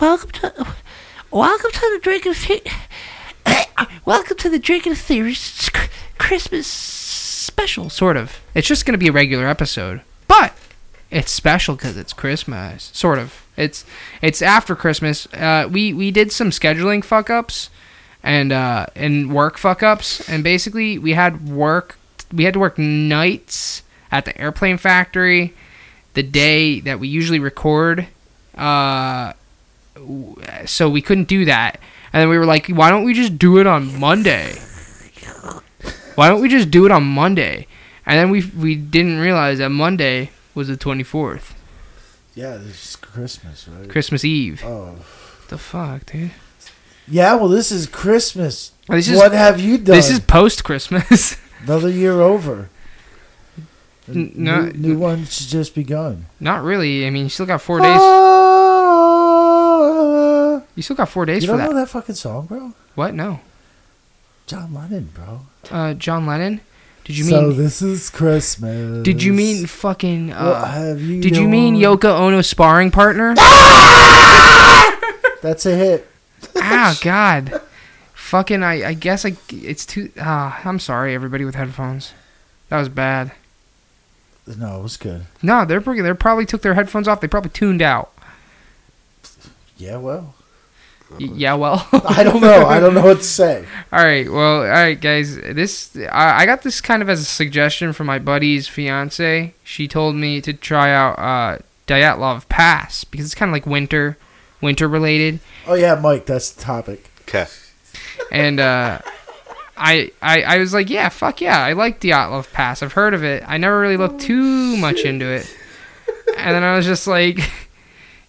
welcome to welcome to the drinking welcome to the drinking theory Christmas special. Sort of. It's just gonna be a regular episode, but it's special because it's Christmas. Sort of. It's it's after Christmas. Uh, we we did some scheduling fuck ups and uh, and work fuck ups, and basically we had work. We had to work nights at the airplane factory the day that we usually record. Uh, so we couldn't do that. And then we were like, why don't we just do it on Monday? Why don't we just do it on Monday? And then we we didn't realize that Monday was the 24th, Yeah, this is Christmas, right? Christmas Eve. Oh. The fuck, dude? Yeah, well, this is Christmas. This is- what have you done? This is post Christmas. another year over. N- no- new, new one's just begun. Not really. I mean, you still got four days. Ah. You still got four days left. You for don't that. know that fucking song, bro? What? No. John Lennon, bro. Uh, John Lennon. Did you mean? so this is Christmas. Did you mean fucking? Uh, have you did you mean? Yoko Ono sparring partner? That's a hit. ah, God. Fucking, I, I guess I, it's too. Ah, I'm sorry, everybody with headphones. That was bad. No, it was good. No, they're they probably took their headphones off. They probably tuned out. Yeah, well. Y- yeah, well. I don't know. I don't know what to say. All right, well, all right, guys. This I, I got this kind of as a suggestion from my buddy's fiance. She told me to try out uh, Dyatlov Pass because it's kind of like winter, winter related, Oh, yeah, Mike, that's the topic. Okay. and uh, I, I I was like, yeah, fuck yeah, I like Dyatlov Pass. I've heard of it. I never really looked too much into it, and then I was just like.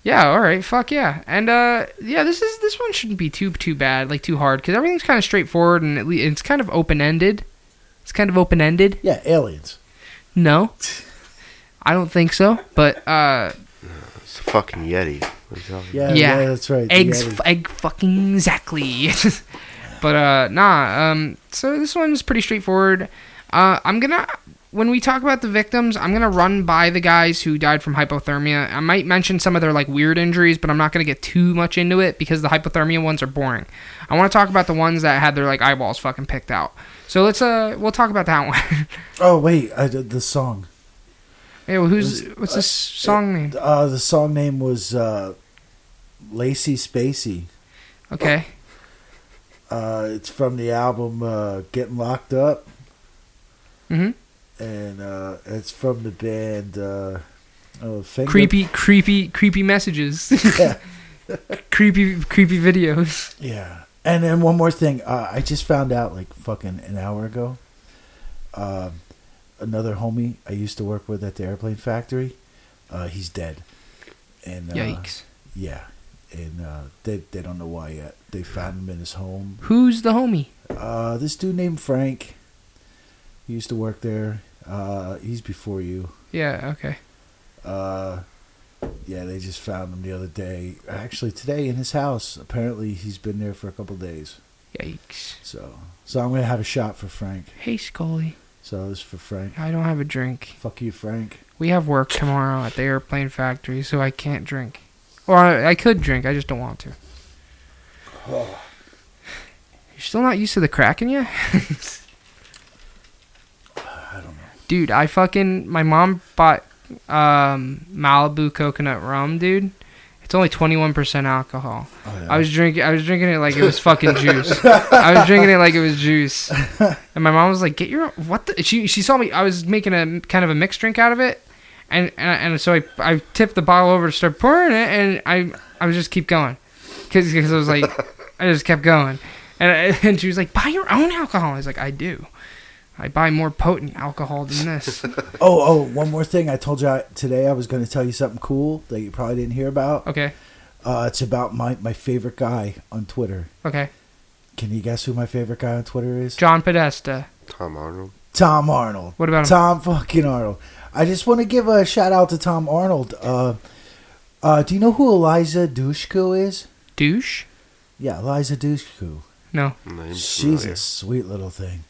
Yeah, all right, fuck yeah, and uh, yeah, this is this one shouldn't be too too bad, like too hard, because everything's kind of straightforward and at le- it's kind of open ended. It's kind of open ended. Yeah, aliens. No, I don't think so. But uh, It's a fucking Yeti. What are you talking Yeah, Yeah. yeah, that's right. eggs, f- egg, fucking exactly. but uh, nah. Um, so this one's pretty straightforward. Uh, I'm gonna when we talk about the victims, I'm gonna run by the guys who died from hypothermia. I might mention some of their like weird injuries, but I'm not gonna get too much into it because the hypothermia ones are boring. I want to talk about the ones that had their like eyeballs fucking picked out. So let's uh, we'll talk about that one. Oh, wait, I did the song. hey, well, who's was- what's this song name? Uh, the song name was uh, Lacey Spacey. Okay, Uh, it's from the album uh, Getting Locked Up, mm-hmm. And uh, it's from the band uh, oh, creepy, creepy, creepy messages. Yeah. creepy, creepy videos. Yeah. And then one more thing. Uh, I just found out like fucking an hour ago. Um, another homie I used to work with at the airplane factory, uh, he's dead. And uh, Yikes. Yeah. And uh, they they don't know why yet. They found him in his home. Who's the homie? Uh, this dude named Frank. He used to work there. Uh, he's before you. Yeah, okay. Uh, yeah, they just found him the other day. Actually, today in his house. Apparently, he's been there for a couple days. Yikes. So, so I'm gonna have a shot for Frank. Hey, Scully. So this is for Frank. I don't have a drink. Fuck you, Frank. We have work tomorrow at the airplane factory, so I can't drink. Or I, I could drink, I just don't want to. You're still not used to the Kraken yet? I. Dude, I fucking. My mom bought um, Malibu coconut rum, dude. It's only 21% alcohol. Oh, yeah. I was drinking. I was drinking it like it was fucking juice. I was drinking it like it was juice. And my mom was like, "Get your what?" The? She she saw me. I was making a kind of a mixed drink out of it, and and, and so I I tipped the bottle over to start pouring it, and I I was just keep going, because I was like, I just kept going, and and she was like, "Buy your own alcohol." I was like, "I do." I buy more potent alcohol than this. Oh, oh, one more thing. I told you I, today I was going to tell you something cool that you probably didn't hear about. Okay. Uh, it's about my, my favorite guy on Twitter. Okay. Can you guess who my favorite guy on Twitter is? John Podesta. Tom Arnold. Tom Arnold. What about him? Tom fucking Arnold. I just want to give a shout out to Tom Arnold. Uh, uh, do you know who Eliza Dushku is? Douche? Yeah, Eliza Dushku. No. Name's She's familiar. a sweet little thing.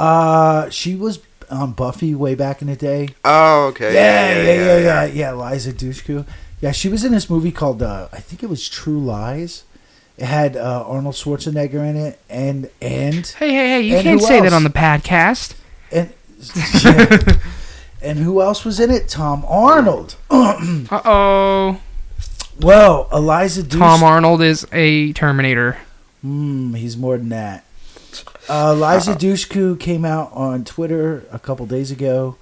Uh, she was on Buffy way back in the day. Oh, okay. Yeah, yeah, yeah, yeah, yeah. Eliza Dushku. Yeah, she was in this movie called uh, I think it was True Lies. It had uh, Arnold Schwarzenegger in it, and and Hey, hey, hey! You And can't who say that on the podcast. and yeah. and who else was in it? Tom Arnold. Uh oh. Well, Eliza Dushku. Tom Arnold is a Terminator. Hmm, he's more than that. Uh, Eliza Dushku came out on Twitter a couple days ago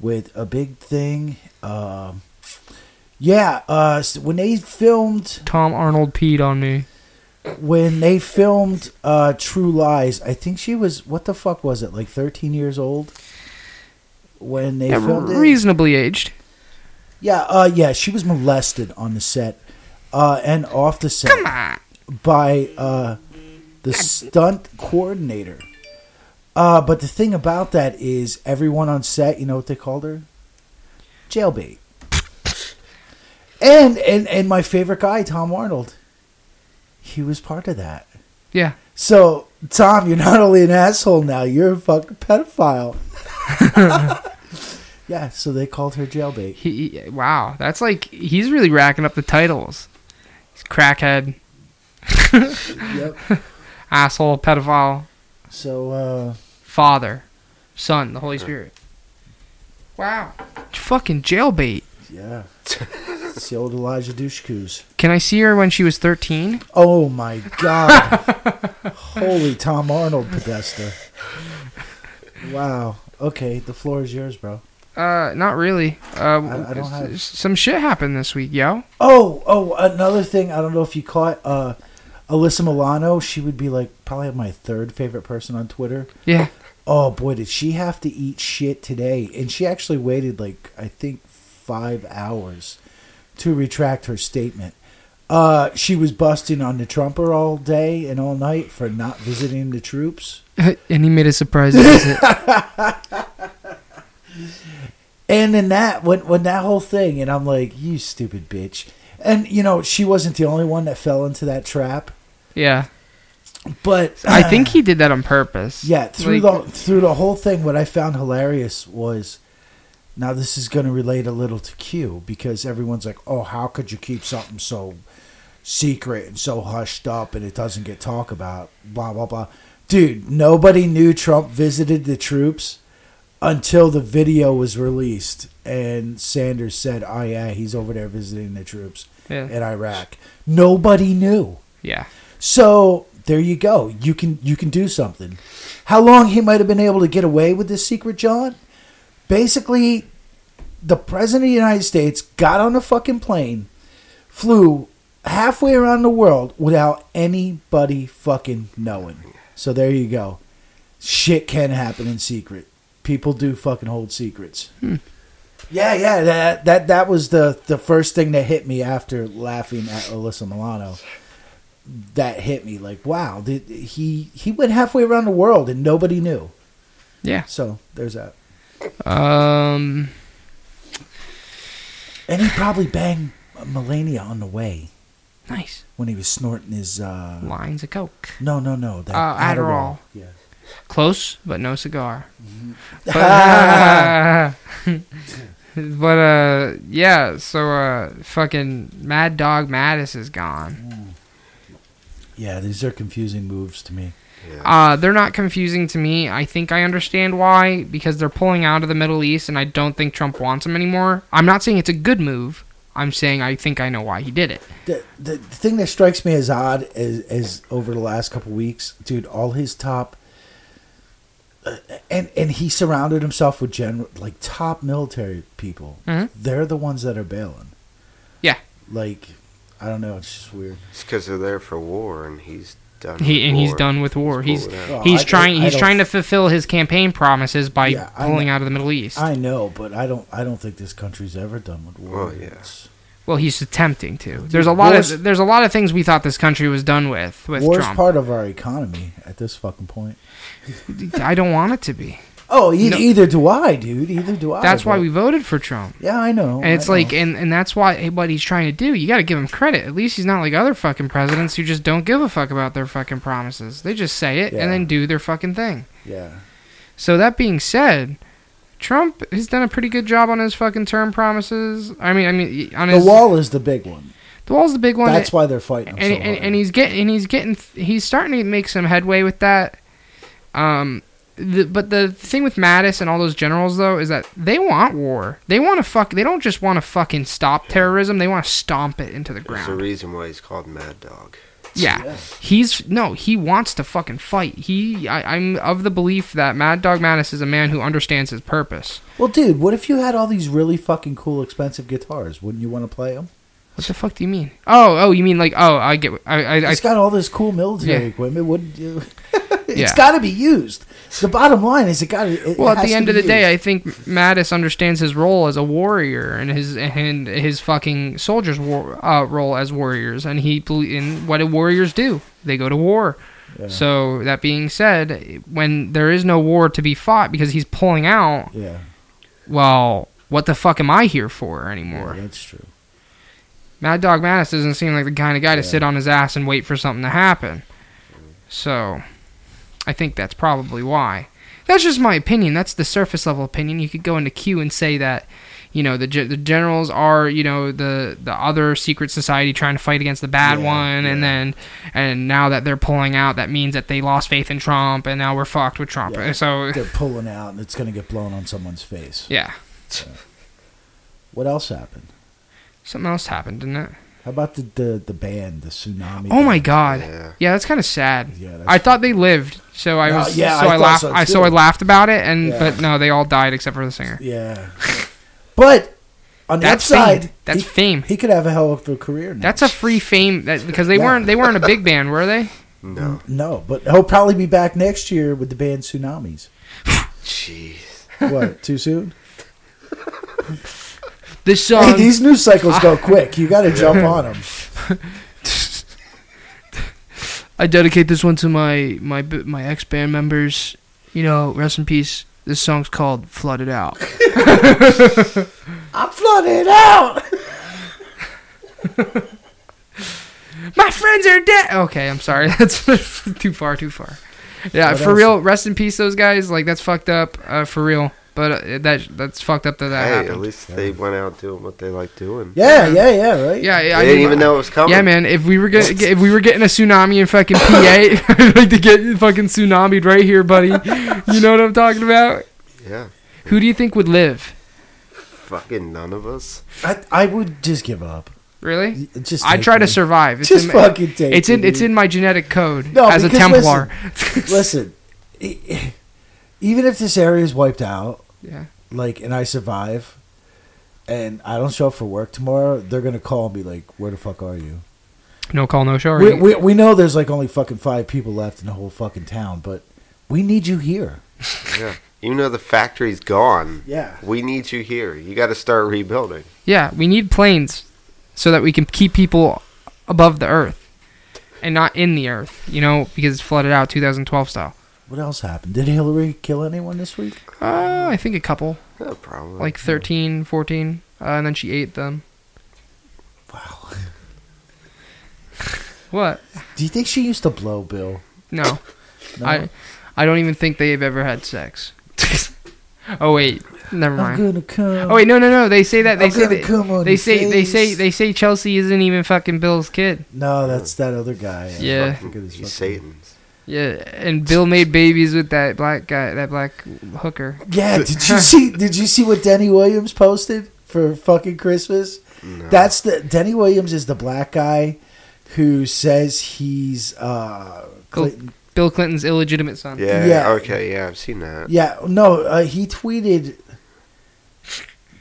with a big thing. Um, yeah, uh, when they filmed Tom Arnold peed on me. when they filmed uh, True Lies, I think she was what the fuck was it like thirteen years old when they Yeah, filmed it. reasonably aged. Yeah, uh, yeah, she was molested on the set uh, and off the set Come on. by uh, the stunt coordinator. Uh, but the thing about that is, everyone on set, you know what they called her? Jailbait. And and and my favorite guy, Tom Arnold, he was part of that. Yeah. So Tom, you're not only an asshole now, you're a fucking pedophile. yeah, so they called her jailbait. He, he- wow, that's like he's really racking up the titles. He's crackhead, Yep. Asshole, pedophile, So uh, father, son, the Holy Spirit. Wow. Fucking jailbait. yeah, it's the old Elijah Dushkus. Can I see her when she was 13? Oh my god! Holy Tom Arnold, Podesta. Wow. Okay, the floor is yours, bro. Uh, not really. Uh, I- I don't have- some shit happened this week, yo. Oh, oh, another thing. I don't know if you caught. Uh, Alyssa Milano. She would be like probably my third favorite person on Twitter. Yeah. Oh boy, did she have to eat shit today? And she actually waited like I think five hours to retract her statement. Uh, she was busting on the Trumper all day and all night for not visiting the troops. and he made a surprise visit. And then that when when that whole thing, and I'm like, you stupid bitch. And you know, she wasn't the only one that fell into that trap. Yeah. But I think he did that on purpose. Yeah, through Like- the through the whole thing, what I found hilarious was, now this is going to relate a little to Q because everyone's like, "Oh, how could you keep something so secret and so hushed up and it doesn't get talked about?" Blah blah blah. Dude, nobody knew Trump visited the troops until the video was released and Sanders said, "Oh yeah, he's over there visiting the troops Yeah. in Iraq." Nobody knew. Yeah. So there you go. You can you can do something. How long he might have been able to get away with this secret, John? Basically, the president of the United States got on a fucking plane, flew halfway around the world without anybody fucking knowing. So there you go. Shit can happen in secret. People do fucking hold secrets. Hmm. Yeah, yeah, that that that was the the first thing that hit me after laughing at Alyssa Milano that hit me like wow did, he he went halfway around the world and nobody knew Yeah. so there's that Um. and he probably banged melania on the way Nice. when he was snorting his uh Lines of coke. no no no that Uh, Adderall. yeah Close, but no cigar. Mm-hmm. But, uh, but uh, yeah. So uh, fucking Mad Dog Mattis is gone. Yeah these are confusing moves to me Yeah. Uh, they're not confusing to me. I think I understand why because they're pulling out of the Middle East, and I don't think Trump wants them anymore. I'm not saying it's a good move. I'm saying I think I know why he did it. the, the thing that strikes me as odd is, is over the last couple weeks dude all his top uh, and and he surrounded himself with general like top military people Mhm. they're the ones that are bailing Yeah. like i don't know it's just weird It's because they're there for war, and he's done. He with and he's war. done with war. He's He's pulling out. Well, he's I- trying I he's don't- trying to fulfill his campaign promises by Yeah, pulling know. out of the Middle East. I know, but I don't. I don't think this country's ever done with war. Well, yeah. It's- well, he's attempting to. There's a lot War's- of there's a lot of things we thought this country was done with with war's Trump. part of our economy at this fucking point. I don't want it to be. Oh, e- No. either do I, dude. Either do I. That's why we voted for Trump. Yeah, I know. And it's I know. like, and, and that's why what he's trying to do. You got to give him credit. At least he's not like other fucking presidents who just don't give a fuck about their fucking promises. They just say it Yeah. and then do their fucking thing. yeah, So that being said, Trump has done a pretty good job on his fucking term promises. I mean, I mean, on The wall is the big one. the wall's the big one. That's why they're fighting. him and, so and, and he's getting and he's getting he's starting to make some headway with that. Um, the, but the thing with Mattis and all those generals though is that they want war. They want to fuck. They don't just want to fucking stop terrorism. They want to stomp it into the There's a ground. reason why he's called Mad Dog. Yeah. Yeah. He's no, he wants to fucking fight. He, I, I'm of the belief that Mad Dog Mattis is a man who understands his purpose. well, dude, what if you had all these really fucking cool, expensive guitars? Wouldn't you want to play them? What the fuck do you mean? Oh, oh, you mean like, oh, I get, I, I, I It's got all this cool military Yeah. equipment. Wouldn't you? it's Yeah. got to be used. The bottom line is, it got to. Well, at the end of the day, I think Mattis understands his role as a warrior and his and his fucking soldiers' war, uh, role as warriors, and he in what do warriors do? They go to war. Yeah. So that being said, when there is no war to be fought because he's pulling out, yeah, well, what the fuck am I here for yeah, anymore? that's true. Mad Dog Mattis doesn't seem like the kind of guy to sit on his ass and wait for something to happen. So, I think that's probably why. That's just my opinion. That's the surface level opinion. You could go into Q and say that, you know, the the generals are, you know, the the other secret society trying to fight against the bad Yeah, one, and then and now that they're pulling out, that means that they lost faith in Trump, and now we're fucked with Trump. Yeah. So, They're pulling out, and it's going to get blown on someone's face. yeah, What else happened? something else happened, didn't it? How about the the, the band, the tsunami? Oh my god. Yeah. Yeah, that's kind of sad. Yeah, I thought they lived, so I No, was yeah, so I I, thought laughed. so I so I laughed about it, and Yeah. but no, they all died except for the singer. Yeah, but on the That's upside, fame. That's he, fame. he could have a hell of a career. Now. That's a free fame that because they Yeah. weren't they weren't a big band, were they? No. no, but he'll probably be back next year with the band Tsunamis. Jeez. What? Too soon? This Hey, these news cycles go quick. You got to jump on them. I dedicate this one to my my my ex band members. You know, rest in peace. This song's called "Flooded Out." I'm flooded out. my friends are dead. Okay, I'm sorry. That's too far. Too far. Yeah, What for else? real. Rest in peace, those guys. Like that's fucked up. Uh, for real. But uh, that that's fucked up that that Hey, happened. at least they went out doing what they like doing. Yeah, yeah, yeah. Right. Yeah, yeah. They I didn't mean, even know it was coming. Yeah, man. If we were getting if we were getting a tsunami in fucking PA, I'd like to get fucking tsunamied right here, buddy. You know what I'm talking about? Yeah. Who do you think would live? Fucking none of us. I, I would just give up. Really? Just I take try to survive. It's Just in, fucking take. it's in me, it's in my genetic code No, as a Templar. Listen, e- even if this area is wiped out, yeah. like, and I survive, and I don't show up for work tomorrow, they're gonna call and be like, "Where the fuck are you?" No call, no show. We, we we know there's like only fucking five people left in the whole fucking town, but we need you here. Yeah. Even though the factory's gone, Yeah. we need you here. You got to start rebuilding. yeah, we need planes so that we can keep people above the earth and not in the earth. You know, because it's flooded out 2012 style. What else happened? Did Hillary kill anyone this week? Uh, I think a couple, No problem. like 13, 14, uh, and then she ate them. Wow. What? Do you think she used to blow Bill? No. No? I I don't even think they've ever had sex. oh wait, never I'm mind. gonna come. Oh wait, no, no, no. They say that they I'm say gonna they, come on they your say they say they say Chelsea isn't even fucking Bill's kid. No, that's that other guy. Yeah. Look at his He's fucking- Satan's. Yeah, and Bill made babies with that black guy, that black hooker. Yeah, did you see? Did you see what Denny Williams posted for fucking Christmas? No. That's the Denny Williams is the black guy who says he's uh Clinton. Bill Clinton's illegitimate son. yeah, Yeah. Okay. Yeah, I've seen that. Yeah, no, uh, he tweeted.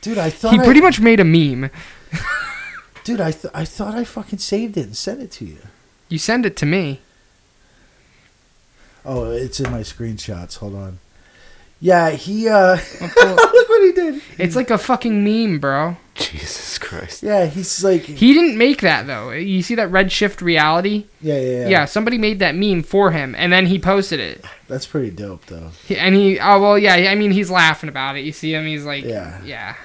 Dude, I thought He I, pretty much made a meme. Dude, I th- I thought I fucking saved it and sent it to you. You send it to me. Oh, it's in my screenshots. Hold on. Yeah, he uh I'll pull it. look what he did. It's like a fucking meme, bro. Jesus Christ. Yeah, he's like He didn't make that though. You see that Redshift reality? yeah, yeah, yeah. Yeah, somebody made that meme for him, and then he posted it. That's pretty dope though. He, and he, oh well, yeah. I mean, he's laughing about it. You see him? He's like, Yeah. yeah.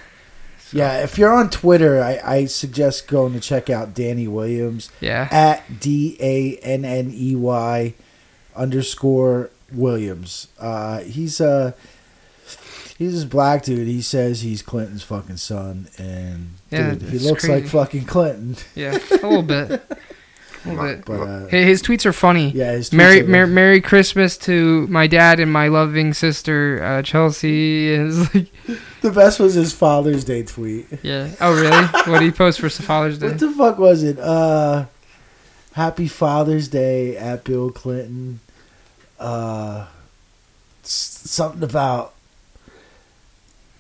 Yeah, if you're on Twitter, I, I suggest going to check out Danney Williams Yeah. at D A N N E Y underscore Williams. Uh, he's a He's this black dude. He says he's Clinton's fucking son, and Yeah, dude, he looks crazy. like fucking Clinton. Yeah, a little bit. A little bit. But uh, His tweets are funny. yeah, his tweets Merry, Mer- Merry Christmas to my dad and my loving sister uh, Chelsea. Is like, the best was his Father's Day tweet. yeah. Oh really? what did he post for Father's Day? What the fuck was it? Uh, Happy Father's Day at Bill Clinton. Uh, something about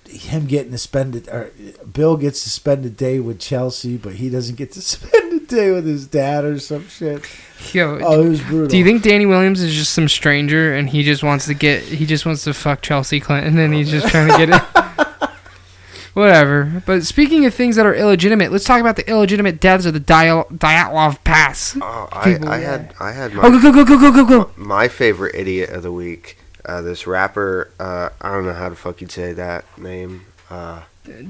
him getting to spend it. Or Bill gets to spend a day with Chelsea, but he doesn't get to spend a day with his dad or some shit. Yo, Oh, it was brutal. do you think Danney Williams is just some stranger and he just wants to get he just wants to fuck Chelsea Clinton and then he's just trying to get it? Whatever. But speaking of things that are illegitimate, let's talk about the illegitimate deaths of the Dial- Dyatlov Pass. Oh, I, People, I yeah. had I had Oh, my go go go go go go go! my favorite idiot of the week. Uh, this rapper, uh, I don't know how the fuck you'd say that name. Uh,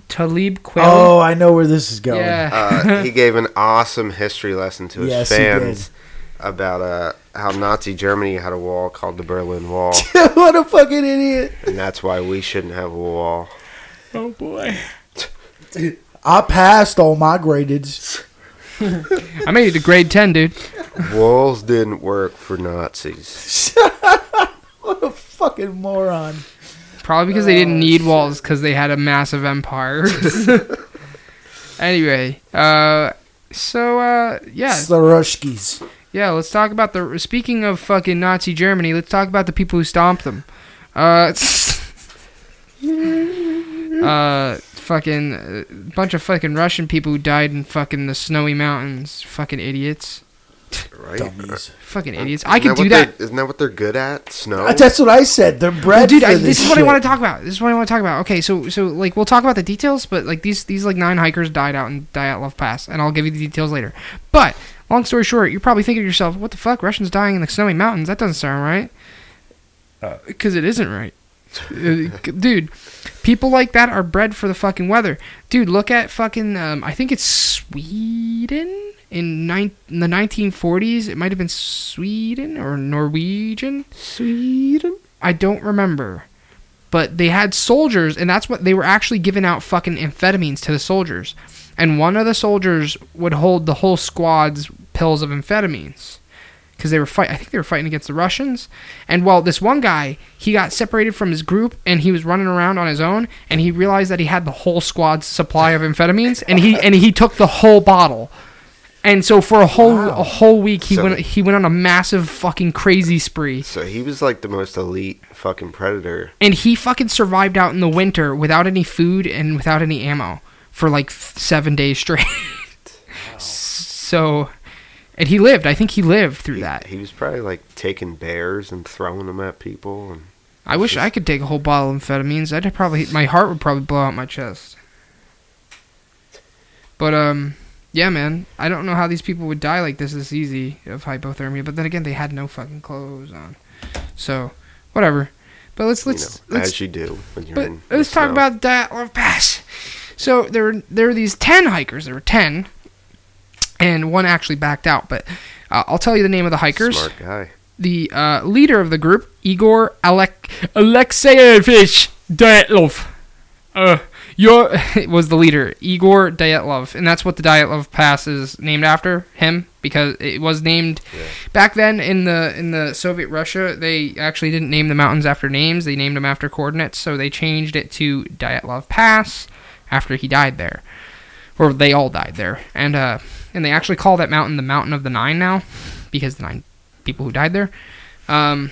Talib Quill. Oh, I know where this is going. yeah. uh, he gave an awesome history lesson to his Yes, fans about uh, how Nazi Germany had a wall called the Berlin Wall, what a fucking idiot! and that's why we shouldn't have a wall. Oh boy. I passed all my gradeds. I made it to grade ten, dude. Walls didn't work for Nazis. What a fucking moron. Probably because they didn't need walls because they had a massive empire. anyway, uh, so uh, yeah, Slarushkis. yeah. Let's talk about the. Speaking of fucking Nazi Germany, let's talk about the people who stomped them. Uh, uh, fucking uh, bunch of fucking Russian people who died in fucking the snowy mountains. Fucking idiots. Right? Dummies. Fucking idiots. Isn't I could what do that. they're- Isn't that what they're good at? Snow. Uh, That's what I said. They're bred dude, for I, this, this is what I want to talk about. This is what I want to talk about. Okay, so so like we'll talk about the details, but like these these like nine hikers died out in Dyatlov Pass, and I'll give you the details later. But long story short, you're probably thinking to yourself, "What the fuck? Russians dying in the snowy mountains? That doesn't sound right." Because it isn't right, Uh, dude. People like that are bred for the fucking weather, dude. Look at fucking. Um, I think it's Sweden in, nine, in the 1940s. It might have been Sweden or Norwegian. Sweden. I don't remember. But they had soldiers, and that's what they were actually giving out fucking amphetamines to the soldiers. And one of the soldiers would hold the whole squad's pills of amphetamines. Because they were fight I think they were fighting against the Russians. And well, this one guy, he got separated from his group and he was running around on his own and he realized that he had the whole squad's supply of amphetamines and he and he took the whole bottle. And so for a whole Wow. a whole week he So- went he went on a massive fucking crazy spree. So he was like the most elite fucking predator. and he fucking survived out in the winter without any food and without any ammo for like f- seven days straight. So, and he lived. I think he lived through He, that. he was probably like taking bears and throwing them at people. And I wish I could take a whole bottle of amphetamines. I'd probably my heart would probably blow out my chest. But um, yeah, man. I don't know how these people would die like this this easy of hypothermia. But then again, they had no fucking clothes on, so whatever. But let's let's know, let's as you do when you're But in let's talk snow. about Dyatlov Pass. So there were there were these ten hikers. There were ten, and one actually backed out. But uh, I'll tell you the name of the hikers. smart guy. The uh, leader of the group, Igor Alek- Alexeyevich Dyatlov. Uh, your was the leader, Igor Dyatlov, and that's what the Dyatlov Pass is named after him because it was named Yeah. back then in the in the Soviet Russia. They actually didn't name the mountains after names; they named them after coordinates. So they changed it to Dyatlov Pass after he died there, or they all died there, and uh, and they actually call that mountain the Mountain of the Nine now because the nine people who died there. Um,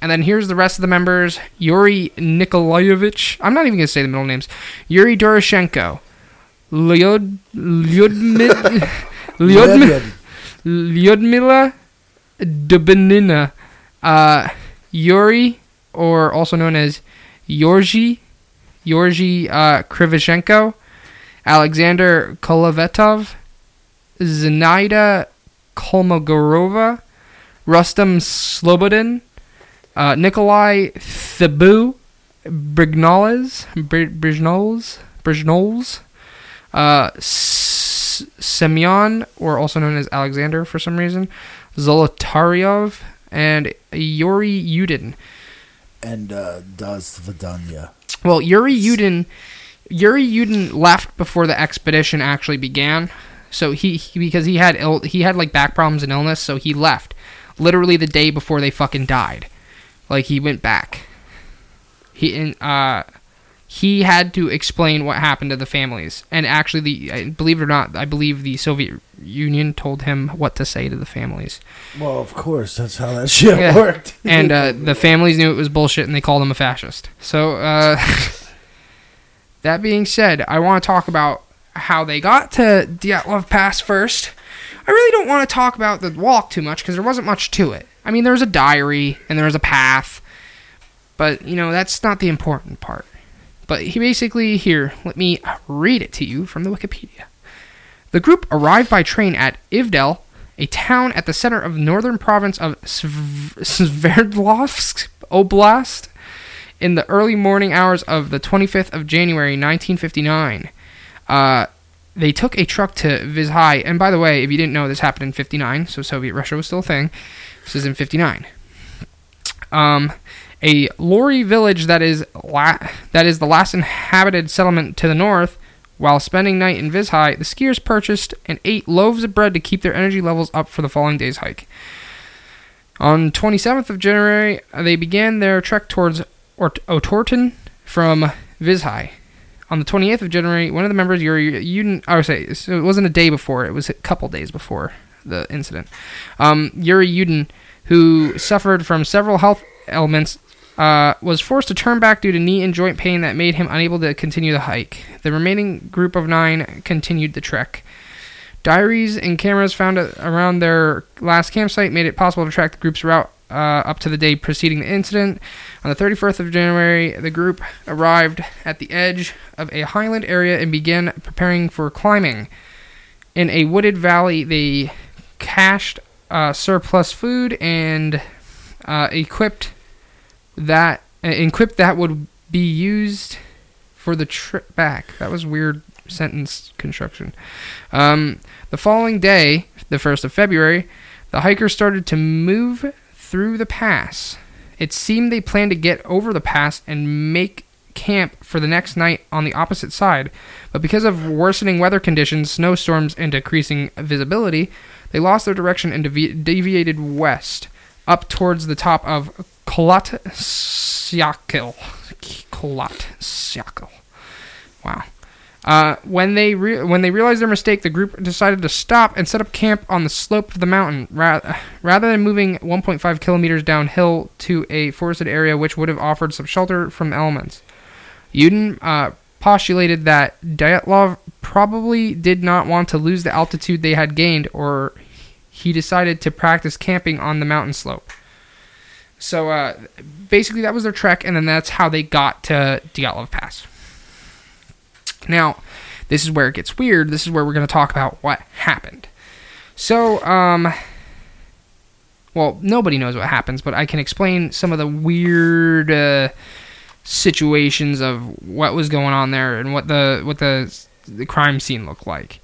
and then here's the rest of the members: Yuri Nikolaevich. I'm not even gonna say the middle names. Yuri Doroshenko, Lyud Lyudmil Lyudmil Lyudmila. Dubinina, uh, Yuri, or also known as Yorgi, Yorgi uh, Krivoshenko, Alexander Kolovetov, Zenaida Kolmogorova, Rustam Slobodin, uh, Nikolai Thibu, Brignoles, Br- Brignoles, Brignoles, uh, S- Semyon, or also known as Alexander for some reason, Zolotaryov, and Yuri Yudin. And uh, does Vidanya. well, Yuri Yudin, Yuri Yudin left before the expedition actually began. So he, he because he had Ill, he had like back problems and illness, so he left literally the day before they fucking died. Like he went back. He and uh he had to explain what happened to the families. And actually the I- believe it or not, I believe the Soviet Union told him what to say to the families. Well, of course, that's how that shit Yeah. worked. And uh, the families knew it was bullshit and they called him a fascist. So uh that being said, I want to talk about how they got to Dyatlov Pass first. I really don't want to talk about the walk too much because there wasn't much to it. I mean, there was a diary and there was a path, but you know that's not the important part. But he basically here, let me read it to you from the Wikipedia. The group arrived by train at Ivdel, a town at the center of northern province of Sv- Sverdlovsk Oblast, in the early morning hours of the 25th of January 1959. Uh, they took a truck to Vizhai, and by the way, if you didn't know, this happened in 59, so Soviet Russia was still a thing. This is in 59. Um, a Lori village that is la- that is the last inhabited settlement to the north. While spending night in Vizhai, the skiers purchased and ate loaves of bread to keep their energy levels up for the following day's hike. On 27th of January, they began their trek towards Ort- Otorten from Vizhai. On the 28th of January, one of the members, Yuri Yudin, I would say, so it wasn't a day before, it was a couple days before the incident. Um, Yuri Yudin, who suffered from several health ailments, uh, was forced to turn back due to knee and joint pain that made him unable to continue the hike. The remaining group of nine continued the trek. Diaries and cameras found around their last campsite made it possible to track the group's route uh, up to the day preceding the incident. On the 31st of January, the group arrived at the edge of a highland area and began preparing for climbing. In a wooded valley, they cached uh, surplus food and uh, equipped that uh, equipped that would be used for the trip back. That was weird sentence construction. Um, the following day, the 1st of February, the hikers started to move through the pass. It seemed they planned to get over the pass and make camp for the next night on the opposite side, but because of worsening weather conditions, snowstorms, and decreasing visibility, they lost their direction and devi- deviated west, up towards the top of Kolat Syakil. Kolat Syakil. Wow. Uh, when they re- when they realized their mistake, the group decided to stop and set up camp on the slope of the mountain, ra- rather than moving 1.5 kilometers downhill to a forested area, which would have offered some shelter from elements. Yudin uh, postulated that Dyatlov probably did not want to lose the altitude they had gained, or he decided to practice camping on the mountain slope. So uh, basically, that was their trek, and then that's how they got to Dyatlov Pass. Now, this is where it gets weird. This is where we're going to talk about what happened. So, um, well, nobody knows what happens, but I can explain some of the weird uh, situations of what was going on there and what the what the the crime scene looked like.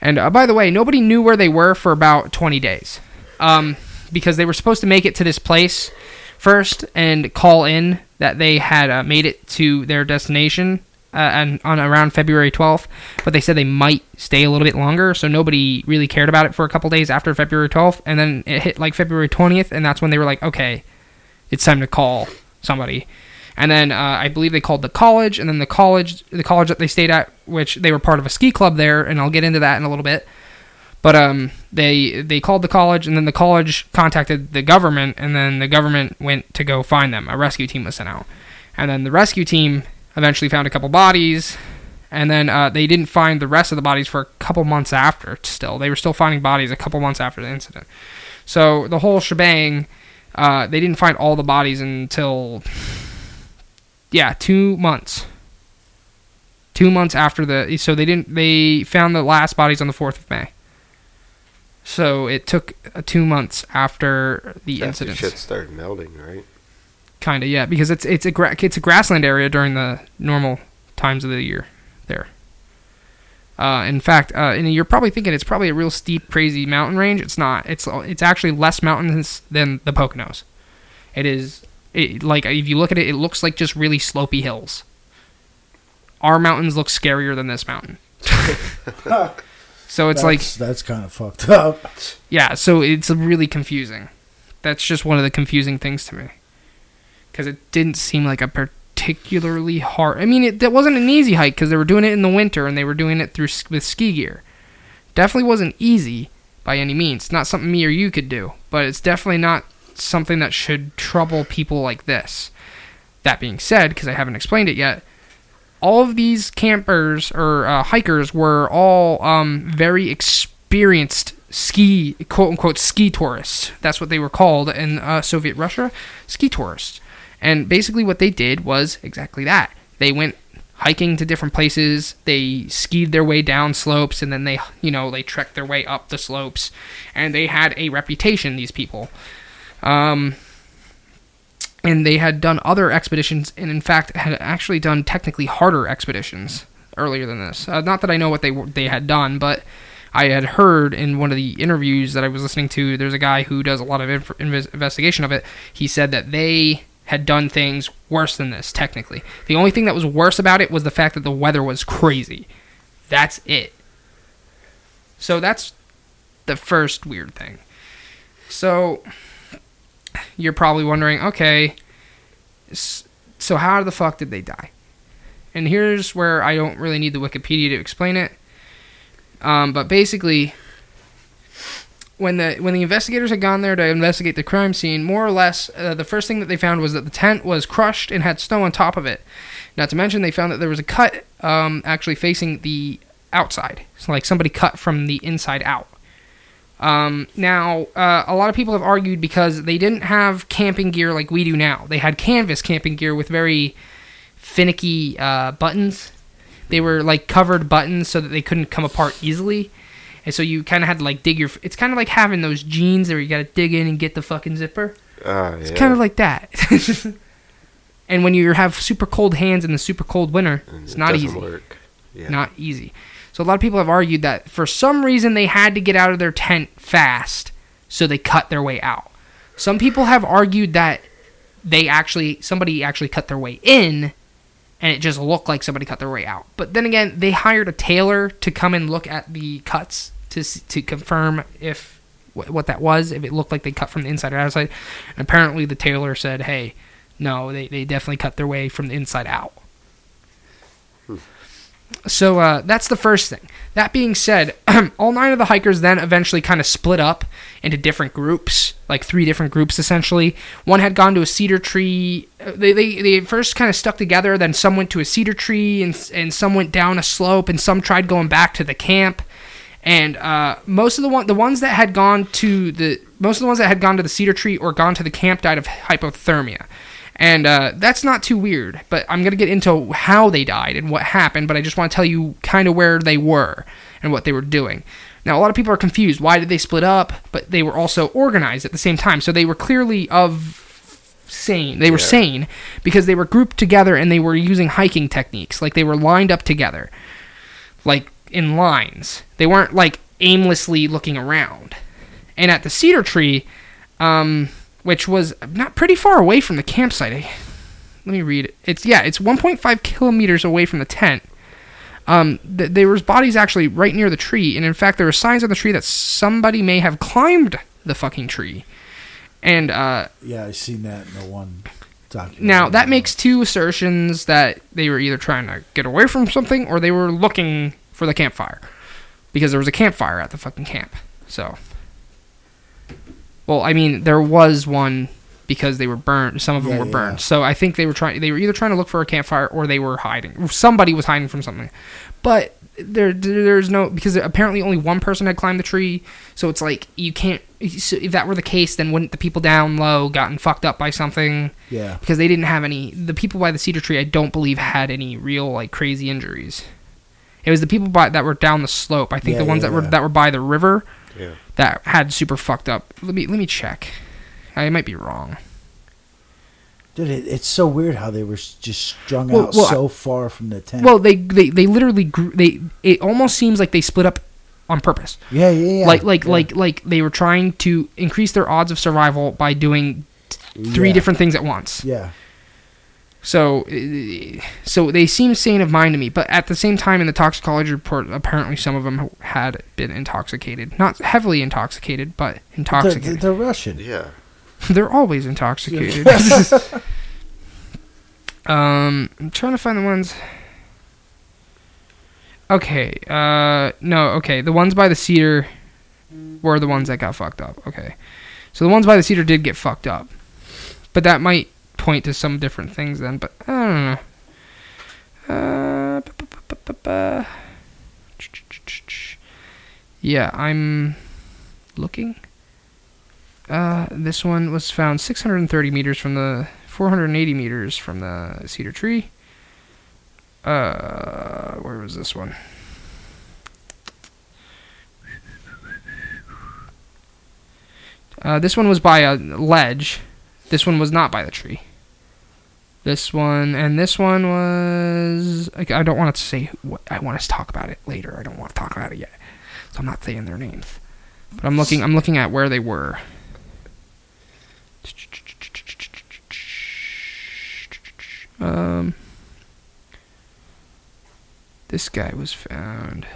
And uh, by the way, nobody knew where they were for about 20 days, um, because they were supposed to make it to this place first and call in that they had uh, made it to their destination uh, and on around February 12th, but they said they might stay a little bit longer, so nobody really cared about it for a couple days after February 12th, and then it hit like February 20th, and that's when they were like, okay, it's time to call somebody. And then uh, I believe they called the college, and then the college, the college that they stayed at, which they were part of a ski club there, and I'll get into that in a little bit. But um, they they called the college, and then the college contacted the government, and then the government went to go find them. A rescue team was sent out, and then the rescue team eventually found a couple bodies, and then uh, they didn't find the rest of the bodies for a couple months after. Still, they were still finding bodies a couple months after the incident. So the whole shebang, uh, they didn't find all the bodies until yeah, two months. Two months after the so they didn't they found the last bodies on the fourth of May. So it took uh, two months after the incident. shit started melting, right? Kind of, yeah, because it's it's a gra- it's a grassland area during the normal times of the year there. Uh, in fact, uh, and you're probably thinking it's probably a real steep, crazy mountain range. It's not. It's it's actually less mountains than the Poconos. It is it, like if you look at it, it looks like just really slopy hills. our mountains look scarier than this mountain. so it's like that's, that's kind of fucked up. yeah, so it's really confusing. That's just one of the confusing things to me. Because it didn't seem like a particularly hard. I mean, it, that wasn't an easy hike because they were doing it in the winter and they were doing it through with ski gear. Definitely wasn't easy by any means. Not something me or you could do, but it's definitely not something that should trouble people like this. That being said, because I haven't explained it yet, all of these campers or uh, hikers were all um, very experienced ski quote unquote ski tourists. That's what they were called in uh, Soviet Russia, ski tourists. And basically, what they did was exactly that. They went hiking to different places. They skied their way down slopes, and then they, you know, they trekked their way up the slopes. And they had a reputation. These people. Um, and they had done other expeditions, and in fact had actually done technically harder expeditions earlier than this. Uh, not that I know what they they had done, but I had heard in one of the interviews that I was listening to. There's a guy who does a lot of inf- investigation of it. He said that they had done things worse than this. Technically, the only thing that was worse about it was the fact that the weather was crazy. That's it. So that's the first weird thing. So you're probably wondering, okay, so how the fuck did they die? And here's where I don't really need the Wikipedia to explain it. Um, but basically, when the when the investigators had gone there to investigate the crime scene, more or less, uh, the first thing that they found was that the tent was crushed and had snow on top of it. Not to mention, they found that there was a cut um, actually facing the outside, so like somebody cut from the inside out. Um, now, uh, a lot of people have argued because they didn't have camping gear like we do now. They had canvas camping gear with very finicky uh, buttons. They were like covered buttons so that they couldn't come apart easily. And so you kind of had to like dig your. It's kind of like having those jeans where you got to dig in and get the fucking zipper. Oh, It's yeah. kind of like that. and when you have super cold hands in the super cold winter, And it's it not easy. Yeah. not easy. So a lot of people have argued that for some reason they had to get out of their tent fast, so they cut their way out. Some people have argued that they actually somebody actually cut their way in and it just looked like somebody cut their way out. But then again, they hired a tailor to come and look at the cuts to to confirm if what that was, if it looked like they cut from the inside or outside. And apparently the tailor said, "Hey, no, they they definitely cut their way from the inside out." So uh, that's the first thing. That being said, all nine of the hikers then eventually kind of split up into different groups, like three different groups essentially. One had gone to a cedar tree. uh, They, they, they first kind of stuck together, then some went to a cedar tree, and, and some went down a slope, and some tried going back to the camp. And uh, most of the one, the ones that had gone to the most of the ones that had gone to the cedar tree or gone to the camp died of hypothermia. And uh, that's not too weird, but I'm going to get into how they died and what happened, but I just want to tell you kind of where they were and what they were doing. Now, a lot of people are confused. Why did they split up? But they were also organized at the same time. So they were clearly of sane. They were Yeah. sane because they were grouped together and they were using hiking techniques. Like they were lined up together, like in lines. They weren't like aimlessly looking around. And at the cedar tree, um, which was not pretty far away from the campsite. I, let me read it. It's yeah, it's 1.5 kilometers away from the tent. Um, th- there was bodies actually right near the tree, and in fact, there were signs on the tree that somebody may have climbed the fucking tree. And uh, Yeah, I seen that in the one documentary. now that makes two assertions that they were either trying to get away from something or they were looking for the campfire because there was a campfire at the fucking camp. So, well, I mean, there was one because they were burned. Some of them Yeah, were yeah. burned. So I think they were trying. They were either trying to look for a campfire or they were hiding. Somebody was hiding from something, but there there's no because apparently only one person had climbed the tree. So it's like you can't. So if that were the case, then wouldn't the people down low gotten fucked up by something? Yeah. because they didn't have any. The people by the cedar tree, I don't believe, had any real like crazy injuries. It was the people by, that were down the slope. I think Yeah, the ones yeah, that were that were by the river Yeah. that had super fucked up. Let me let me check. I might be wrong. Dude, it, it's so weird how they were just strung Well- out well, so far from the tent. Well, they they they literally grew. They it almost seems like they split up on purpose. yeah, yeah, yeah. like like yeah. like like they were trying to increase their odds of survival by doing three Yeah. different things at once. Yeah. So, uh, so they seem sane of mind to me, but at the same time, in the toxicology report, apparently some of them had been intoxicated, not heavily intoxicated, but They're, intoxicated. they're Russian. Yeah. They're always intoxicated. um, I'm trying to find the ones. Okay. Uh, no. Okay. The ones by the cedar were the ones that got fucked up. Okay. So the ones by the cedar did get fucked up, but that might point to some different things then. But I don't know. Uh, yeah, I'm looking. Uh, this one was found 630 meters from the 480 meters from the cedar tree. Uh, where was this one? Uh, this one was by a ledge. This one was not by the tree. This one and this one was. I I don't want to say. What, I want to talk about it later. I don't want to talk about it yet, so I'm not saying their names. But I'm looking. I'm looking at where they were. Um, this guy was found.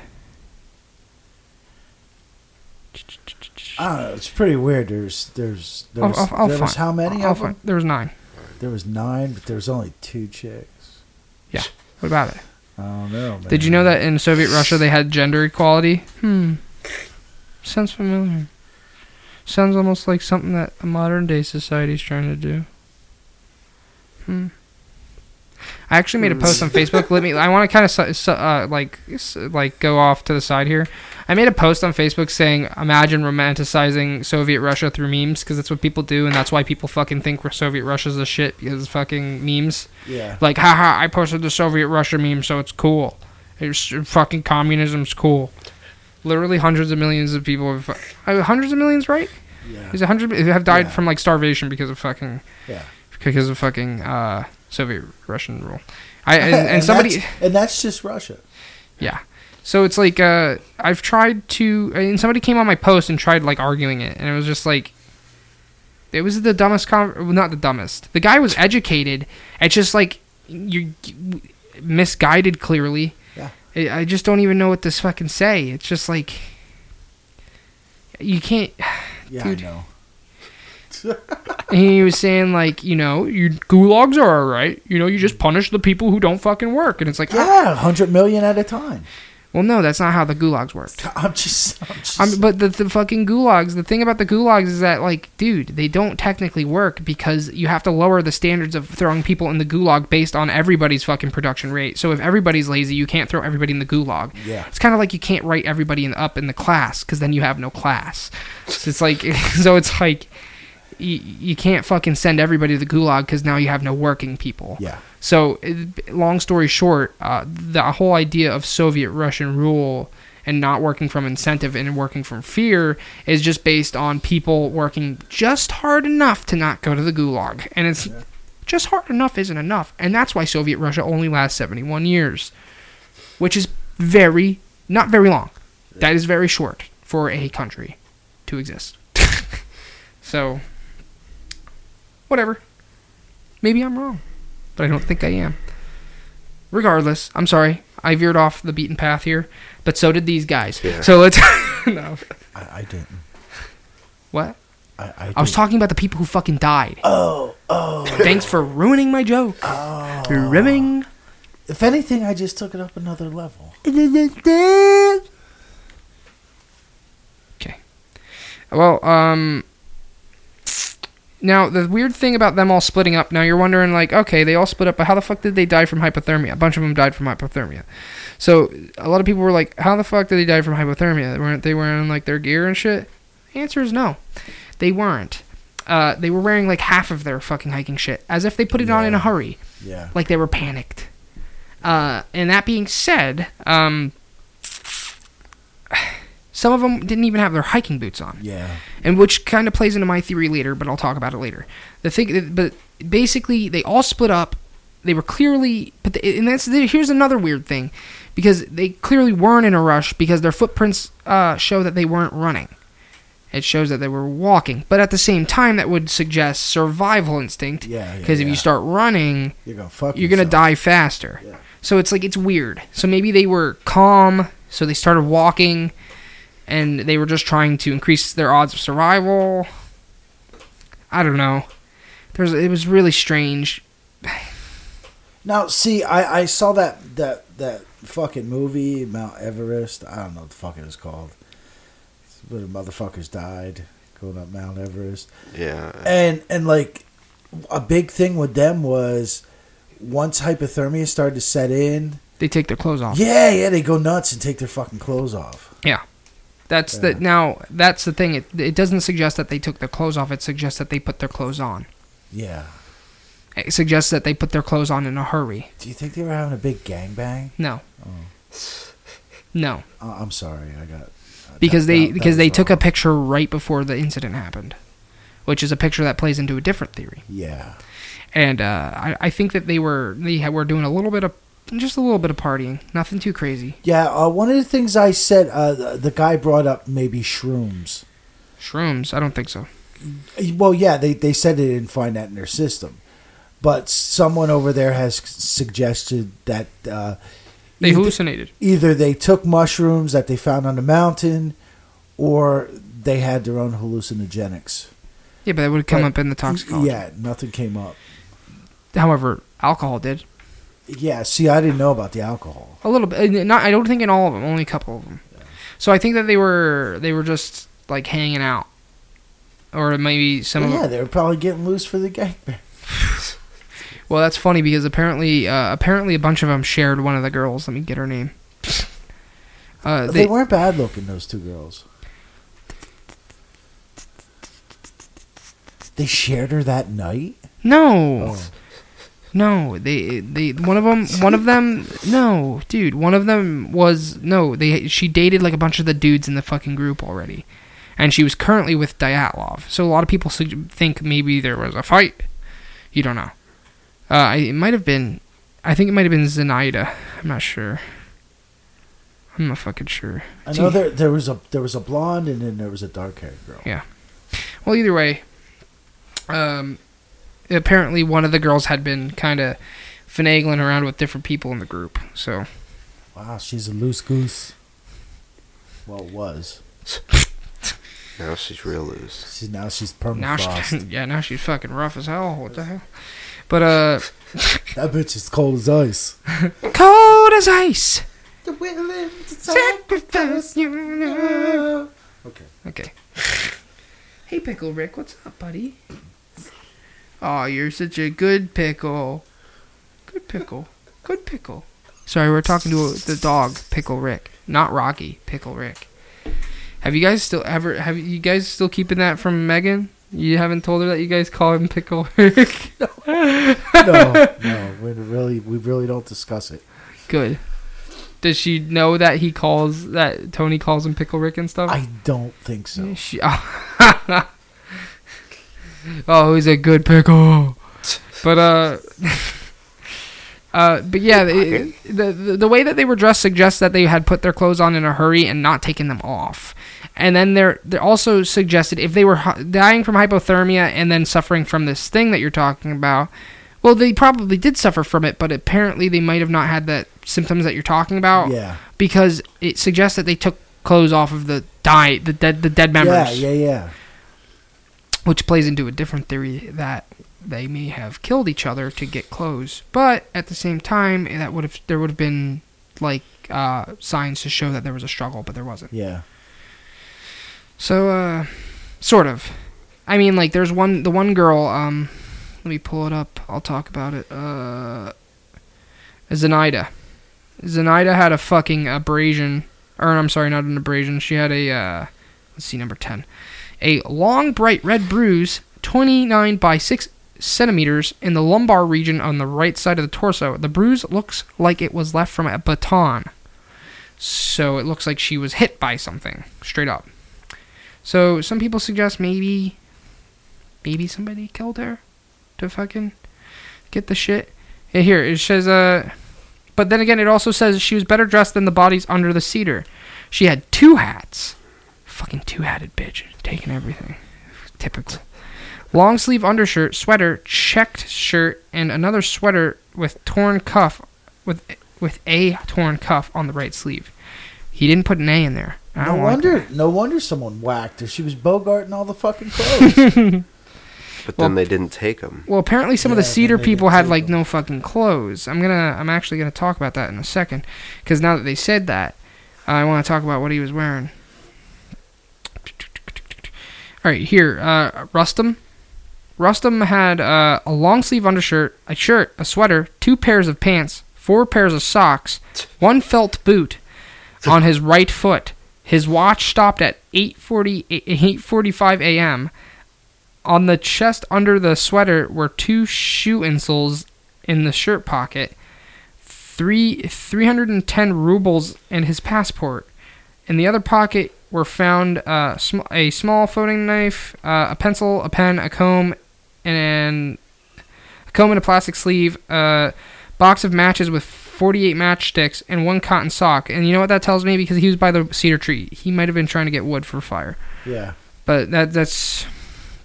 I don't know. It's pretty weird. There's there's there was, I'll- I'll there was how many I'll of them? find- There was nine. There was nine, but there was only two chicks. Yeah. What about it? I don't know. Man. Did you know that in Soviet Russia they had gender equality? Hmm. Sounds familiar. Sounds almost like something that a modern day society is trying to do. Hmm. I actually made a post on Facebook. Let me. I want to kind of uh, like s- like go off to the side here. I made a post on Facebook saying, "Imagine romanticizing Soviet Russia through memes, because that's what people do, and that's why people fucking think Soviet Russia's a shit because of fucking memes." Yeah. Like, haha, I posted the Soviet Russia meme, so it's cool. It's fucking communism's cool. Literally hundreds of millions of people have, uh, hundreds of millions, right? Yeah. Is it hundred have died Yeah. from like starvation because of fucking, Yeah. because of fucking uh, Soviet Russian rule. I and, and somebody, that's, and that's just Russia. yeah. So it's like uh, I've tried to, and somebody came on my post and tried like arguing it, and it was just like, it was the dumbest con, well, not the dumbest. The guy was educated. It's just like you misguided clearly. Yeah. I I just don't even know what to fucking say. It's just like you can't. Yeah, Dude. I know. And he was saying like, you know, you gulags are alright. You know, you just punish the people who don't fucking work, and it's like, Yeah, hundred million at a time. well, no, that's not how the gulags worked. I'm just. I'm just I'm, but the, the fucking gulags, the thing about the gulags is that, like, dude, they don't technically work because you have to lower the standards of throwing people in the gulag based on everybody's fucking production rate. So if everybody's lazy, you can't throw everybody in the gulag. yeah. It's kind of like you can't write everybody in, up in the class because then you have no class. So it's like, so it's like, you, you can't fucking send everybody to the gulag because now you have no working people. Yeah. So, it- long story short, uh, the whole idea of Soviet Russian rule and not working from incentive and working from fear is just based on people working just hard enough to not go to the gulag. And it's just hard enough isn't enough. And that's why Soviet Russia only lasts 71 years, which is very, not very long. That is very short for a country to exist. so, whatever. Maybe I'm wrong but I don't think I am. Regardless, I'm sorry. I veered off the beaten path here, but so did these guys. Yeah. So let's. no. I, I didn't. What? I, I, I was talking about the people who fucking died. Oh, oh. Thanks for ruining my joke. oh. Rimming. If anything, I just took it up another level. Okay. Well, um. Now, the weird thing about them all splitting up, now you're wondering, like, okay, they all split up, but how the fuck did they die from hypothermia? A bunch of them died from hypothermia. So, a lot of people were like, how the fuck did they die from hypothermia? Weren't they wearing, like, their gear and shit? The answer is no. They weren't. Uh, they were wearing, like, half of their fucking hiking shit, as if they put it on in a hurry Yeah. like they were panicked. Uh, and that being said, um, some of them didn't even have their hiking boots on, Yeah. and which kind of plays into my theory later, but I'll talk about it later. The thing, but basically, they all split up. They were clearly, but the, and that's here's another weird thing, because they clearly weren't in a rush because their footprints uh, show that they weren't running. It shows that they were walking, but at the same time, that would suggest survival instinct. Yeah, yeah, Because if yeah. you start running, You're gonna fuck. you're gonna die faster. Yeah. So it's like it's weird. So maybe they were calm, so they started walking, and they were just trying to increase their odds of survival. I don't know. There's it was really strange. Now, see, I, I saw that that that fucking movie Mount Everest. I don't know what the fuck it was called. It's where the motherfuckers died going up Mount Everest, Yeah. and and like a big thing with them was once hypothermia started to set in. They take their clothes off. Yeah, yeah, they go nuts and take their fucking clothes off. That's Yeah. the now that's the thing. It it doesn't suggest that they took their clothes off. It suggests that they put their clothes on. Yeah. It suggests that they put their clothes on in a hurry. Do you think they were having a big gangbang? No. Oh. No, Uh, I'm sorry, I got because that- they that- that because was they took a picture right before the incident happened, which is a picture that plays into a different theory. yeah. And uh, I I think that they were they were doing a little bit of just a little bit of partying, nothing too crazy. Yeah, uh, one of the things I said, uh, the, the guy brought up maybe shrooms. Shrooms? I don't think so. Well, yeah, they, they said they didn't find that in their system. But someone over there has suggested that uh, They either, hallucinated. either they took mushrooms that they found on the mountain or they had their own hallucinogenics. Yeah, but that would come But- up in the toxicology. Yeah, nothing came up. However, alcohol did Yeah, see, I didn't know about the alcohol. a little bit. uh, Not I don't think in all of them, only a couple of them. So I think that they were they were just like hanging out, or maybe some yeah, they were probably getting loose for the gangbang. Well, that's funny because apparently, uh, apparently a bunch of them shared one of the girls. Let me get her name. Uh, They, they, weren't bad looking, those two girls. They shared her that night? no, Oh. No. They, they, one of them, one of them. No, dude, one of them was no. They, she dated like a bunch of the dudes in the fucking group already, and she was currently with Dyatlov. So a lot of people sug- think maybe there was a fight. You don't know. Uh, it might have been. I think it might have been Zenaida. I'm not sure. I'm not fucking sure. I know there there was a there was a blonde and then there was a dark haired girl. Yeah. Well, either way, um, apparently one of the girls had been kind of finagling around with different people in the group. So Wow, she's a loose goose. Well, was. Now she's real loose. She's now she's now, she, yeah, now she's fucking rough as hell. What the hell? But uh, that bitch is cold as ice. cold as ice. The willing Sacrifice you. Okay. Okay. Hey, Pickle Rick, what's up, buddy? Oh, you're such a good pickle. Good pickle. Good pickle. Sorry, we're talking to the dog, Pickle Rick, not Rocky, Pickle Rick. Have you guys still ever have you guys still keeping that from Megan? You haven't told her that you guys call him Pickle Rick. No, no, we really we really don't discuss it. Good. Does she know that he calls that Tony calls him Pickle Rick and stuff? I don't think so. She, oh, he's a good pickle. But uh, uh, but yeah, the, the the way that they were dressed suggests that they had put their clothes on in a hurry and not taken them off. And then they're they're also suggested if they were hy- dying from hypothermia and then suffering from this thing that you're talking about. Well, they probably did suffer from it, but apparently they might have not had the symptoms that you're talking about Yeah. because it suggests that they took clothes off of the die the dead the dead members Yeah, yeah, yeah. Which plays into a different theory that they may have killed each other to get clothes. But at the same time that would have there would have been like uh, signs to show that there was a struggle but there wasn't. Yeah. so uh sort of. I mean like there's one the one girl um let me pull it up. I'll talk about it. Uh zenaida. Zenaida had a fucking abrasion. Or i'm sorry not an abrasion. She had a uh let's see number 10 a long bright red bruise 29 by 6 centimeters in the lumbar region on the right side of the torso the bruise looks like it was left from a baton so it looks like she was hit by something straight up so some people suggest maybe, maybe somebody killed her to fucking get the shit. Yeah, here it says uh, but then again it also says she was better dressed than the bodies under the cedar. She had two hats, Fucking two-hatted bitch, taking everything. Typical. Long sleeve undershirt, sweater, checked shirt, and another sweater with torn cuff, with with a torn cuff on the right sleeve. He didn't put an A in there. I No don't like wonder. no wonder someone whacked her. She was bogarting all the fucking clothes. But Well- then they didn't take them. Well, apparently some of the cedar people had like them. no fucking clothes. I'm gonna, I'm actually gonna talk about that in a second, because now that they said that, I want to talk about what he was wearing. All right, here, uh, Rustum. Rustum had uh, a long sleeve undershirt, a shirt, a sweater, two pairs of pants, four pairs of socks, one felt boot on his right foot. His watch stopped at 8:40 8:45 a.m. On the chest under the sweater were two shoe insoles in the shirt pocket, three 310 rubles and his passport. In the other pocket were found uh, sm- a small folding knife, uh, a pencil, a pen, a comb, and a comb in a plastic sleeve, a box of matches with 48 matchsticks, and one cotton sock. And you know what that tells me? Because he was by the cedar tree. He might have been trying to get wood for fire. yeah. But that that's,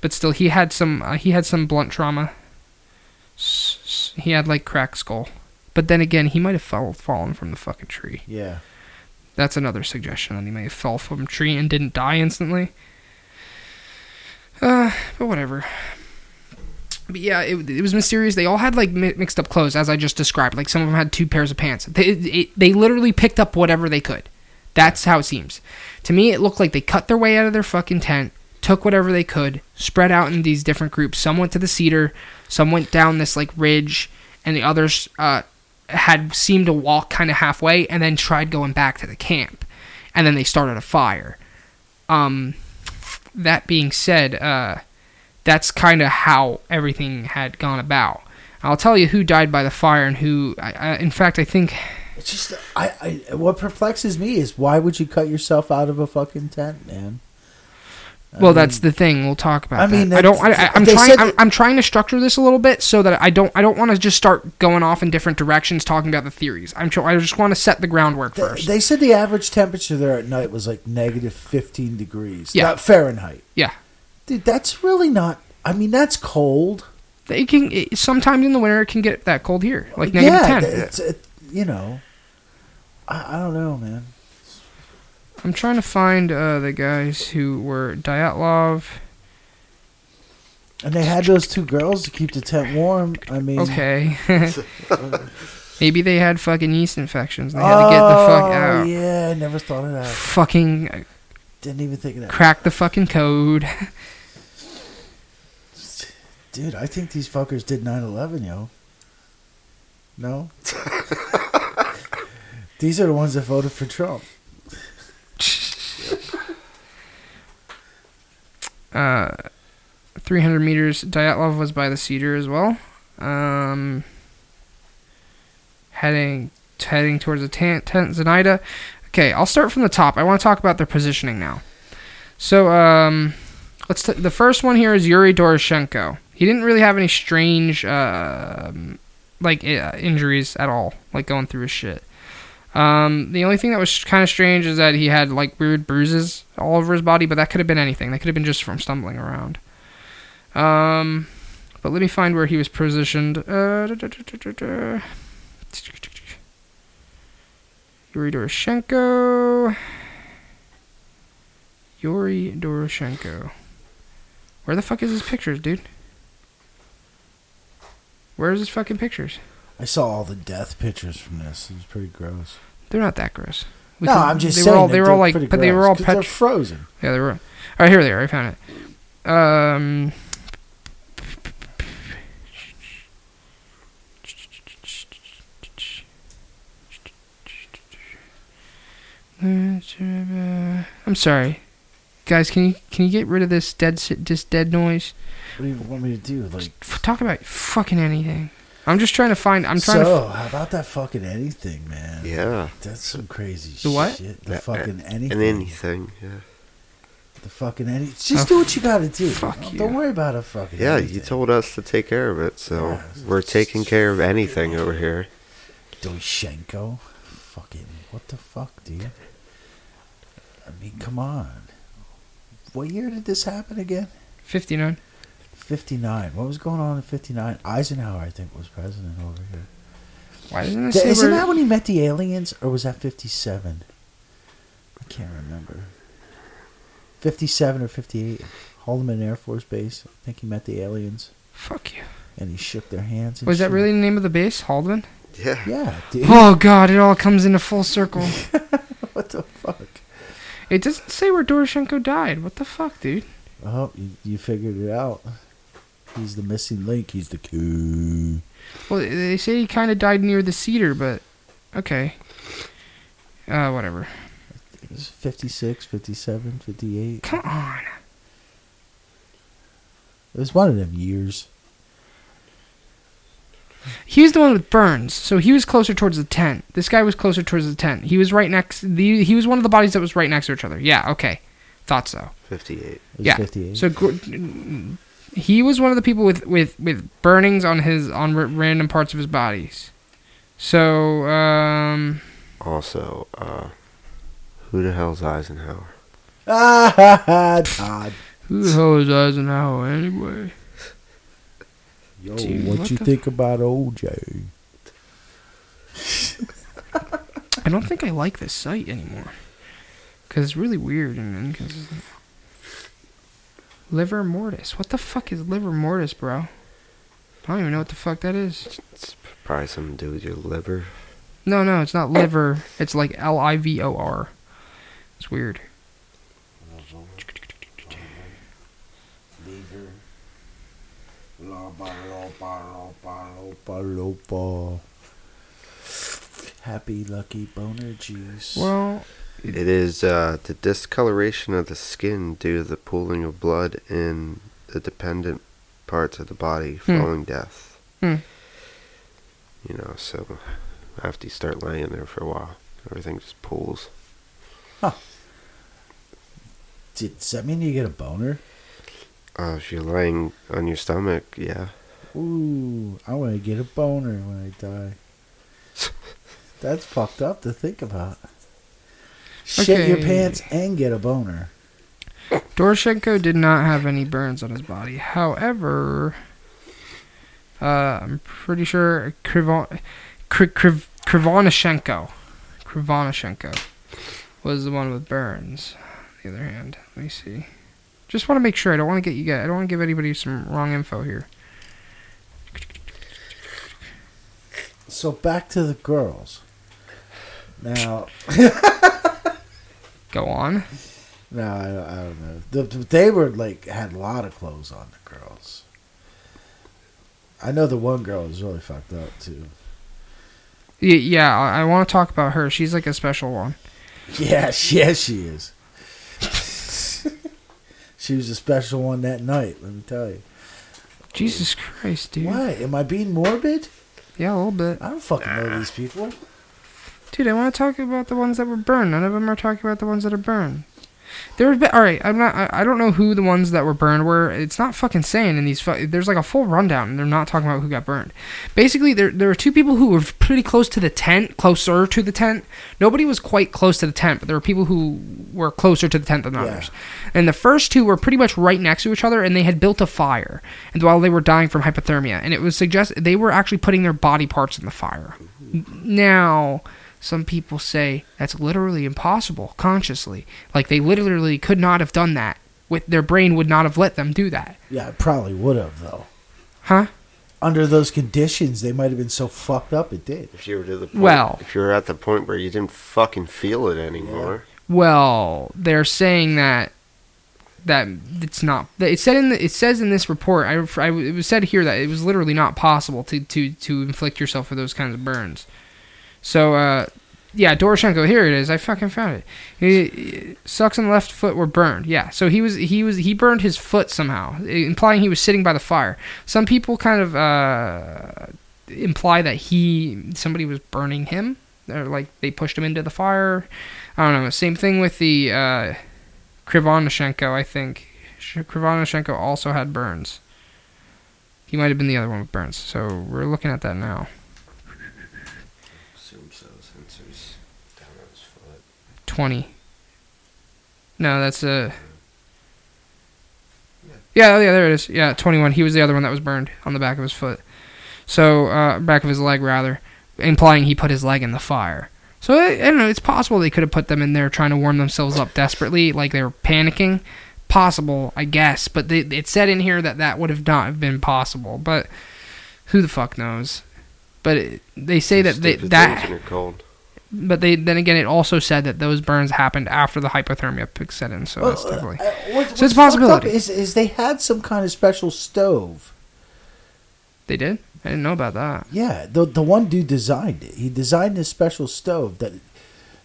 but still, he had some uh, he had some blunt trauma. S- s- He had like cracked skull. But then again, he might have fell, fallen from the fucking tree. Yeah. That's another suggestion that he may have fell from a tree and didn't die instantly. Uh, but whatever. But yeah, it, it was mysterious. They all had like mi- mixed up clothes, as I just described. Like some of them had two pairs of pants. They it, they literally picked up whatever they could. That's how it seems. To me, it looked like they cut their way out of their fucking tent, took whatever they could, spread out in these different groups. Some went to the cedar, some went down this like ridge, and the others uh, had seemed to walk kind of halfway and then tried going back to the camp. And then they started a fire. Um, that being said, uh, that's kind of how everything had gone about. I'll tell you who died by the fire and who. I, I, in fact, I think It's just I, I. What perplexes me is why would you cut yourself out of a fucking tent, man? Well, mean, that's um, the thing. We'll talk about I that. mean, I don't. I, I'm trying. I'm, I'm trying to structure this a little bit so that I don't. I don't want to just start going off in different directions talking about the theories. I'm. I just want to set the groundwork They, first. they said the average temperature there at night was like negative 15 degrees. Yeah. Fahrenheit. yeah, Dude, that's really not. I mean, that's cold. they can. It, sometimes in the winter it can get that cold here, like negative yeah, ten. It's, it, you know. I, I don't know, man. I'm trying to find uh, the guys who were Dyatlov. And they had those two girls to keep the tent warm. I mean, Okay. Maybe they had fucking yeast infections. and They had to get the fuck Oh, out. Yeah, I never thought of that. Fucking Didn't even think of that. crack the fucking code. Dude, I think these fuckers did 9 11, yo. No? these are the ones that voted for Trump. Uh, 300 meters. Dyatlov was by the cedar as well. Um, heading heading towards the tent, tent Zenaida. Okay, I'll start from the top. I want to talk about their positioning now. So, um, let's. T- the first one here is Yuri Doroshenko. He didn't really have any strange, um, like uh, injuries at all, like going through his shit. Um, the only thing that was kind of strange is that he had like weird bruises all over his body, but that could have been anything. That could have been just from stumbling around. Um, but let me find where he was positioned. Uh. Yuri Doroshenko. Yuri Doroshenko. Where the fuck is his pictures, dude? Where's his fucking pictures? I saw all the death pictures from this. It was pretty gross. They're not that gross. We no, could- I'm just they saying. Were all, they were all like, but they were gross, all pet. Frozen. Yeah, they were. All right, here they are. I found it. Um. I'm sorry, guys. Can you can you get rid of this dead this dead noise? What do you want me to do? Like, talk about fucking anything. I'm just trying to find. I'm trying to. so, to. how about that fucking anything, man? Yeah. That's some crazy The what? shit. The Yeah, uh, fucking anything. And anything. Yeah. The fucking any. Just Oh, do what you gotta do. fuck Don't- you. Don't worry about a fucking. Yeah, anything. you told us to take care of it, so Yeah. we're taking care of anything over here. Doshenko. Fucking what the fuck, dude? I mean, come on. what year did this happen again? 59. 59. What was going on in 59? Eisenhower, I think, was president over here. Why doesn't it Th- Isn't where- that when he met the aliens, or was that 57? I can't remember. 57 or 58. Haldeman Air Force Base. I think he met the aliens, Fuck you. and he shook their hands. And Was that really the name of the base, Haldeman? Yeah. Yeah, dude. Oh god, it all comes into full circle. what the fuck? it doesn't say where Doroshenko died. What the fuck, dude? Oh, you, you figured it out. He's the missing link. He's the key. Well, they say he kind of died near the cedar, but okay. Uh, whatever. It was 56, 57, 58. Come on. It was one of them years. He was the one with burns, so he was closer towards the tent. This guy was closer towards the tent. He was right next. The, he was one of the bodies that was right next to each other. Yeah, okay, thought so. 58. It was Yeah. 58. So gr- he was one of the people with with with burnings on his on r- random parts of his bodies. So um, Also, uh, who the hell's Eisenhower? ah, ha, ha, Todd. who the hell is Eisenhower anyway? Yo, Dude, what, what you the- think about OJ? I don't think I like this site anymore because it's really weird and inconsistent. Liver mortis. What the fuck is liver mortis, bro? I don't even know what the fuck that is. It's probably something to do with your liver. No, no, it's not liver. It's like L I V O R. It's weird. Happy lucky boner juice. Well, It is uh, the discoloration of the skin due to the pooling of blood in the dependent parts of the body following death. Hmm. You know, so after you start laying there for a while, everything just pools. Does that mean you get a boner? Uh, if you're laying on your stomach, yeah. Ooh, I want to get a boner when I die. That's fucked up to think about. Shit your pants and get a boner. Doroshenko did not have any burns on his body. However, uh, I'm pretty sure Krivon, Kri- Kriv, Krivonishenko, Krivonishenko was the one with burns. On the other hand, let me see. Just want to make sure. I don't want to get you guys. I don't want to give anybody some wrong info here. So back to the girls. Now, Go on. no, I, I don't know. The, the- they were like had a lot of clothes on the girls. I know the one girl was really fucked up too. Y- yeah, I, I want to talk about her. She's like a special one. Yes, yes, she is. she was a special one that night. Let me tell you. Jesus Christ, dude. Why am I being morbid? Yeah, a little bit. I don't fucking know these people. Dude, I want to talk about the ones that were burned. None of them are talking about the ones that are burned. There was, all right. I'm not. I, I don't know who the ones that were burned were. It's not fucking saying in these. Fu- there's like a full rundown, and they're not talking about who got burned. Basically, there there were two people who were pretty close to the tent, closer to the tent. Nobody was quite close to the tent, but there were people who were closer to the tent than Yeah. others. And the first two were pretty much right next to each other, and they had built a fire, and while they were dying from hypothermia, and it was suggest they were actually putting their body parts in the fire. Now, some people say that's literally impossible consciously. Like they literally could not have done that. With their brain would not have let them do that. Yeah, I probably would have though. Huh? Under those conditions, they might have been so fucked up it did. If you were to the point, Well- if you were at the point where you didn't fucking feel it anymore, Well, they're saying that that it's not. that It said in the, it says in this report. I, I it was said here that it was literally not possible to to to inflict yourself with those kinds of burns. So uh, yeah, Doroshenko. Here it is. I fucking found it. He, he- sucks on the left foot were burned. Yeah. So he was he was he burned his foot somehow, implying he was sitting by the fire. Some people kind of uh, imply that he somebody was burning him, or like they pushed him into the fire. I don't know. Same thing with the uh, Krivonishenko. I think Sh- Krivonishenko also had burns. He might have been the other one with burns. So we're looking at that now. assume so since there's down on his foot. 20. No, that's a. Yeah, yeah, there it is. Yeah, 21. He was the other one that was burned on the back of his foot. So, uh, back of his leg, rather, implying he put his leg in the fire. So, I, I don't know, it's possible they could have put them in there trying to warm themselves up desperately, like they were panicking. Possible, I guess, but they, it said in here that that would have not have been possible. But who the fuck knows? But it, they say that they, that things when you're cold. but they then again, it also said that those burns happened after the hypothermia pick set in. So that's definitely uh, what- So it's a possibility. up Is, is they had some kind of special stove. they did. I didn't know about that. Yeah, the the one dude designed it. He designed this special stove that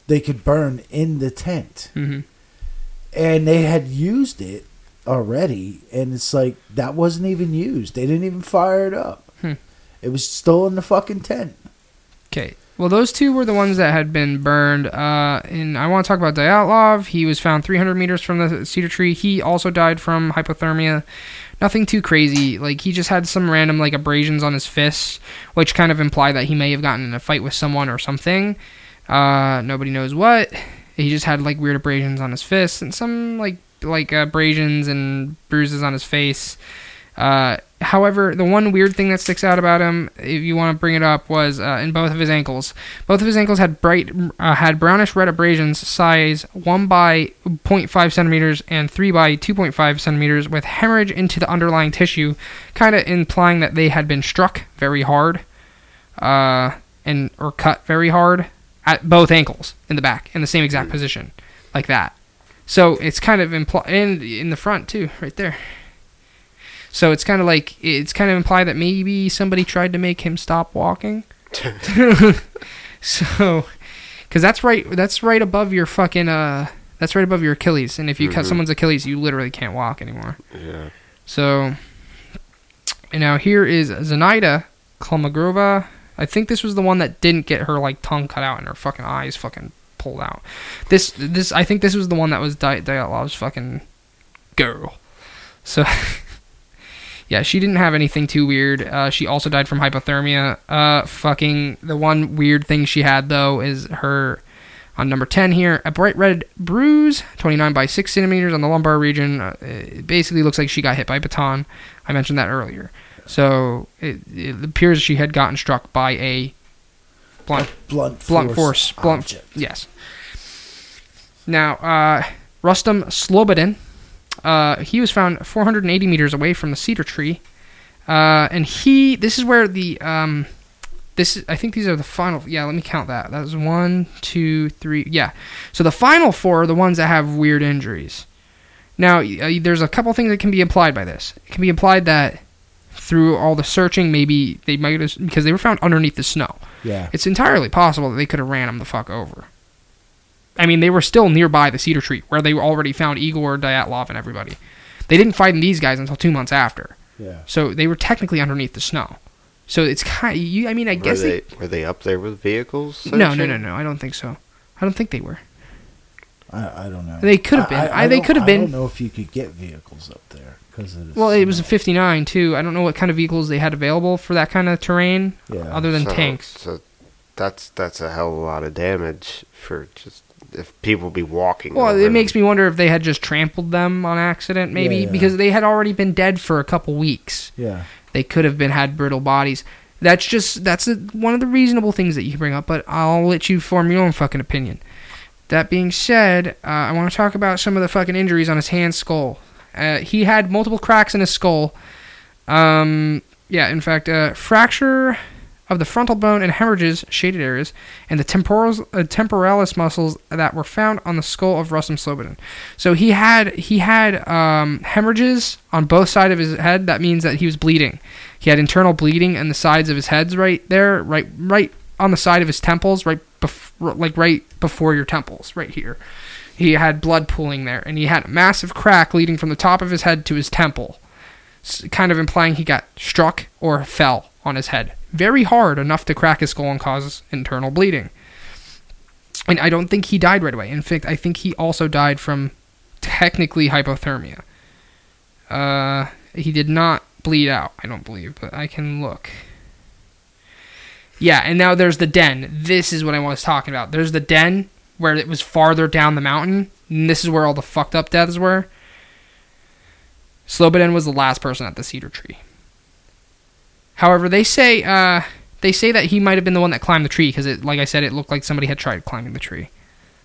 they could burn in the tent, hmm and they had used it already, and it's like that wasn't even used. They didn't even fire it up. Hmm. It was still in the fucking tent. Okay. Well, those two were the ones that had been burned. Uh, and I want to talk about Dyatlov. He was found 300 meters from the cedar tree. He also died from hypothermia. Nothing too crazy. Like he just had some random like abrasions on his fists, which kind of imply that he may have gotten in a fight with someone or something. Uh, nobody knows what. He just had like weird abrasions on his fists and some like like abrasions and bruises on his face. Uh, however, the one weird thing that sticks out about him, if you want to bring it up, was uh, in both of his ankles. Both of his ankles had bright, uh, had brownish red abrasions, size one by 0.5 centimeters and three by 2.5 centimeters, with hemorrhage into the underlying tissue, kind of implying that they had been struck very hard, uh, and or cut very hard at both ankles in the back in the same exact position, like that. So it's kind of imply and in the front too, right there. So it's kind of like it's kind of implied that maybe somebody tried to make him stop walking. so, because that's right, that's right above your fucking uh, that's right above your Achilles, and if you cut Mhm. someone's Achilles, you literally can't walk anymore. Yeah. So, and now here is Zenaida Kolmogrova. I think this was the one that didn't get her like tongue cut out and her fucking eyes fucking pulled out. This this I think this was the one that was Dyatlov's fucking girl. So yeah, she didn't have anything too weird. Uh, she also died from hypothermia. Uh, fucking the one weird thing she had though is her on number 10 here a bright red bruise 29 by 6 centimeters on the lumbar region uh, it basically looks like she got hit by a baton i mentioned that earlier so it, it appears she had gotten struck by a blunt Blunt blunt force, blunt object. yes now uh rustam slobodin uh he was found 480 meters away from the cedar tree uh and he this is where the um this is, I think these are the final. Yeah, let me count that. That was one, two, three. Yeah, so the final four are the ones that have weird injuries. Now, uh, there's a couple things that can be implied by this. It can be implied that through all the searching, maybe they might have because they were found underneath the snow. Yeah. It's entirely possible that they could have ran him the fuck over. I mean, they were still nearby the cedar tree where they already found Igor Dyatlov and everybody. They didn't find these guys until two months after, Yeah. so they were technically underneath the snow. So it's kind. Of, You, I mean, I Were guess they, were they up there with vehicles? no, no, searching? no, no. I don't think so. I don't think they were. I, I don't know. They could have been. I- they don't- could have been. I don't know if you could get vehicles up there because of the Well, it was a 59 too. I don't know what kind of vehicles they had available for that kind of terrain, Yeah. other than So- tanks. So that's that's a hell of a lot of damage for just if people be walking. Well, over it them. makes me wonder if they had just trampled them on accident, maybe Yeah, yeah. because they had already been dead for a couple weeks. Yeah. They could have been had brittle bodies. That's just that's a, one of the reasonable things that you bring up, but I'll let you form your own fucking opinion. That being said, uh, I want to talk about some of the fucking injuries on his hand skull. Uh, he had multiple cracks in his skull. Um, yeah, in fact, uh, fracture of the frontal bone and hemorrhages, shaded areas, and the temporal, uh, temporalis muscles that were found on the skull of Rustam Slobodin. So he had he had um, hemorrhages on both sides of his head. That means that he was bleeding. He had internal bleeding in the sides of his heads, right there, right right on the side of his temples, right bef- like right before your temples, right here. He had blood pooling there, and he had a massive crack leading from the top of his head to his temple, kind of implying he got struck or fell on his head very hard, enough to crack his skull and cause internal bleeding. And I don't think he died right away. In fact, I think he also died from technically hypothermia. Uh, he did not bleed out, I don't believe, but I can look. Yeah, and now there's the den. This is what I was talking about. There's the den where it was farther down the mountain, and this is where all the fucked up deaths were. Slobodan was the last person at the cedar tree. However, they say uh, they say that he might have been the one that climbed the tree because like I said, it looked like somebody had tried climbing the tree.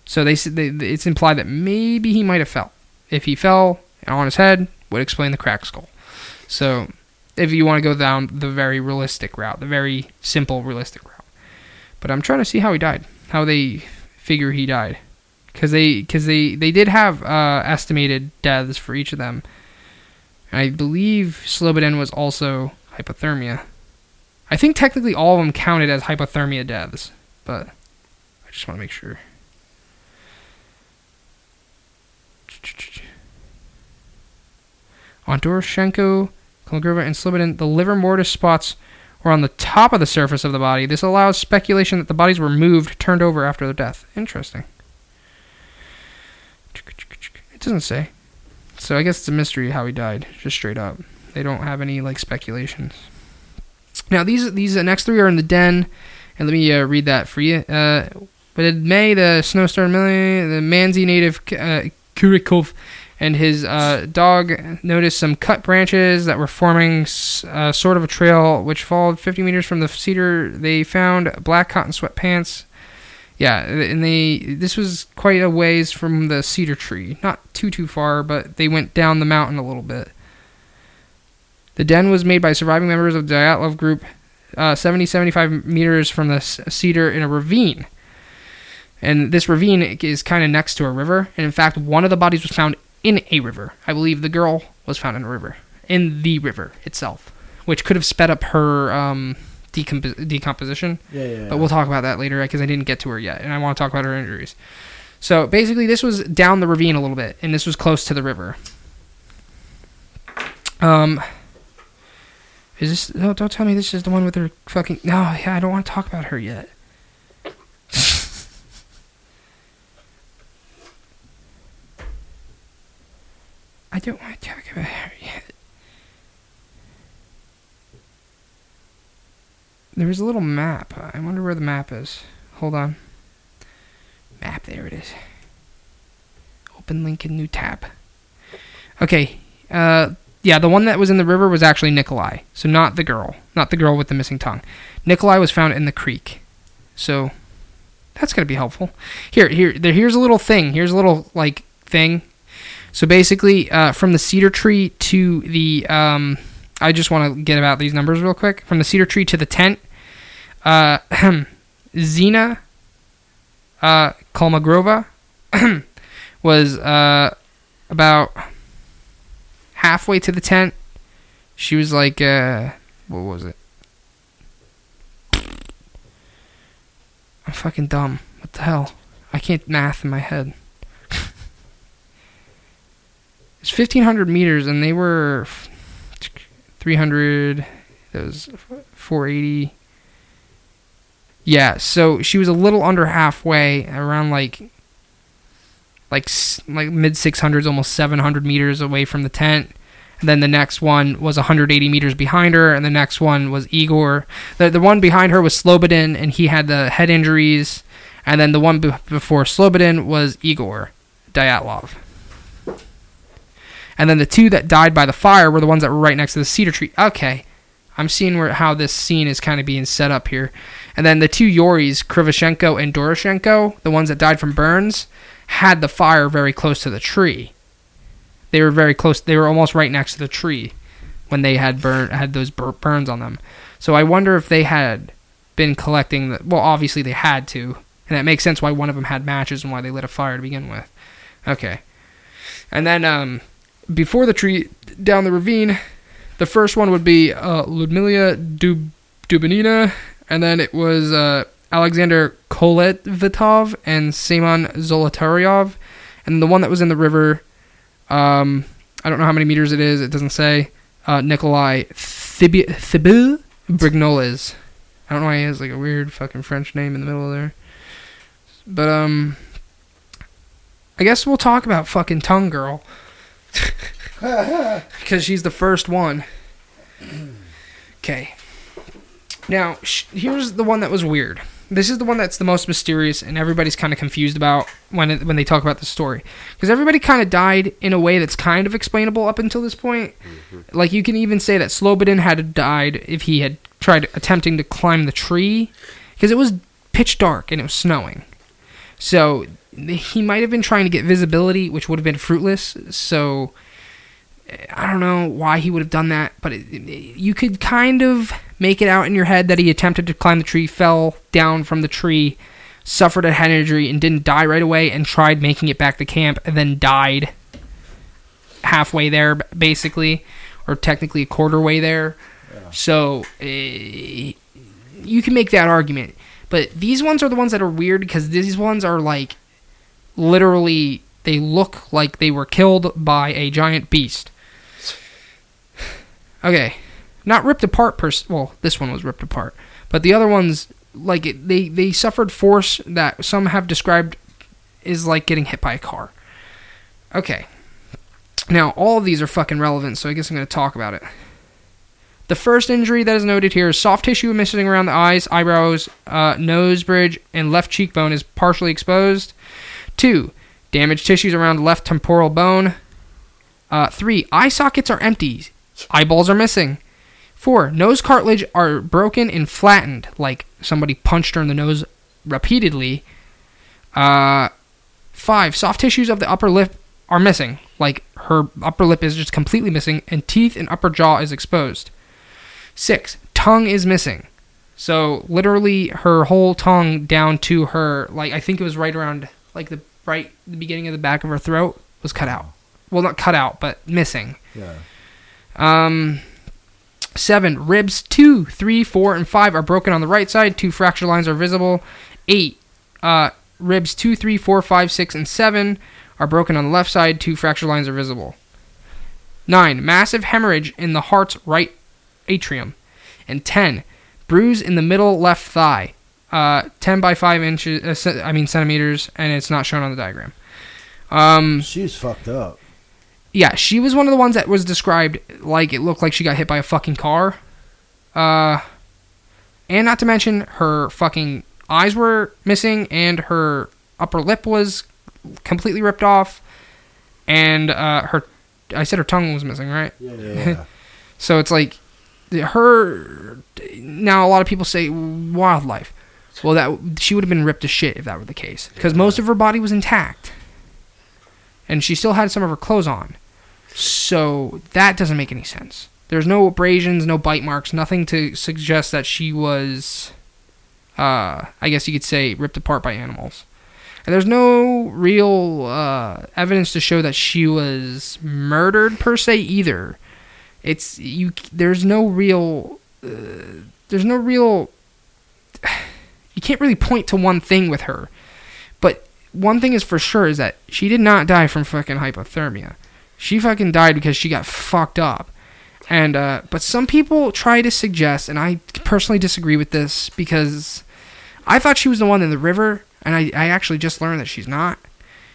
So they, they it's implied that maybe he might have fell. If he fell on his head, would explain the cracked skull. So if you want to go down the very realistic route, the very simple realistic route. But I'm trying to see how he died, how they figure he died, because they because they they did have uh, estimated deaths for each of them. I believe Slobodan was also hypothermia. I think technically all of them counted as hypothermia deaths, but I just want to make sure. On Doroshenko, Kolmogorova, and Slobodan, the livor mortis spots were on the top of the surface of the body. This allows speculation that the bodies were moved, turned over after their death. Interesting. It doesn't say. So I guess it's a mystery how he died, just straight up. They don't have any like speculations. Now these these uh, next three are in the den, and let me uh, read that for you. Uh, but in May, the snowstorm, the Mansi native uh, Kurikov and his uh, dog noticed some cut branches that were forming uh, sort of a trail, which followed 50 meters from the cedar. They found black cotton sweatpants. Yeah, and they this was quite a ways from the cedar tree, not too too far, but they went down the mountain a little bit. The den was made by surviving members of the Dyatlov group, uh, 70 75 meters from the cedar in a ravine. And this ravine is kind of next to a river. And in fact, one of the bodies was found in a river. I believe the girl was found in a river, in the river itself, which could have sped up her um, decomp- decomposition. Yeah, yeah. But we'll talk about that later because I didn't get to her yet, and I want to talk about her injuries. So basically, this was down the ravine a little bit, and this was close to the river. Um, is this? No, don't tell me this is the one with her fucking. No, yeah, I don't want to talk about her yet. I don't want to talk about her yet. There was a little map. I wonder where the map is. Hold on. Map, there it is. Open link in new tab. Okay. Uh, yeah, the one that was in the river was actually Nikolai. So not the girl. Not the girl with the missing tongue. Nikolai was found in the creek. So that's gonna be helpful. Here, here, there, here's a little thing. Here's a little like thing. So basically, uh, from the cedar tree to the um, I just want to get about these numbers real quick. From the cedar tree to the tent, uh, Zena uh, Kolmogrova was uh, about halfway to the tent. She was like, uh, what was it? I'm fucking dumb. What the hell? I can't math in my head. it's 1,500 meters, and they were 300. That was 480. Yeah, so she was a little under halfway, around like like like mid 600s, almost 700 meters away from the tent. And then the next one was 180 meters behind her, and the next one was Igor. The the one behind her was Slobodan, and he had the head injuries. And then the one be- before Slobodan was Igor Dyatlov. And then the two that died by the fire were the ones that were right next to the cedar tree. Okay, I'm seeing where how this scene is kind of being set up here. And then the two Yoris, Krivoshenko and Doroshenko, the ones that died from burns, had the fire very close to the tree. They were very close. They were almost right next to the tree when they had burn had those bur- burns on them. So I wonder if they had been collecting the. Well, obviously they had to, and that makes sense why one of them had matches and why they lit a fire to begin with. Okay, and then um, before the tree down the ravine, the first one would be uh, Ludmila Dub- Dubinina, and then it was uh, Alexander Koletvitov and Simon Zolotaryov, and the one that was in the river. Um, I don't know how many meters it is. It doesn't say. Uh, Nikolai Thibi- Thibil Brignoles. I don't know why he has like a weird fucking French name in the middle of there. But um, I guess we'll talk about fucking Tongue Girl because she's the first one. Okay. Now sh- here's the one that was weird. This is the one that's the most mysterious, and everybody's kind of confused about when it, when they talk about the story, because everybody kind of died in a way that's kind of explainable up until this point. Mm-hmm. Like you can even say that Slobodin had died if he had tried attempting to climb the tree, because it was pitch dark and it was snowing. So he might have been trying to get visibility, which would have been fruitless. So I don't know why he would have done that, but it, it- you could kind of make it out in your head that he attempted to climb the tree, fell down from the tree, suffered a head injury, and didn't die right away, and tried making it back to camp, and then died halfway there, basically, or technically a quarter way there. So eh, you can make that argument, but these ones are the ones that are weird because these ones are like literally they look like they were killed by a giant beast. Okay, not ripped apart per well, this one was ripped apart, but the other ones like it, they they suffered force that some have described is like getting hit by a car. Okay. Now, all of these are fucking relevant, so I guess I'm going to talk about it. The first injury that is noted here is soft tissue missing around the eyes, eyebrows, uh, nose bridge, and left cheekbone is partially exposed. Two, damaged tissues around left temporal bone. Uh, three, eye sockets are empty, eyeballs are missing. Four, nose cartilage are broken and flattened, like somebody punched her in the nose repeatedly. Uh, five, soft tissues of the upper lip are missing, like her upper lip is just completely missing, and teeth and upper jaw is exposed. Six, tongue is missing. So literally her whole tongue down to her like I think it was right around like the right the beginning of the back of her throat was cut out. Well not cut out, but missing. Yeah. Um seven, ribs two, three, four, and five are broken on the right side, two fracture lines are visible. Eight, uh ribs two, three, four, five, six, and seven are broken on the left side, two fracture lines are visible. Nine, massive hemorrhage in the heart's right atrium. And 10, bruise in the middle left thigh. Uh, 10 by 5 inches, uh, I mean centimeters, and it's not shown on the diagram. Um, She was fucked up. Yeah, she was one of the ones that was described like it looked like she got hit by a fucking car. Uh, and not to mention her fucking eyes were missing and her upper lip was completely ripped off, and uh, her, I said her tongue was missing, right? Yeah, yeah, yeah. So it's like her. Now a lot of people say wildlife. Well, that she would have been ripped to shit if that were the case, because most of her body was intact, and she still had some of her clothes on. So that doesn't make any sense. There's no abrasions, no bite marks, nothing to suggest that she was, uh, I guess you could say, ripped apart by animals. And there's no real uh, evidence to show that she was murdered per se either it's you there's no real uh, there's no real you can't really point to one thing with her but one thing is for sure is that she did not die from fucking hypothermia she fucking died because she got fucked up and uh but some people try to suggest and i personally disagree with this because i thought she was the one in the river and i, I actually just learned that she's not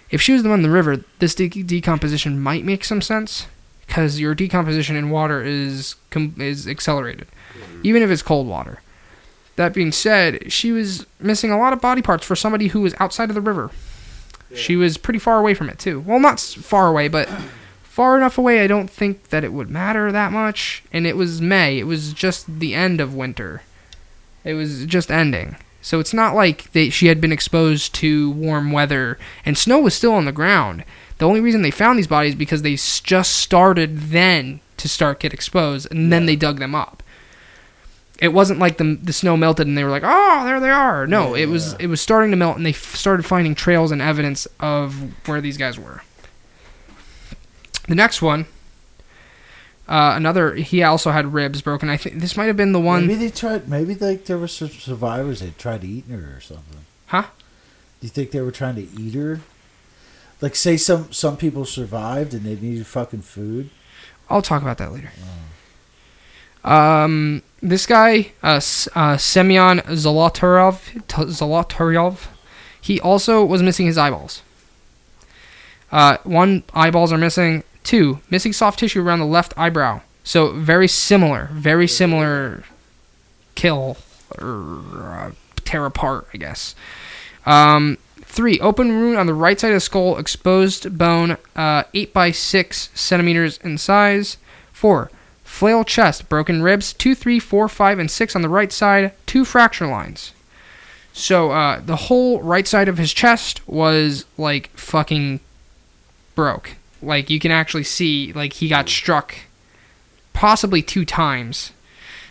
if she was the one in the river this de- decomposition might make some sense because your decomposition in water is com- is accelerated, even if it's cold water. That being said, she was missing a lot of body parts for somebody who was outside of the river. She was pretty far away from it too. Well, not far away, but far enough away. I don't think that it would matter that much. And it was May. It was just the end of winter. It was just ending. So it's not like they, she had been exposed to warm weather and snow was still on the ground. The only reason they found these bodies because they just started then to start get exposed, and then they dug them up. It wasn't like the the snow melted and they were like, "Oh, there they are." No, Yeah, it was yeah. it was starting to melt, and they f- started finding trails and evidence of where these guys were. The next one, uh, another, he also had ribs broken. I think this might have been the one. Maybe they tried. Maybe like there were some survivors that tried eating her or something. Huh? Do you think they were trying to eat her? Like, say some some people survived and they needed fucking food. I'll talk about that later. Um, this guy, uh, uh, Semyon Zolotaryov, Zolotaryov, he also was missing his eyeballs. Uh, one, eyeballs are missing. Two, missing soft tissue around the left eyebrow. So very similar, very similar kill or uh, tear apart, I guess. Um, three, open wound on the right side of the skull, exposed bone, uh, 8 by 6 centimeters in size. Four, flail chest, broken ribs, 2, 3, 4, 5, and 6 on the right side, two fracture lines. So uh, the whole right side of his chest was like fucking broke. Like you can actually see, like he got struck possibly two times.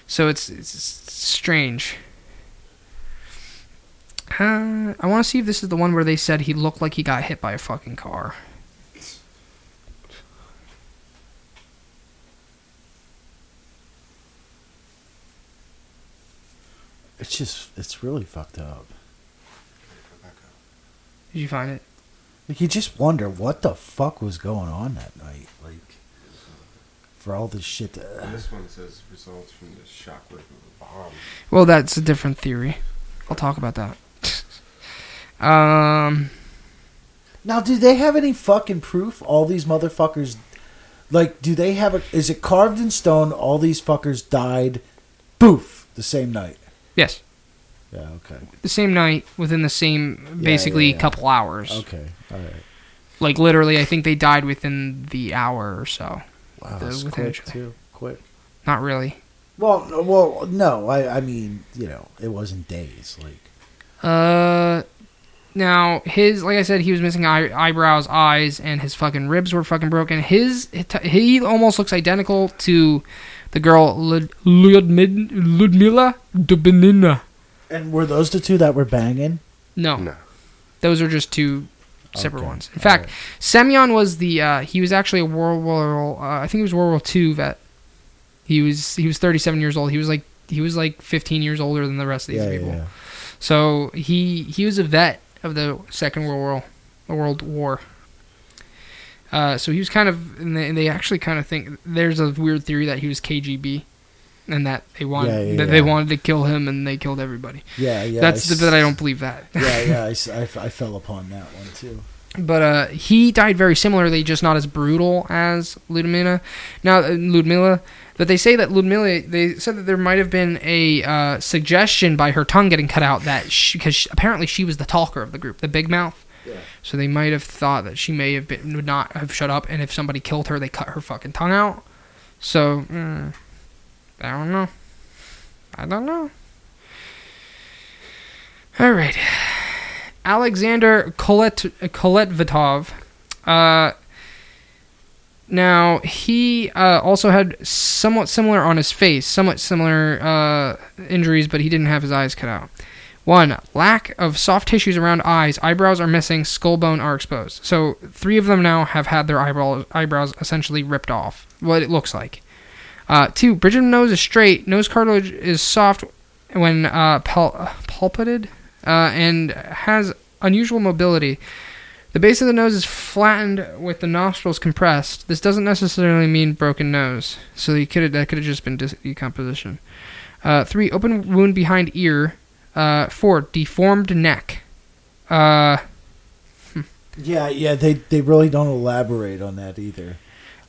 So it's, it's strange. Uh, I want to see if this is the one where they said he looked like he got hit by a fucking car. It's just, it's really fucked up. Did you find it? Like you just wonder what the fuck was going on that night, like for all this shit. To, And this one says results from the shockwave of a bomb. Well, that's a different theory. I'll talk about that. um, now, do they have any fucking proof? All these motherfuckers, like, do they have a? Is it carved in stone? All these fuckers died, boof, the same night. yes, Yeah. Okay. the same night within the same, basically, yeah, yeah. couple hours. Okay. All right. Like literally, I think they died within the hour or so. Wow. The- That's within quick too. Quick. Not really. Well, no- well, no. I, I mean, you know, it wasn't days. Like, Uh, now his, like I said, he was missing eye, eyebrows, eyes, and his fucking ribs were fucking broken. His, he almost looks identical to the girl Lud, Ludmid, Ludmila Dubinina. And were those the two that were banging? No, No. those are just two separate Okay, ones. In all fact, right. Semyon was the uh, he was actually a World War uh, I think he was World War Two vet. He was he was 37 years old. He was like he was like 15 years older than the rest of these yeah, people. yeah. So he he was a vet of the Second World War, the World War. Uh, so he was kind of, and they, and they actually kind of think there's a weird theory that he was KGB, and that they wanted Yeah, yeah, that they wanted to kill him, and they killed everybody. Yeah, yeah. That's I the bit I don't believe that. yeah, yeah. I, I I fell upon that one too. But uh, he died very similarly, just not as brutal as Ludmila. Now, uh, Ludmila, but they say that Ludmila, they said that there might have been a uh, suggestion by her tongue getting cut out that because apparently she was the talker of the group, the big mouth. Yeah. So they might have thought that she may have been would not have shut up, and if somebody killed her, they cut her fucking tongue out. So mm, I don't know. I don't know. All right. Alexander Kolet Koletvitov. Uh, now he uh, also had somewhat similar on his face, somewhat similar uh, injuries, but he didn't have his eyes cut out. One, lack of soft tissues around eyes. Eyebrows are missing. Skull bone are exposed. So three of them now have had their eyebrow, eyebrows essentially ripped off. What it looks like. Uh, two, bridge of nose is straight. Nose cartilage is soft when uh, palpated uh, and has unusual mobility. The base of the nose is flattened with the nostrils compressed. This doesn't necessarily mean broken nose, so you could that could have just been decomposition. Uh, three, open wound behind ear. Uh, four, deformed neck. Uh, Yeah, yeah. They they really don't elaborate on that either.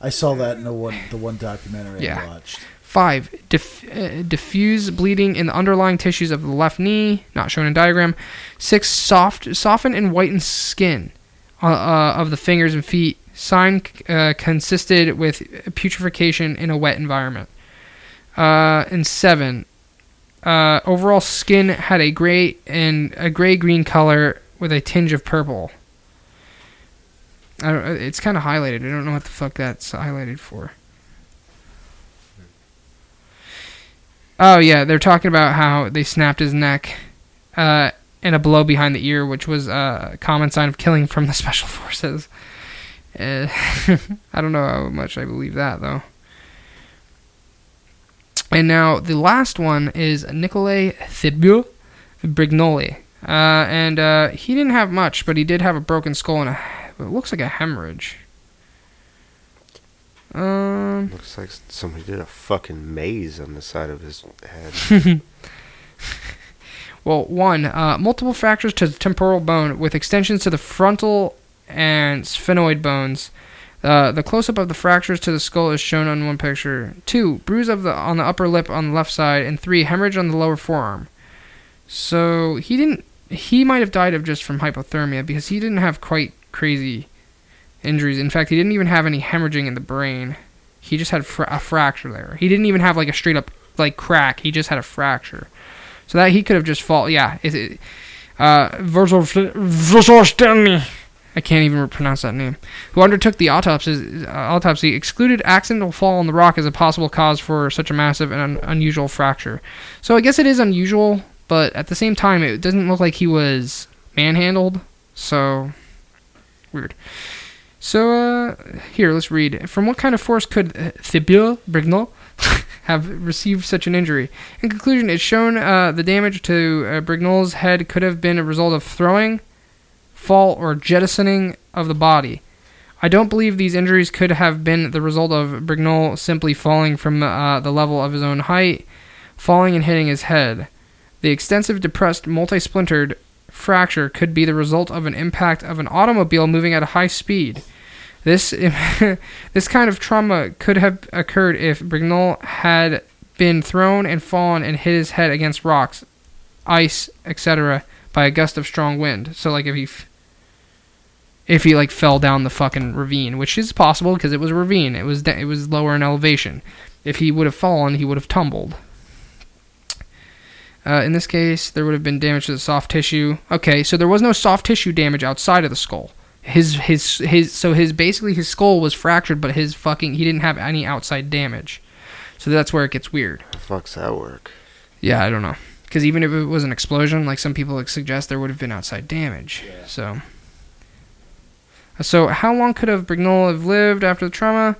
I saw that in the one the one documentary Yeah. I watched. Five, diff- uh, diffuse bleeding in the underlying tissues of the left knee, not shown in diagram. Six, soft, soften and whiten skin uh, uh, of the fingers and feet. Sign uh, consisted with putrefaction in a wet environment. Uh, and seven, uh, overall skin had a gray and a gray green color with a tinge of purple. I don't, it's kind of highlighted. I don't know what the fuck that's highlighted for. Oh yeah, they're talking about how they snapped his neck, uh, and a blow behind the ear, which was a common sign of killing from the special forces. Uh, I don't know how much I believe that though. And now the last one is Nicolai Thibeaux Brignoli, uh, and uh, he didn't have much, but he did have a broken skull and a, it looks like a hemorrhage. Um. Looks like somebody did a fucking maze on the side of his head. Well, one, uh, multiple fractures to the temporal bone with extensions to the frontal and sphenoid bones. Uh, the close-up of the fractures to the skull is shown on one picture. Two, bruise of the on the upper lip on the left side, and three, hemorrhage on the lower forearm. So he didn't. He might have died of just from hypothermia because he didn't have quite crazy injuries. In fact, he didn't even have any hemorrhaging in the brain. He just had fra- a fracture there. He didn't even have like a straight up like crack. He just had a fracture. So that he could have just fall. Yeah. Is it? Uh, Stanley. I can't even pronounce that name. Who undertook the autopsy, uh, autopsy excluded accidental fall on the rock as a possible cause for such a massive and un- unusual fracture. So I guess it is unusual, but at the same time, it doesn't look like he was manhandled. So weird. So uh, here, let's read. From what kind of force could uh, Thibeaux Brignolle have received such an injury? In conclusion, it's shown uh, the damage to uh, Brignolle's head could have been a result of throwing, fall, or jettisoning of the body. I don't believe these injuries could have been the result of Brignol simply falling from uh, the level of his own height, falling and hitting his head. The extensive, depressed, multi splintered fracture could be the result of an impact of an automobile moving at a high speed. This this kind of trauma could have occurred if Brignolle had been thrown and fallen and hit his head against rocks, ice, etc. by a gust of strong wind. So like if he f- if he like fell down the fucking ravine, which is possible because it was a ravine. It was it was lower in elevation. If he would have fallen, he would have tumbled. Uh, in this case, there would have been damage to the soft tissue. Okay, so there was no soft tissue damage outside of the skull. His his his so his basically his skull was fractured, but his fucking he didn't have any outside damage. So that's where it gets weird. The fuck's that work? Yeah, I don't know. Because even if it was an explosion, like some people like suggest, there would have been outside damage. So, so how long could have Brignolle have lived after the trauma?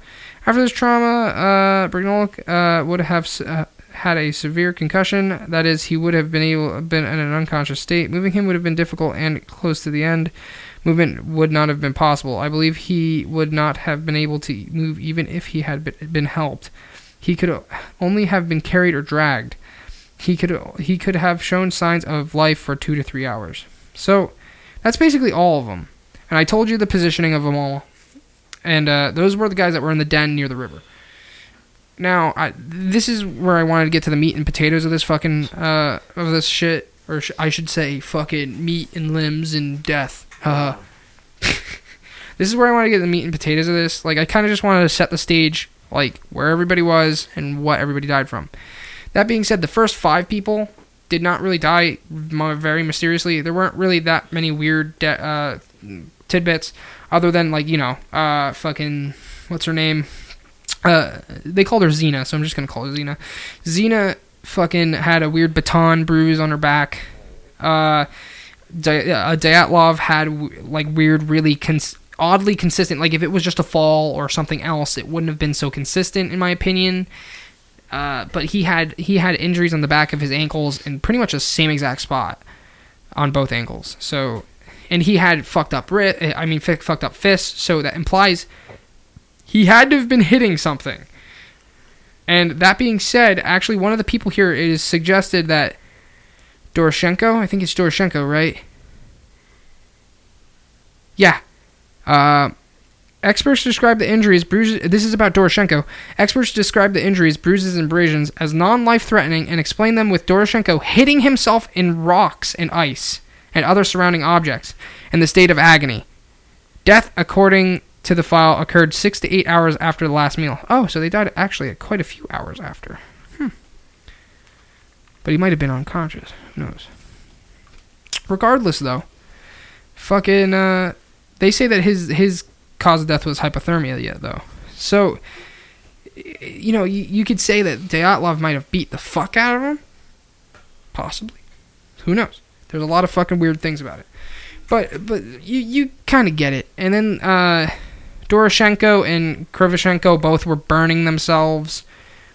After this trauma, uh, Brignolle uh, would have uh, had a severe concussion. That is, he would have been able been in an unconscious state. Moving him would have been difficult and close to the end. Movement would not have been possible. I believe he would not have been able to move even if he had been helped. He could only have been carried or dragged he could he could have shown signs of life for two to three hours. So that's basically all of them. And I told you the positioning of them all. And uh, those were the guys that were in the den near the river. Now, I, this is where I wanted to get to the meat and potatoes of this fucking uh, of this shit, or sh- I should say, fucking meat and limbs and death. Haha. this is where I want to get the meat and potatoes of this. Like, I kind of just wanted to set the stage, like where everybody was and what everybody died from. That being said, the first five people did not really die very mysteriously. There weren't really that many weird de- uh, tidbits, other than like you know, uh, fucking what's her name? Uh, they called her Zina, so I'm just gonna call her Zina. Zina fucking had a weird baton bruise on her back. Uh, Di- uh, Dyatlov had w- like weird, really cons- oddly consistent. Like if it was just a fall or something else, it wouldn't have been so consistent, in my opinion. Uh, but he had he had injuries on the back of his ankles in pretty much the same exact spot on both ankles. So, and he had fucked up wrist. I mean, fi- fucked up fists. So that implies he had to have been hitting something. And that being said, actually, one of the people here is suggested that Doroshenko. I think it's Doroshenko, right? Yeah. Uh, Experts describe the injuries, bruises. This is about Doroshenko. Experts describe the injuries, bruises, and abrasions as non-life threatening and explain them with Doroshenko hitting himself in rocks and ice and other surrounding objects in the state of agony. Death, according to the file, occurred six to eight hours after the last meal. Oh, so they died actually quite a few hours after. Hmm. But he might have been unconscious. Who knows? Regardless, though, fucking, uh, they say that his his cause of death was hypothermia yet though. So you know, you, you could say that Dyatlov might have beat the fuck out of him. Possibly. Who knows? There's a lot of fucking weird things about it. But but you you kind of get it. And then uh Doroshenko and Krivoshenko both were burning themselves,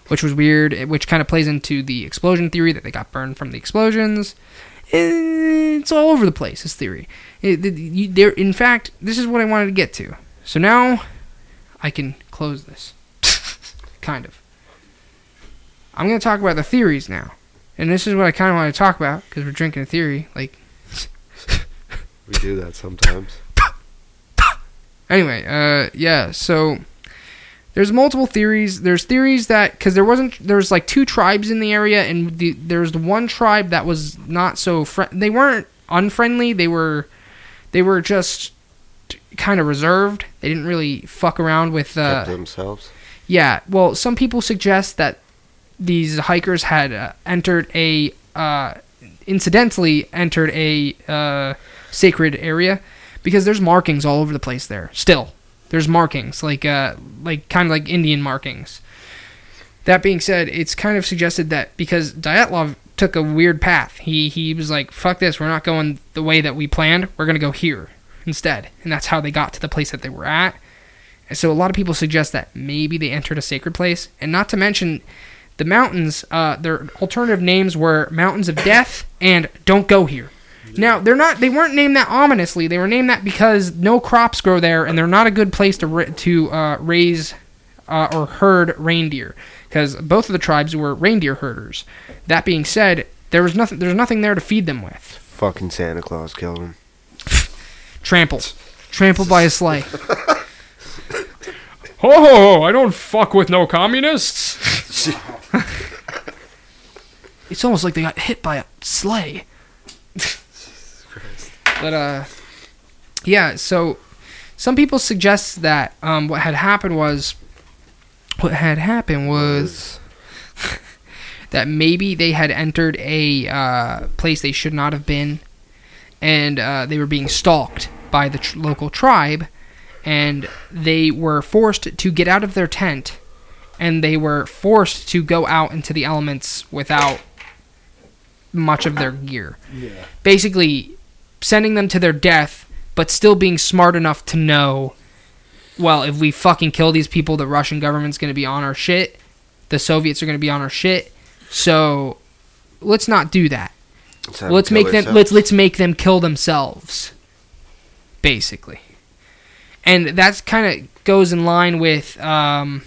which was weird, eh, which kind of plays into the explosion theory that they got burned from the explosions. Eh, it's all over the place, this theory. Eh, there, in fact, this is what I wanted to get to. So now I can close this. kind of. I'm going to talk about the theories now. And this is what I kind of want to talk about because we're drinking a theory. Like, We do that sometimes. Anyway, uh, yeah, so there's multiple theories. There's theories that because there wasn't there's like two tribes in the area, and the, there's the one tribe that was not so fri They weren't unfriendly. They were they were just kind of reserved. They didn't really fuck around with. Uh, themselves. yeah, well, some people suggest that these hikers had uh, entered a, uh, incidentally entered a uh, sacred area because there's markings all over the place there. Still, there's markings like uh, like kind of like Indian markings. That being said, it's kind of suggested that because Dyatlov took a weird path, he he was like, "Fuck this, we're not going the way that we planned. We're gonna go here instead," and that's how they got to the place that they were at. And so a lot of people suggest that maybe they entered a sacred place, and not to mention the mountains. Uh, their alternative names were Mountains of Death and Don't Go Here. Now they're not. They weren't named that ominously. They were named that because no crops grow there, and they're not a good place to to uh, raise uh, or herd reindeer because both of the tribes were reindeer herders. That being said, there was nothing. There's nothing there to feed them with. Fucking Santa Claus killed him. Trampled, trampled by a sleigh. Oh, I don't fuck with no communists. it's almost like they got hit by a sleigh. but uh, yeah. So some people suggest that um, what had happened was what had happened was that maybe they had entered a uh, place they should not have been, and uh, they were being stalked by the tr- local tribe, and they were forced to get out of their tent, and they were forced to go out into the elements without much of their gear. Yeah. Basically, sending them to their death, but still being smart enough to know, well, if we fucking kill these people, the Russian government's going to be on our shit. The Soviets are going to be on our shit. So let's not do that. Let's let's make them themselves. let's let's make them kill themselves basically and that's kind of goes in line with um,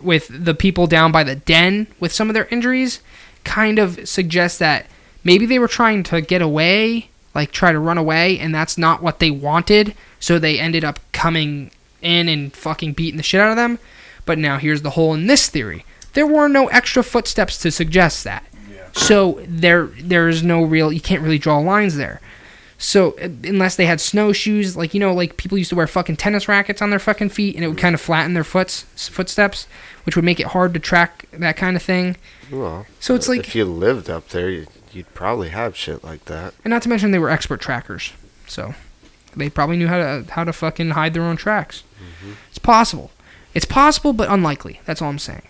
with the people down by the den with some of their injuries kind of suggests that maybe they were trying to get away like try to run away and that's not what they wanted so they ended up coming in and fucking beating the shit out of them but now here's the hole in this theory there were no extra footsteps to suggest that yeah. so there there's no real you can't really draw lines there. So uh, unless they had snowshoes, like you know, like people used to wear fucking tennis rackets on their fucking feet, and it would kind of flatten their foots footsteps, which would make it hard to track that kind of thing. Well, So it's like, if you lived up there, you'd, you'd probably have shit like that. and not to mention they were expert trackers, so they probably knew how to how to fucking hide their own tracks. It's possible. It's possible, but unlikely. That's all I'm saying.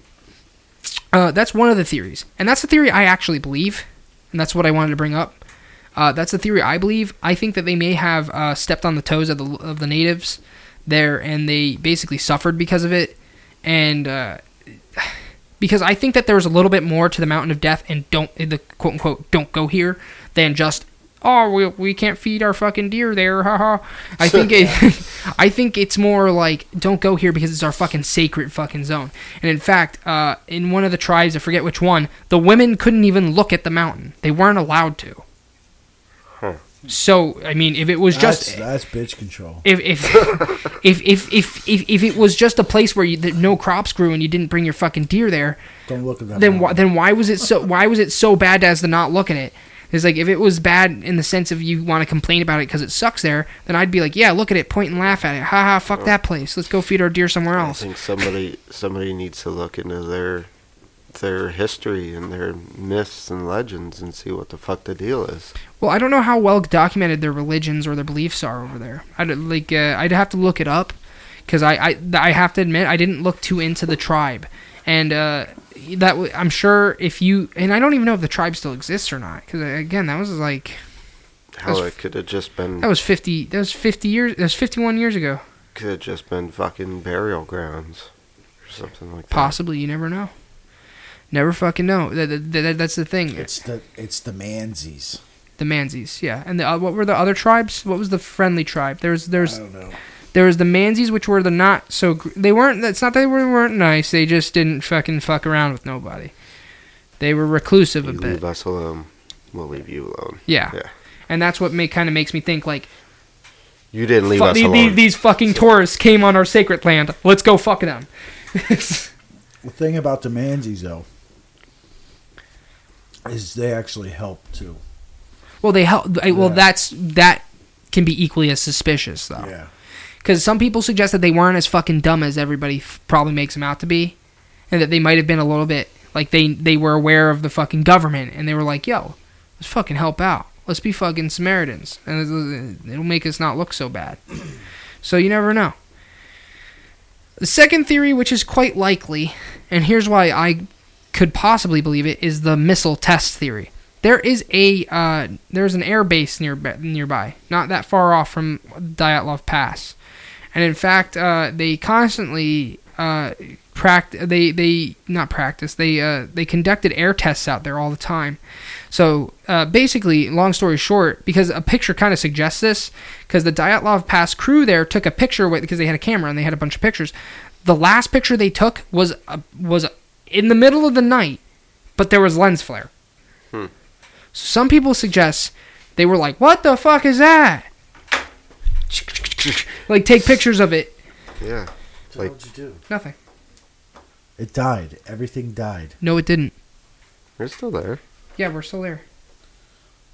Uh, that's one of the theories, and that's the theory I actually believe, and that's what I wanted to bring up. Uh, that's the theory I believe. I think that they may have uh, stepped on the toes of the of the natives there, and they basically suffered because of it, and uh, because I think that there's a little bit more to the Mountain of Death and don't the quote unquote don't go here than just oh we, we can't feed our fucking deer there haha. I think it I think it's more like don't go here because it's our fucking sacred fucking zone. And in fact, uh, in one of the tribes, I forget which one, the women couldn't even look at the mountain. They weren't allowed to. Huh. So I mean, if it was just that's, that's bitch control. if if, if if if if if it was just a place where you, that no crops grew and you didn't bring your fucking deer there, Don't look at that. then why then why was it so why was it so bad as to not look at it? It's like if it was bad in the sense of you want to complain about it because it sucks there, then I'd be like, yeah, look at it, point and laugh at it. Ha ha, fuck oh. that place. Let's go feed our deer somewhere else. I think somebody somebody needs to look into their their history and their myths and legends and see what the fuck the deal is. Well, I don't know how well documented their religions or their beliefs are over there. I'd like uh, I'd have to look it up because I, I I have to admit I didn't look too into the tribe, and uh, that w- I'm sure if you and I don't even know if the tribe still exists or not because again that was like how That's- it could have just been that was 50 that was 50 years that was 51 years ago. could have just been fucking burial grounds or something like that. Possibly, you never know. Never fucking know. That, that, that- that's the thing. It's the it's the Mansies. The Mansies, yeah. And the, uh, what were the other tribes? What was the friendly tribe? There's there's I don't know. there was the Mansies, which were the not so. They weren't. It's not that they were, weren't nice. They just didn't fucking fuck around with nobody. They were reclusive a bit. leave us alone. We'll leave you alone. Yeah. Yeah. And that's what make kind of makes me think like You didn't leave fu- us the- alone. the- these fucking tourists came on our sacred land. Let's go fuck them. The thing about the Mansies, though, is they actually help too. well, they help. Well, Yeah. that's that can be equally as suspicious though. Yeah. Because some people suggest that they weren't as fucking dumb as everybody f- probably makes them out to be, and that they might have been a little bit like they they were aware of the fucking government, and they were like, "Yo, let's fucking help out. Let's be fucking Samaritans, and it'll make us not look so bad." so you never know. The second theory, which is quite likely, and here's why I could possibly believe it, is the missile test theory. There is a uh, there's an air base near nearby, not that far off from Dyatlov Pass, and in fact, uh, they constantly uh, they they not practice they uh, they conducted air tests out there all the time. So uh, basically, long story short, because a picture kind of suggests this, because the Dyatlov Pass crew there took a picture because they had a camera and they had a bunch of pictures. The last picture they took was uh, was in the middle of the night, but there was lens flare. Hmm. Some people suggest they were like, "What the fuck is that?" like take pictures of it. Yeah. So Like- what'd you do? Nothing. It died. Everything died. No, it didn't. We're still there. Yeah, we're still there.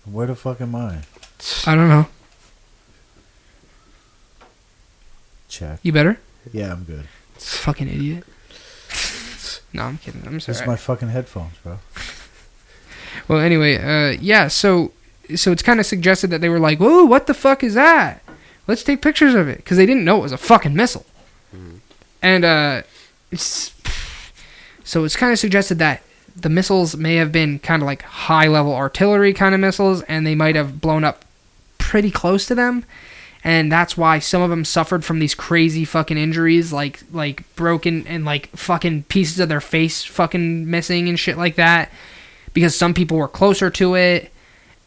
Where the fuck am I? I don't know. Check. You better. Yeah, I'm good. Fucking idiot. No, I'm kidding. I'm This is sorry. my fucking headphones, bro. Well, anyway, uh, yeah. So, so it's kind of suggested that they were like, "Whoa, what the fuck is that? Let's take pictures of it," because they didn't know it was a fucking missile. And uh, it's so it's kind of suggested that the missiles may have been kind of like high level artillery kind of missiles, and they might have blown up pretty close to them. And that's why some of them suffered from these crazy fucking injuries, like like broken and like fucking pieces of their face fucking missing and shit like that because some people were closer to it,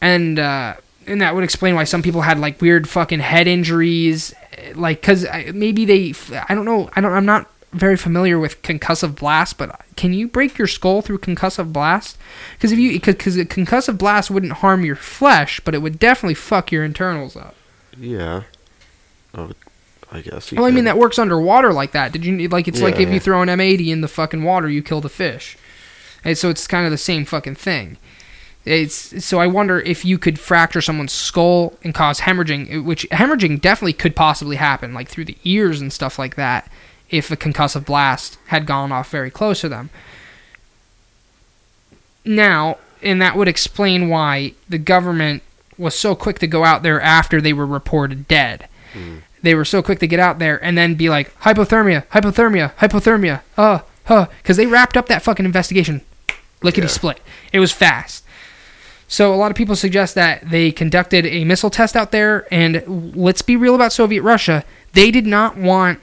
and uh, and that would explain why some people had like weird fucking head injuries, like because maybe they I don't know I don't I'm not very familiar with concussive blast, but can you break your skull through concussive blast? Because if you because a concussive blast wouldn't harm your flesh, but it would definitely fuck your internals up. Yeah. Oh, I guess. Well, I mean that works underwater like that. Did you like it's like if yeah. you throw an M80 in the fucking water, you kill the fish. And so it's kind of the same fucking thing. It's so I wonder if you could fracture someone's skull and cause hemorrhaging, uh, which hemorrhaging definitely could possibly happen, like through the ears and stuff like that, if a concussive blast had gone off very close to them. Now, and that would explain why the government was so quick to go out there after they were reported dead they were so quick to get out there and then be like hypothermia, hypothermia, hypothermia, uh, huh, because they wrapped up that fucking investigation, lickety split. It was fast. So a lot of people suggest that they conducted a missile test out there, and let's be real about Soviet Russia. They did not want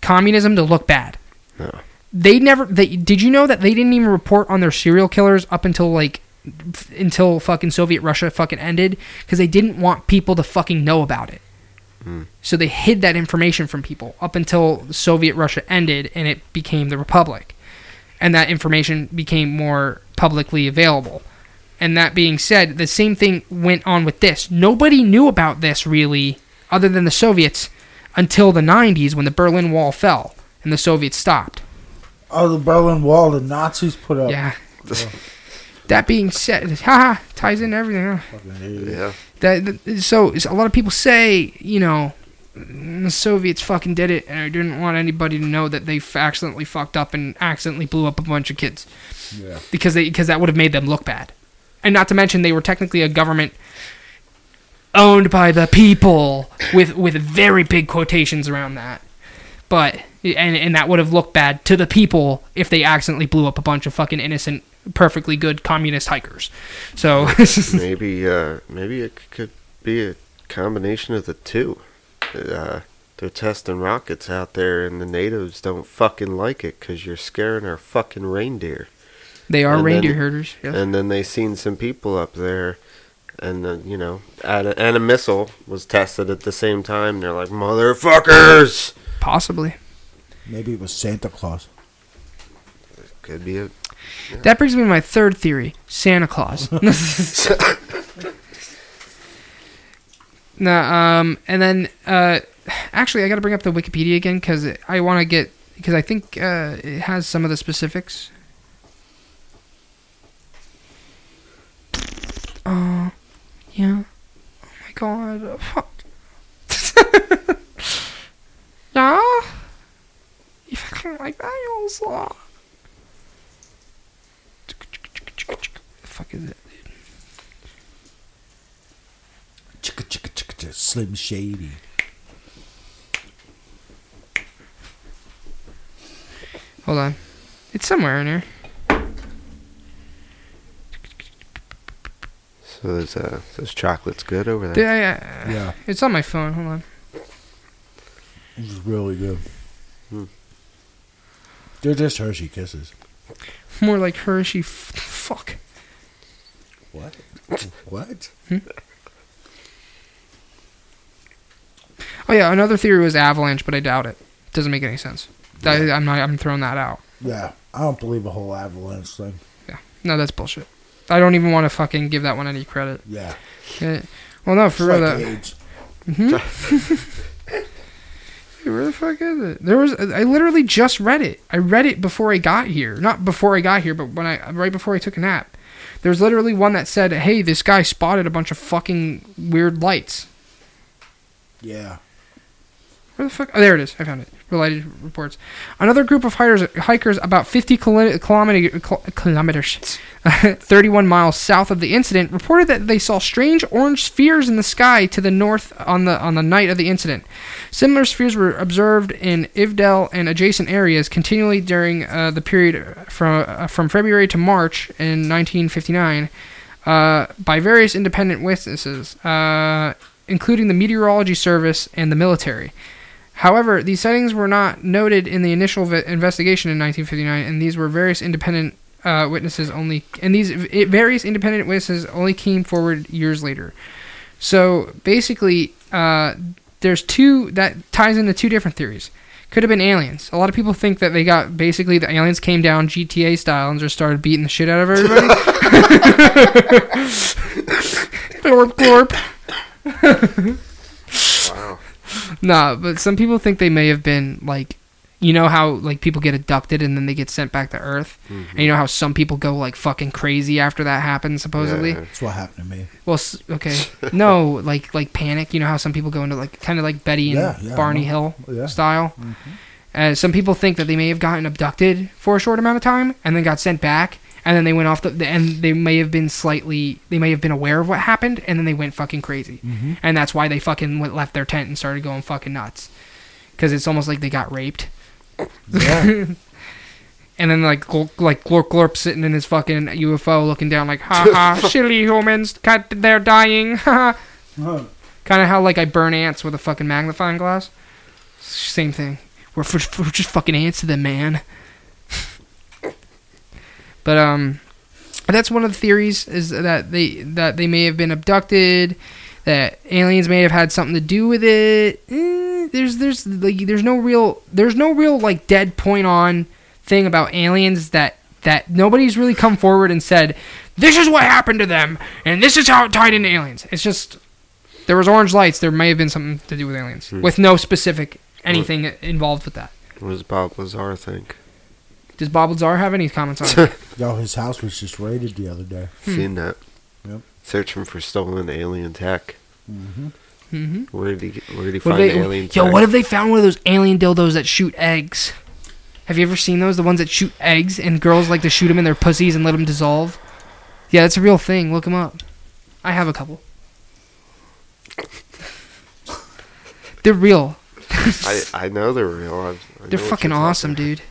communism to look bad. No. They never. They did you know that they didn't even report on their serial killers up until like f- until fucking Soviet Russia fucking ended because they didn't want people to fucking know about it. So they hid that information from people up until Soviet Russia ended and it became the Republic. And that information became more publicly available. And that being said, the same thing went on with this. Nobody knew about this really, other than the Soviets, until the 90s when the Berlin Wall fell and the Soviets stopped. Oh, the Berlin Wall the Nazis put up. Yeah. That being said, haha, ties in everything. huh? Fucking idiot. Yeah. that, that so, a lot of people say you know mm, the Soviets fucking did it and I didn't want anybody to know that they f- accidentally fucked up and accidentally blew up a bunch of kids Yeah. because they because that would have made them look bad and not to mention they were technically a government owned by the people with with very big quotations around that but and and that would have looked bad to the people if they accidentally blew up a bunch of fucking innocent perfectly good communist hikers so maybe uh, maybe it could be a combination of the two. Uh, they're testing rockets out there, and the natives don't fucking like it because you're scaring our fucking reindeer. They are And then- reindeer herders. Yes. And then they seen some people up there, and uh, you know, and a, and a missile was tested at the same time. They're like, motherfuckers. Possibly. Maybe it was Santa Claus. It could be That brings me to my third theory: Santa Claus. nah, um, and then uh, actually, I got to bring up the Wikipedia again because I want to get because I think uh, it has some of the specifics. Uh, yeah. Oh my god. Fuck. yeah. You fucking like that, you also. The fuck is it? Chicka chicka chicka chicka. Slim Shady. Hold on. It's somewhere in here. So those uh, those chocolates good over there. Yeah, yeah. Yeah, It's on my phone. Hold on. this is really good. Hmm. They're just Hershey Kisses. More like Hershey. F- fuck. What? what? Oh yeah, another theory was avalanche, but I doubt it. Doesn't make any sense. That- I'm not. I'm throwing that out. Yeah, I don't believe a whole avalanche thing. Yeah, no, that's bullshit. I don't even want to fucking give that one any credit. Yeah, Eh, well, no, it's for real. like that- AIDS. Where the fuck is it? There was. I literally just read it. I read it before I got here. Not before I got here, but when I right before I took a nap. There's literally one that said, "Hey, this guy spotted a bunch of fucking weird lights." Yeah, Where the fuck? Oh, there it is. I found it. Related reports. Another group of hikers, hikers about 50 kilo- kilometer, kilometers, 31 miles south of the incident, reported that they saw strange orange spheres in the sky to the north on the on the night of the incident. Similar spheres were observed in Ivdel and adjacent areas continually during uh, the period from uh, from February to March in 1959 uh, by various independent witnesses, uh, including the Meteorology Service and the military. However, these sightings were not noted in the initial ve- investigation in 1959, and these were various independent uh, witnesses only, and these i various independent witnesses only came forward years later. So basically, uh, there's two that ties into two different theories. Could have been aliens. A lot of people think that they got basically the aliens came down GTA style and just started beating the shit out of everybody. glorp glorp. Wow. Nah, but some people think they may have been like, you know how like people get abducted and then they get sent back to Earth, and you know how some people go like fucking crazy after that happens supposedly. Yeah. that's what happened to me. Well, okay, no, like like panic. You know how some people go into like kind of like Betty and Yeah, yeah, Barney I Hill know. Yeah. style. Uh, some people think that they may have gotten abducted for a short amount of time and then got sent back, and then they went off the and they may have been slightly they may have been aware of what happened and then they went fucking crazy, mm-hmm. and that's why they fucking went left their tent and started going fucking nuts, because it's almost like they got raped. Yeah, And then like glor- like Glorp Glorp sitting in his fucking UFO looking down like ha ha silly humans. Got they're dying. Ha Huh. kind of how like I burn ants with a fucking magnifying glass. Same thing. We're, f- we're just fucking ants to them man but um that's one of the theories is that they that they may have been abducted that aliens may have had something to do with it. Eh, there's there's like there's no real there's no real like dead point on thing about aliens that that nobody's really come forward and said this is what happened to them and this is how it tied into aliens. It's just there was orange lights there may have been something to do with aliens with no specific anything involved with that. What does Bob Lazar think? Does bob lazar have any comments on it yo, his house was just raided the other day. Seen that? Yep. Searching for stolen alien tech. mm-hmm. Where did he? Where did he What find if they, alien yo, tech? what if they found one of those alien dildos that shoot eggs? Have you ever seen those? The ones that shoot eggs, and girls like to shoot them in their pussies and let them dissolve. Yeah, that's a real thing. Look them up. I have a couple. They're real. I, I know they're real. I, I know They're fucking you're awesome, talking- dude.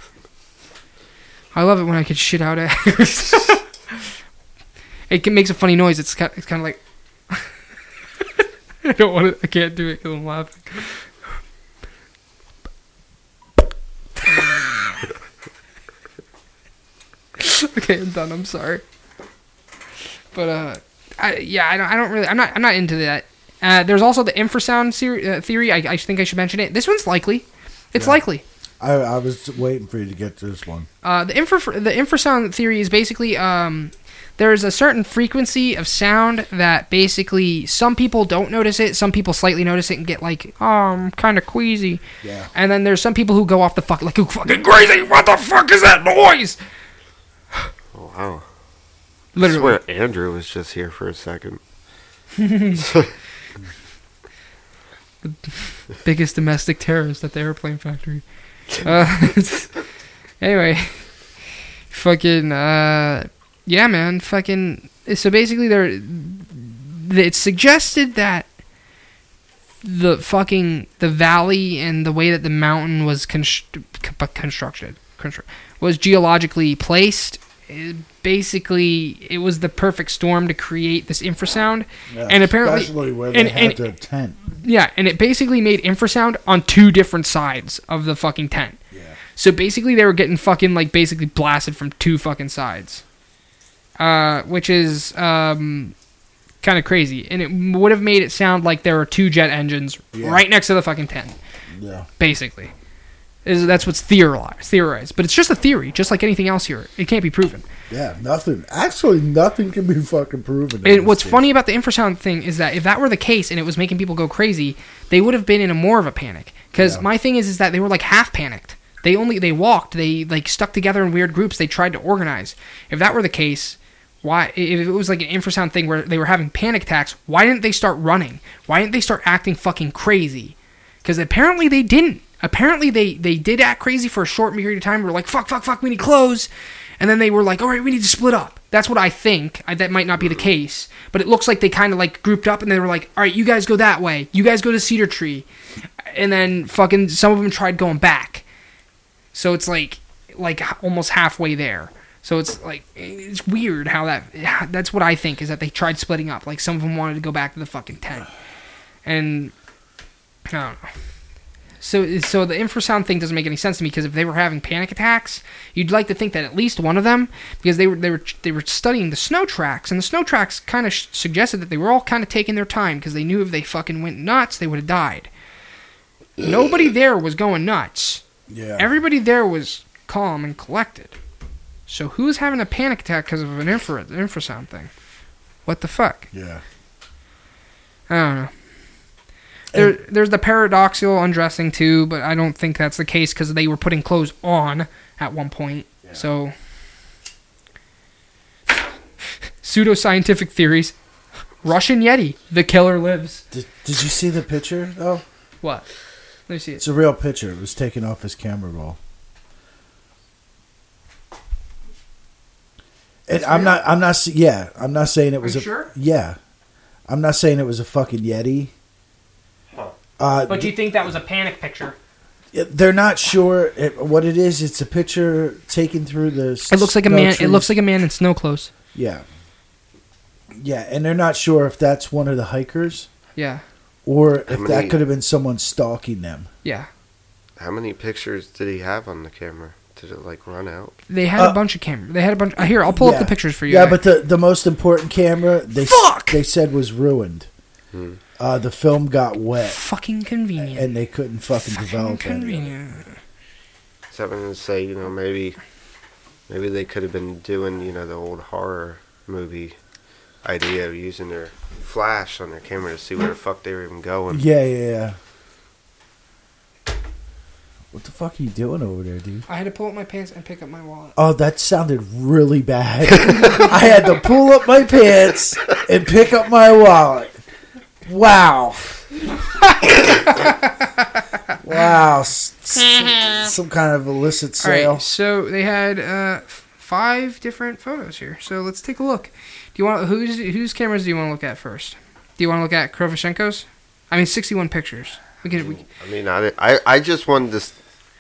I love it when I can shit out eggs. it makes a funny noise. It's kind, it's kind of like. I don't want to. I can't do it because I'm laughing. okay, I'm done. I'm sorry. But uh, I, yeah, I don't. I don't really. I'm not. I'm not into that. Uh, there's also the infrasound ser- uh, theory. I, I think I should mention it. This one's likely. It's Yeah. likely. I, I was waiting for you to get to this one. Uh, the infra the infrasound theory is basically um, there's a certain frequency of sound that basically some people don't notice it, some people slightly notice it and get like, oh, I'm kind of queasy. Yeah. And then there's some people who go off the fuck like, you fucking crazy. What the fuck is that noise? Oh, wow. I Literally. swear Andrew was just here for a second. the biggest domestic terrorist at the airplane factory. Uh, anyway, fucking uh, yeah, man, fucking. So basically, there, it's suggested that the fucking the valley and the way that the mountain was const- constructed constru- was geologically placed. It basically, it was the perfect storm to create this infrasound. Yeah, And apparently- especially where they and- had and- their tent. Yeah, and it basically made infrasound on two different sides of the fucking tent. Yeah. So basically, they were getting fucking like basically blasted from two fucking sides, uh, which is um, kind of crazy. And it would have made it sound like there were two jet engines Yeah. right next to the fucking tent. Yeah. Basically, is that's what's theorized, theorized. But it's just a theory, just like anything else here. It can't be proven. Yeah. Nothing. Actually, nothing can be fucking proven. And what's case. funny about the infrasound thing is that if that were the case and it was making people go crazy, they would have been in a more of a panic. Because Yeah. my thing is, is that they were like half panicked. They only they walked. They like stuck together in weird groups. They tried to organize. If that were the case, why? If it was like an infrasound thing where they were having panic attacks, why didn't they start running? Why didn't they start acting fucking crazy? Because apparently they didn't. Apparently they they did act crazy for a short period of time. We were like, fuck, fuck, fuck, we need clothes. And then they were like, all right, we need to split up. That's what I think. I, that might not be the case, but it looks like they kind of like grouped up and they were like, all right, you guys go that way. You guys go to Cedar Tree. And then fucking some of them tried going back. So it's like like almost halfway there. So it's like it's weird how that that's what I think is that they tried splitting up. Like some of them wanted to go back to the fucking tent. And I don't know. So, so the infrasound thing doesn't make any sense to me because if they were having panic attacks, you'd like to think that at least one of them, because they were they were they were studying the snow tracks, and the snow tracks kind of sh- suggested that they were all kind of taking their time because they knew if they fucking went nuts, they would have died. Nobody there was going nuts. Yeah. Everybody there was calm and collected. So who's having a panic attack because of an infra infrasound thing? What the fuck? yeah. I don't know. There, there's the paradoxical undressing too, but I don't think that's the case because they were putting clothes on at one point. So, pseudoscientific theories. Russian Yeti, the killer lives. Did, did you see the picture though? What? Let me see it. It's a real picture. It was taken off his camera roll. And I'm not. I'm not. Yeah, I'm not saying it was a. sure? Yeah, I'm not saying it was a fucking yeti. Uh, But do you think that was a panic picture? they're not sure it, what it is. It's a picture taken through the. It looks like a snow man. It looks like a man in snow clothes. Yeah. Yeah, and they're not sure if that's one of the hikers Yeah, or if How that could have been someone stalking them. yeah. How many pictures did he have on the camera? Did it like run out? They had Uh, a bunch of cameras. They had a bunch. Uh, here, I'll pull up the pictures for you. Yeah, but the the most important camera they Fuck! they said was ruined. Hmm. Uh, the film got wet fucking convenient. and they couldn't fucking, fucking develop any. of it. convenient. So I'm gonna say, you know, maybe, maybe they could have been doing, you know, the old horror movie idea of using their flash on their camera to see where the fuck they were even going. Yeah, yeah, yeah. What the fuck are you doing over there, dude? I had to pull up my pants and pick up my wallet. Oh, that sounded really bad. I had to pull up my pants and pick up my wallet. Wow. wow. S- s- some kind of illicit sale. All right, sale. so they had uh, five different photos here. So let's take a look. Do you want whose whose cameras do you want to look at first? Do you want to look at Krovashenko's? I mean, sixty-one pictures. We can. We, I mean, I, I, I just wanted to, s-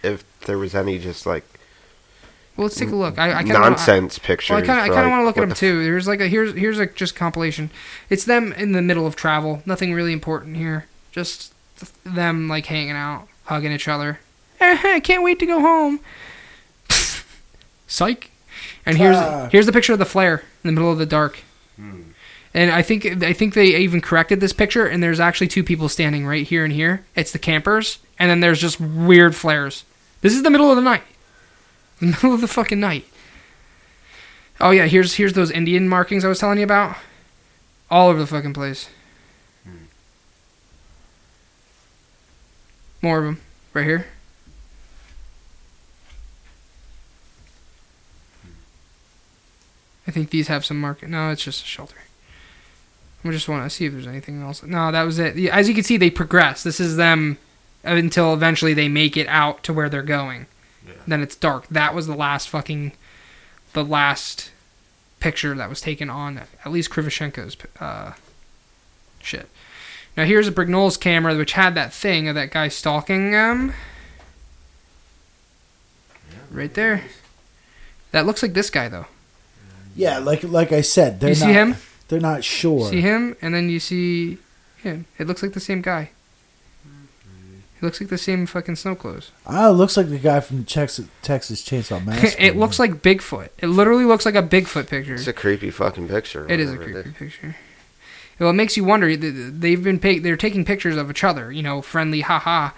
if there was any just like well, let's take a look. I, I kinda nonsense pictures. Well, I kind of, I kind of like, want to look at them the too. There's like a here's here's a just compilation. It's them in the middle of travel. Nothing really important here. Just them like hanging out, hugging each other. Eh, I can't wait to go home. Psych. And here's Ah. here's the picture of the flare in the middle of the dark. And I think I think they even corrected this picture. And there's actually two people standing right here and here. It's the campers, and then there's just weird flares. This is the middle of the night. The middle of the fucking night. Oh yeah, here's here's those Indian markings I was telling you about. All over the fucking place. Hmm. More of them right here. Hmm. I think these have some marking. No, it's just a shelter. I just want to see if there's anything else. No, that was it. As you can see, they progress. This is them uh, until eventually they make it out to where they're going. Yeah. Then it's dark. That was the last fucking, the last picture that was taken on at least Krivoshenko's uh, shit. Now here's a Brignolle's camera, which had that thing of that guy stalking them. Right there. That looks like this guy though. Yeah, like like I said, they're you not see him? they're not sure. See him, and then you see him. It looks like the same guy. It looks like the same fucking snow clothes. Ah, it looks like the guy from Texas, Texas Chainsaw Massacre. it looks like Bigfoot. It literally looks like a Bigfoot picture. It's a creepy fucking picture. It is a creepy is. picture. Well, it makes you wonder. th- th- They've been pay- they're taking pictures of each other. You know, friendly, haha.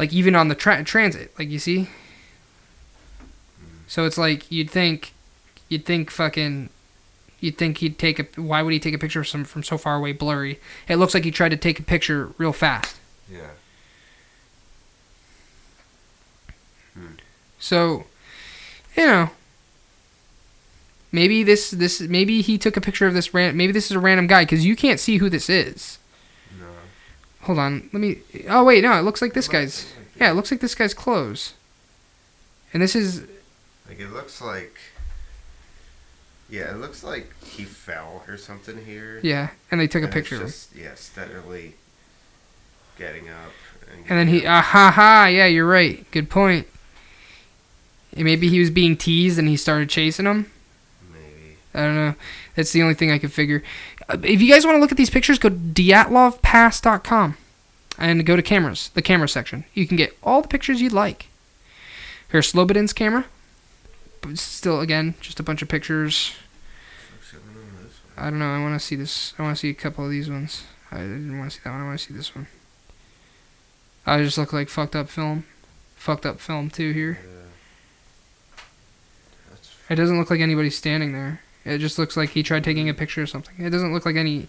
Like even on the tra- transit, like you see. So it's like you'd think, you'd think fucking, you'd think he'd take a. Why would he take a picture of some from so far away, blurry? It looks like he tried to take a picture real fast. Yeah. So, you know, maybe this this maybe he took a picture of this ran. Maybe this is a random guy because you can't see who this is. No. Hold on, let me. Oh wait, no, it looks like this guy's. Yeah, it looks like this guy's clothes. And this is Like it looks like. Yeah, it looks like he fell or something here. yeah, and they took a And it's picture. Just, yeah, steadily getting up. And, And then he ah ha ha yeah, you're right. Good point. Maybe he was being teased and he started chasing him. maybe. I don't know. That's the only thing I could figure. Uh, If you guys want to look at these pictures, go to dyatlovpass.com and go to cameras, the camera section. You can get all the pictures you'd like. Here's Slobodin's camera. But still, again, just a bunch of pictures. I don't know. I want to see this. I want to see a couple of these ones. I didn't want to see that one. I want to see this one. I just look like fucked up film. Fucked up film, too, here. That's It doesn't look like anybody's standing there. It just looks like he tried taking a picture or something. It doesn't look like any.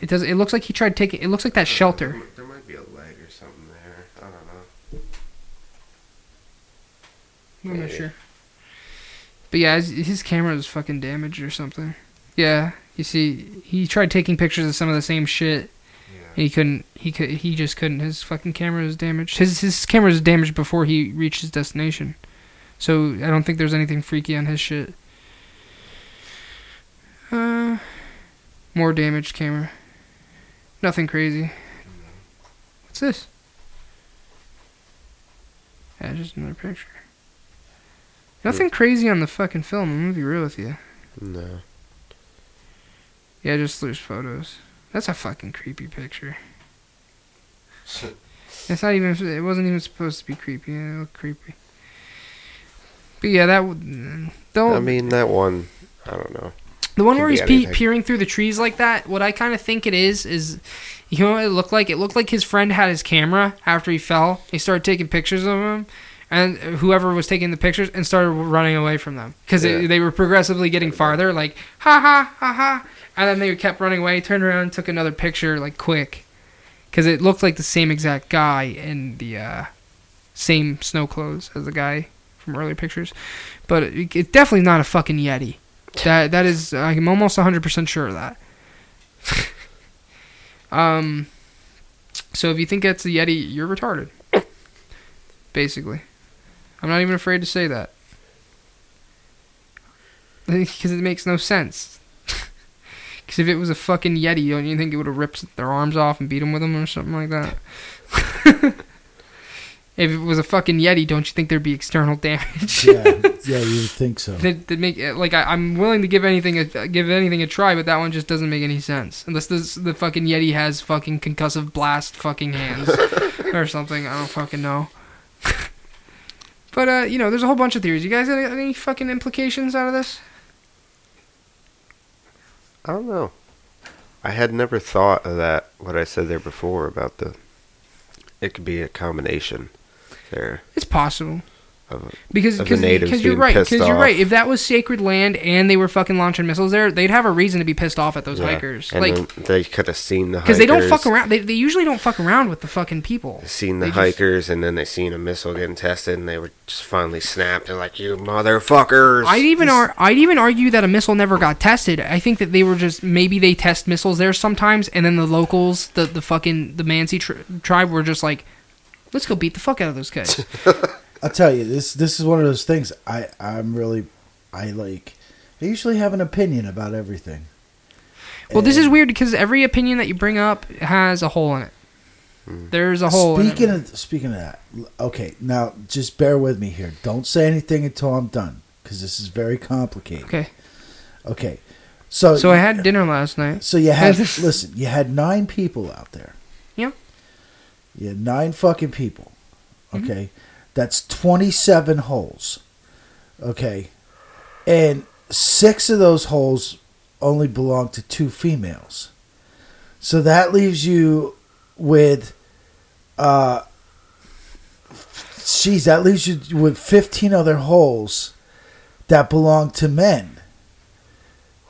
It does. It looks like he tried taking. It looks like that shelter. There might be a leg or something there. I don't know. I'm not sure. But yeah, his, his camera is fucking damaged or something. Yeah, you see, he tried taking pictures of some of the same shit. Yeah. He couldn't. He could. He just couldn't. His fucking camera was damaged. His his camera was damaged before he reached his destination. So I don't think there's anything freaky on his shit. Uh, more damaged camera. Nothing crazy. What's this? Yeah, just another picture. Nothing crazy on the fucking film. I'm gonna be real with you. No. Yeah, just loose photos. That's a fucking creepy picture. It's not even. It wasn't even supposed to be creepy. It looked creepy. But yeah, that. Don't. I mean, that one, I don't know. the one where he's pe- peering through the trees like that. What I kind of think it is is, you know what it looked like? It looked like his friend had his camera after he fell. He started taking pictures of him, and whoever was taking the pictures and started running away from them because Yeah. they were progressively getting farther. Like ha ha ha ha, and then they kept running away. Turned around, and took another picture like quick, because it looked like the same exact guy in the uh, same snow clothes as the guy from earlier pictures, but it, it's definitely not a fucking yeti. That that is, I'm almost 100 percent sure of that. um, so if you think that's a yeti, you're retarded. Basically, I'm not even afraid to say that because it makes no sense. Because if it was a fucking yeti, don't you think it would have ripped their arms off and beat them with them or something like that? If it was a fucking yeti, don't you think there'd be external damage? yeah, yeah, you would think so. that, that make like I, I'm willing to give anything a give anything a try, but that one just doesn't make any sense unless this, the fucking Yeti has fucking concussive blast fucking hands or something. I don't fucking know. but uh, you know, there's a whole bunch of theories. You guys got any, any fucking implications out of this? I don't know. I had never thought of that, what I said there before about the. It could be a combination there. It's possible. of Because of because you're right because you're right. If that was sacred land and they were fucking launching missiles there, they'd have a reason to be pissed off at those Yeah. hikers. And like they could have seen the because they don't fuck around. They, they usually don't fuck around with the fucking people. Seen the They just- hikers, and then they seen a missile getting tested, and they were just finally snapped and like, "You motherfuckers!" I'd even ar- I'd even argue that a missile never got tested. I think that they were just maybe they test missiles there sometimes, and then the locals, the the fucking the Mansi tri- tribe, were just like, let's go beat the fuck out of those guys. I'll tell you this. This is one of those things. I I'm really, I like. I usually have an opinion about everything. well, this is weird because every opinion that you bring up has a hole in it. Hmm. There's a hole. in it. Speaking of speaking of that, okay. Now just bear with me here. Don't say anything until I'm done because this is very complicated. okay, Okay. So so I had dinner last night. So you had listen. You had nine people out there. Yeah. Nine fucking people. Mm-hmm. Okay, that's twenty-seven holes. Okay, and six of those holes only belong to two females. So that leaves you with, uh, geez, that leaves you with fifteen other holes that belong to men.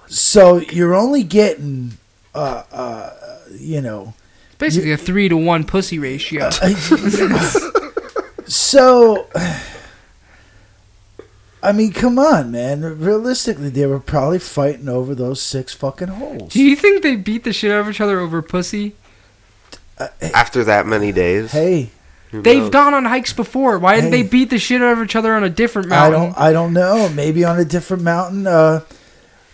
So you're only getting, uh, uh, you know, Basically, a three to one pussy ratio. so. I mean, come on, man. Realistically, they were probably fighting over those six fucking holes. Do you think they beat the shit out of each other over pussy? after that many days. Hey, who They've knows? gone on hikes before. Why didn't Hey. they beat the shit out of each other on a different I mountain? don't, I don't know. Maybe on a different mountain, uh,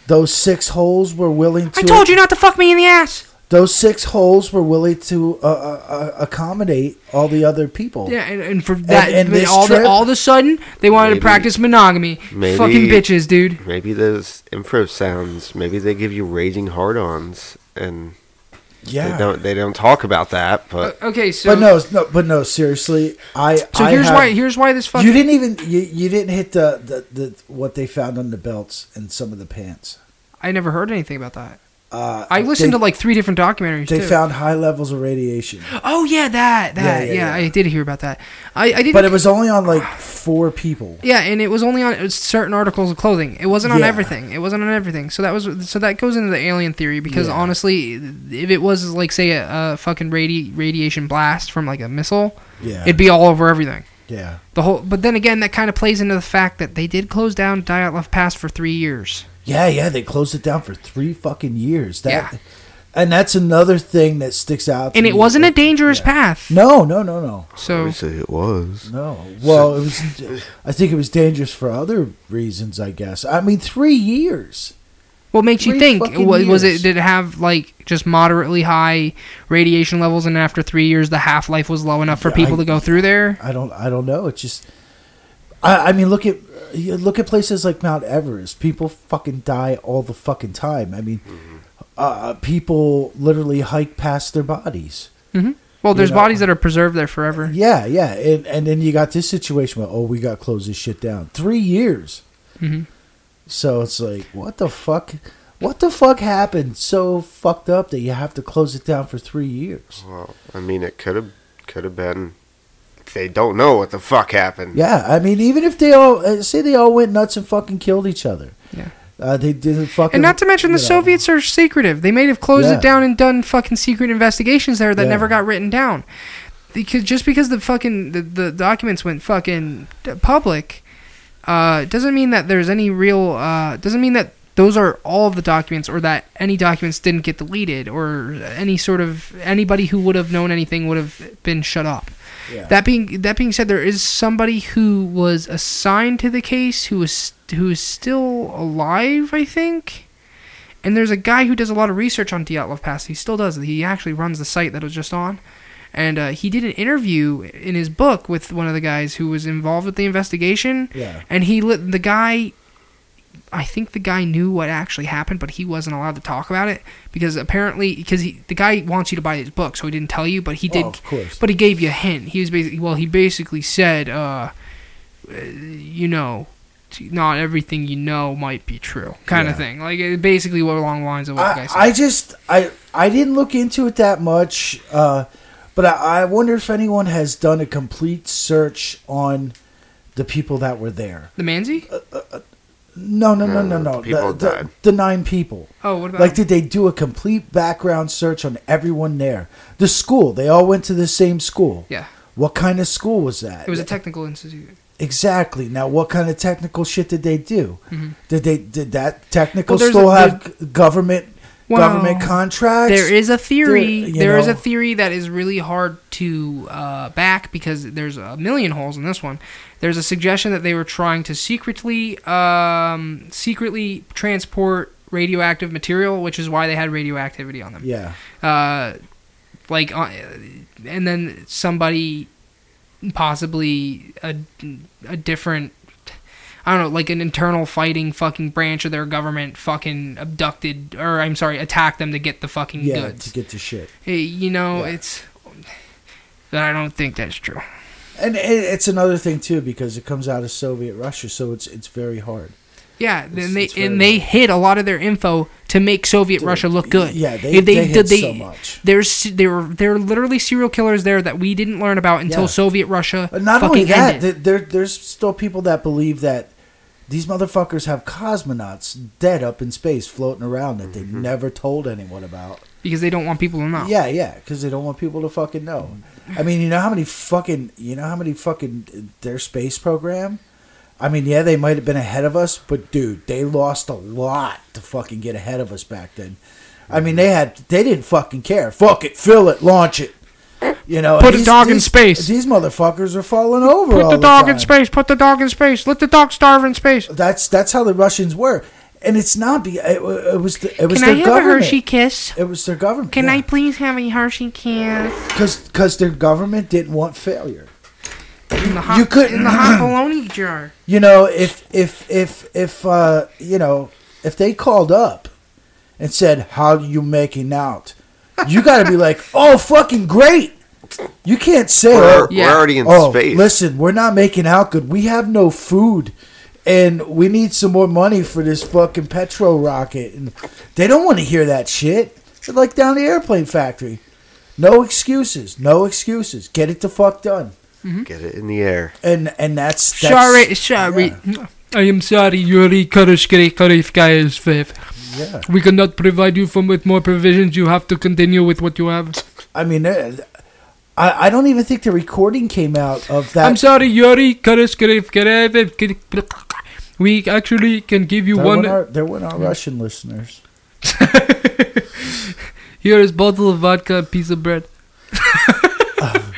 those six holes were willing to. I told you not to fuck me in the ass. Those six holes were willing to uh, uh, uh, accommodate all the other people. Yeah, and, and for that, and but this all, trip- the, all of a sudden, they wanted Maybe- to practice monogamy. maybe- Fucking bitches, dude. Maybe those info sounds. Maybe they give you raging hard-ons, and Yeah. they don't. They don't talk about that. But Uh, okay, so but no, no, but no. Seriously, I. so I here's have- why here's why this fucking You didn't even you, you didn't hit the, the, the what they found on the belts and some of the pants. I never heard anything about that. Uh, I listened they, to like three different documentaries. They too. found high levels of radiation, Oh yeah, that that Yeah, yeah, yeah, yeah. I did hear about that. I I didn't. but it was only on like four people. yeah, and it was only on was certain articles of clothing. It wasn't on everything. It wasn't on everything. So that was so that goes into the alien theory because honestly, if it was like say a, a fucking radi- radiation blast from like a missile, Yeah, it'd be all over everything. yeah, The whole, but then again, that kind of plays into the fact that they did close down Dyatlov Pass for three years. Yeah, yeah. They closed it down for three fucking years. That, Yeah. and that's another thing that sticks out. to And it me. wasn't a dangerous Yeah. path. No, no, no, no, So say it was. no. Well, it was. I think it was dangerous for other reasons. I guess. I mean, three years. what makes you think? Was, was it did it have like just moderately high radiation levels, and after three years, the half life was low enough for Yeah, people I- to go through there? I don't. I don't know. It's just. I, I mean, look at you look at places like Mount Everest. People fucking die all the fucking time. I mean, uh, people literally hike past their bodies. Well, there's You know- bodies that are preserved there forever. Yeah, yeah, and and then you got this situation where oh, we got to close this shit down. Three years. Mhm. So it's like, what the fuck? What the fuck happened so fucked up that you have to close it down for three years? Well, I mean, it could have could have been. They don't know what the fuck happened. Yeah, I mean, even if they all uh, say they all went nuts and fucking killed each other. Yeah. Uh, they didn't fucking. And not to mention the know. Soviets are secretive. They may have closed Yeah. it down and done fucking secret investigations there that Yeah. never got written down. Because just because the fucking the, the documents went fucking public, uh, doesn't mean that there's any real. Uh, doesn't mean that those are all of the documents, or that any documents didn't get deleted, or any sort of anybody who would have known anything would have been shut up. Yeah. That being that being said, there is somebody who was assigned to the case who is who is still alive, I think. And there's a guy who does a lot of research on Dyatlov Pass. He still does. He actually runs the site that I was just on, and uh, he did an interview in his book with one of the guys who was involved with the investigation. Yeah. And he lit the guy. I think the guy knew what actually happened, but he wasn't allowed to talk about it because apparently, because the guy wants you to buy his book, so he didn't tell you, but he did Oh, of course. but he gave you a hint. He was basically well. He basically said, uh, uh, you know, not everything you know might be true, kind Yeah. of thing. Like it basically what along the lines of what the guy I, said. I just I I didn't look into it that much, uh, but I, I wonder if anyone has done a complete search on the people that were there. The Mansi? No, no, no, no, No, no. people the, the, died. the nine people. Oh, what about Like, did they do a complete background search on everyone there? The school, they all went to the same school. Yeah. What kind of school was that? It was a technical institute. exactly. Now, what kind of technical shit did they do? Did they did that technical Mm-hmm. Well, there's school a- have government Well, government contracts? There is a theory. There- There is a theory that is really hard to uh, back because there's a million holes in this one. There's a suggestion that they were trying to secretly, um, secretly transport radioactive material, which is why they had radioactivity on them. Yeah. Uh, like, uh, and then somebody, possibly a, a different. I don't know, like an internal fighting fucking branch of their government fucking abducted, or I'm sorry, attacked them to get the fucking Yeah, goods. to get the shit. Hey, you know, Yeah. it's. But I don't think that's true. And it's another thing too because it comes out of Soviet Russia, so it's it's very hard. Yeah, It's- then they and they hard. hid a lot of their info to make Soviet Dude, Russia look good. Yeah, they If they, hid so much. There's there were there were literally serial killers there that we didn't learn about until Yeah. Soviet Russia But not fucking only that, there there's still people that believe that these motherfuckers have cosmonauts dead up in space floating around that they mm-hmm. never told anyone about. because they don't want people to know. Yeah, yeah, because they don't want people to fucking know. I mean, you know how many fucking, you know how many fucking uh, their space program. I mean, yeah, they might have been ahead of us, but dude, they lost a lot to fucking get ahead of us back then. I mean, they had, they didn't fucking care. Fuck it, fill it, launch it. You know, Put a these- dog in space. These motherfuckers are falling over. Put the dog in time. space. Put the dog in space. Let the dog starve in space. That's that's how the Russians were, and it's not. Be, it, it was the, it was Can I have a government. Hershey kiss? It was their government. Can I please have a Hershey kiss? Because because their government didn't want failure. In the hot, You couldn't- in the hot bologna jar. You know, if if if if uh, you know if they called up and said, "How are you making out?" You got to be like, "Oh, fucking great!" You can't say, We're, "Oh, Yeah. we're already in oh, space. listen, we're not making out good. We have no food, and we need some more money for this fucking petro rocket." And they don't want to hear that shit. They're like down the airplane factory. No excuses. No excuses. Get it the fuck done. Mm-hmm. Get it in the air. And and that's, that's Sorry, sorry. I am sorry, Yuri Karishkarifkayev. Yeah. We cannot provide you from with more provisions. You have to continue with what you have. I mean, uh, I, I don't even think the recording came out of that. I'm sorry, Yuri. We actually can give you There one. went our, there went our Russian listeners. Here is bottle of vodka, and piece of bread.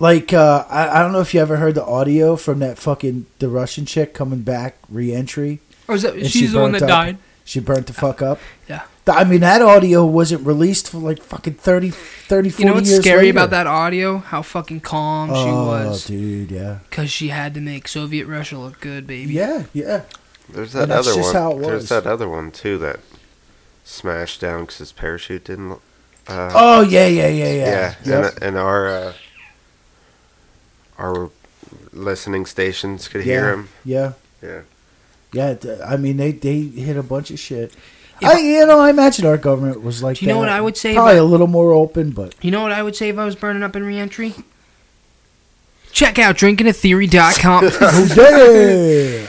Like, uh, I, I don't know if you ever heard the audio from that fucking the Russian chick coming back re-entry. Or is that, And she she's the one that up. died. She burnt the fuck up. Yeah. I mean, that audio wasn't released for like fucking 30, 30 40 You know what's years scary later. about that audio? How fucking calm she Oh, was. dude, yeah, Because she had to make Soviet Russia look good, baby. yeah, yeah. There's And that that's other just one. how it There's that other one too that smashed down because his parachute didn't. Uh, Oh yeah, yeah, yeah, yeah. yeah, Yep. and, and our uh, our listening stations could hear him. yeah, Yeah, yeah. I mean, they they hit a bunch of shit. If I, you know, I imagine our government was like. Do you know what I would say Probably about- a little more open, but You know what I would say if I was burning up in reentry? Check out drinkingatheory.com. yeah.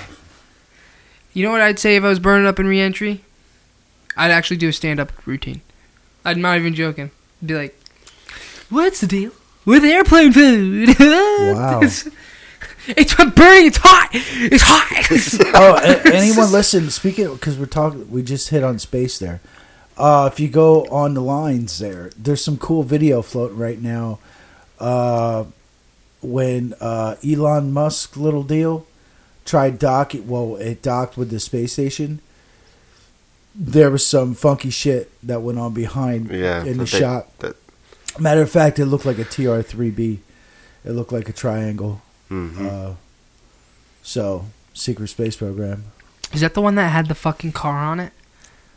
you know what I'd say if I was burning up in reentry? I'd actually do a stand up routine. I'm not even joking. I'd be like, What's the deal with airplane food? Wow. It's, it's burning, it's hot! It's hot! oh, a- anyone listen? Speaking because we're talking, we just hit on space there. Uh, if you go on the lines there, there's some cool video floating right now. Uh, when uh, Elon Musk little deal tried dock it, well, it docked with the space station. There was some funky shit that went on behind yeah. in the that they- shot. That, Matter of fact, it looked like a TR-3B. It looked like a triangle. Mhm. Uh, so secret space program. Is that the one that had the fucking car on it?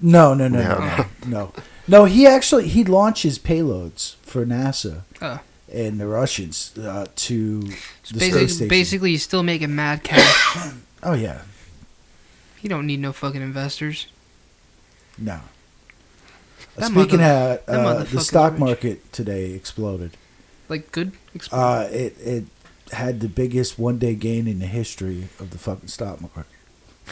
No, no, no, no, No. no, no. No, he actually he launches payloads for NASA Oh. and the Russians uh, to So the basically, space station. basically, he's still making mad cash. Oh yeah, he don't need no fucking investors. no. That Speaking mother- of that uh, the stock rich. market today exploded. Like, good? Uh, it it had the biggest one day gain in the history of the fucking stock market.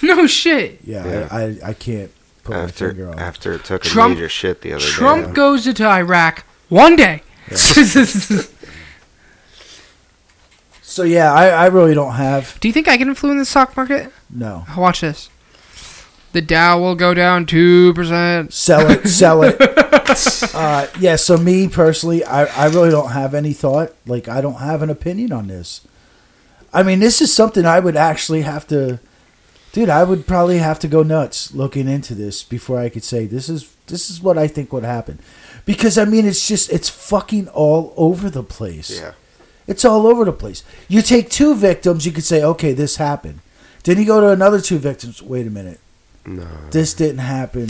No shit. Yeah, Yeah. I, I I can't put my After finger on. after it took a Trump- major shit the other Trump day. Trump goes into Iraq one day. So yeah, I, I really don't have Do you think I can influence the stock market? no. Watch this. The Dow will go down two percent. Sell it, sell it. uh, yeah, so me personally, I, I really don't have any thought. Like, I don't have an opinion on this. I mean, this is something I would actually have to, dude. I would probably have to go nuts looking into this before I could say this is this is what I think would happen, because I mean, it's just it's fucking all over the place. Yeah. It's all over the place. You take two victims, you could say, okay, this happened. Then you go to another two victims. Wait a minute, No. this didn't happen.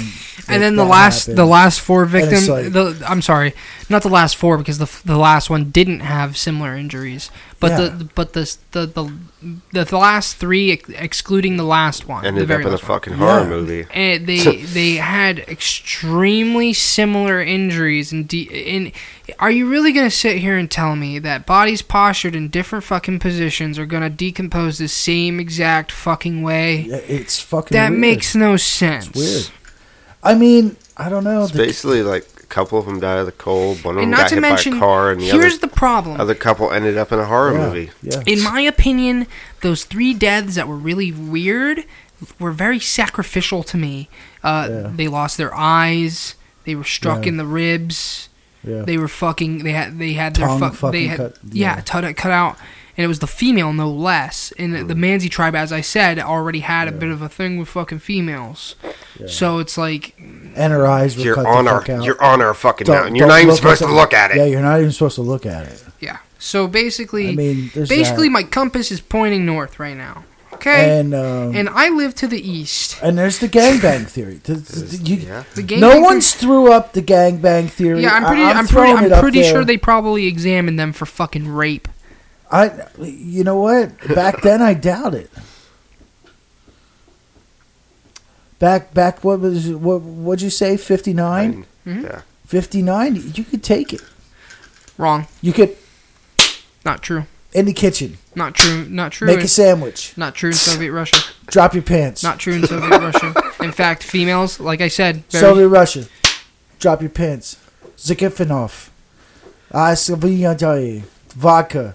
And then the last, happened. the last four victims. like- the, I'm sorry, not the last four because the the last one didn't have similar injuries. But Yeah. the but the the the, the, the last three, ex- excluding the last one, the Ended up in a last one. fucking horror Yeah. movie. and they they had extremely similar injuries and de- in are you really going to sit here and tell me that bodies postured in different fucking positions are going to decompose the same exact fucking way Yeah, It's fucking. that weird. makes no sense It's weird. I mean, I don't know. It's The- basically like a couple of them died of the cold, one of and them not got to hit mention by a car, and the here's other the problem other couple ended up in a horror yeah, movie. Yeah. in my opinion those three deaths that were really weird were very sacrificial to me uh, Yeah. they lost their eyes they were struck Yeah. in the ribs yeah. They were fucking. They had. They had their Tongue fuck. fucking They had. cut- yeah, yeah. cut cut out, and it was the female no less. And the- the Mansi tribe, as I said, already had a bit of a thing with fucking females. So it's like, and her eyes were You're cut on the our fuck out. you're on our fucking Don't- mountain. You're don't even supposed to look at it. Yeah, you're not even supposed to look at it. yeah. So basically, I mean, basically, that. my compass is pointing north right now. Okay, And um, and I live to the east. and there's the gangbang theory. The- the- the- you- Yeah. The game. no one's threw up the gangbang theory. Yeah, I'm pretty. I- I'm, pretty. I'm pretty sure they probably examined them for fucking rape. I, you know what? Back then, I doubt it. Back, back. What was what? What'd you say? Fifty nine. Mhm. Yeah. Fifty nine. You could take it. Wrong. You could Not true. in the kitchen. Not true. Not true. Make in- a sandwich. not true in Soviet Russia. Drop your pants. Not true in Soviet Russia. In fact, females, like I said, very, Soviet Russia. Drop your pants. Zakifinov. I Sylvia Vodka.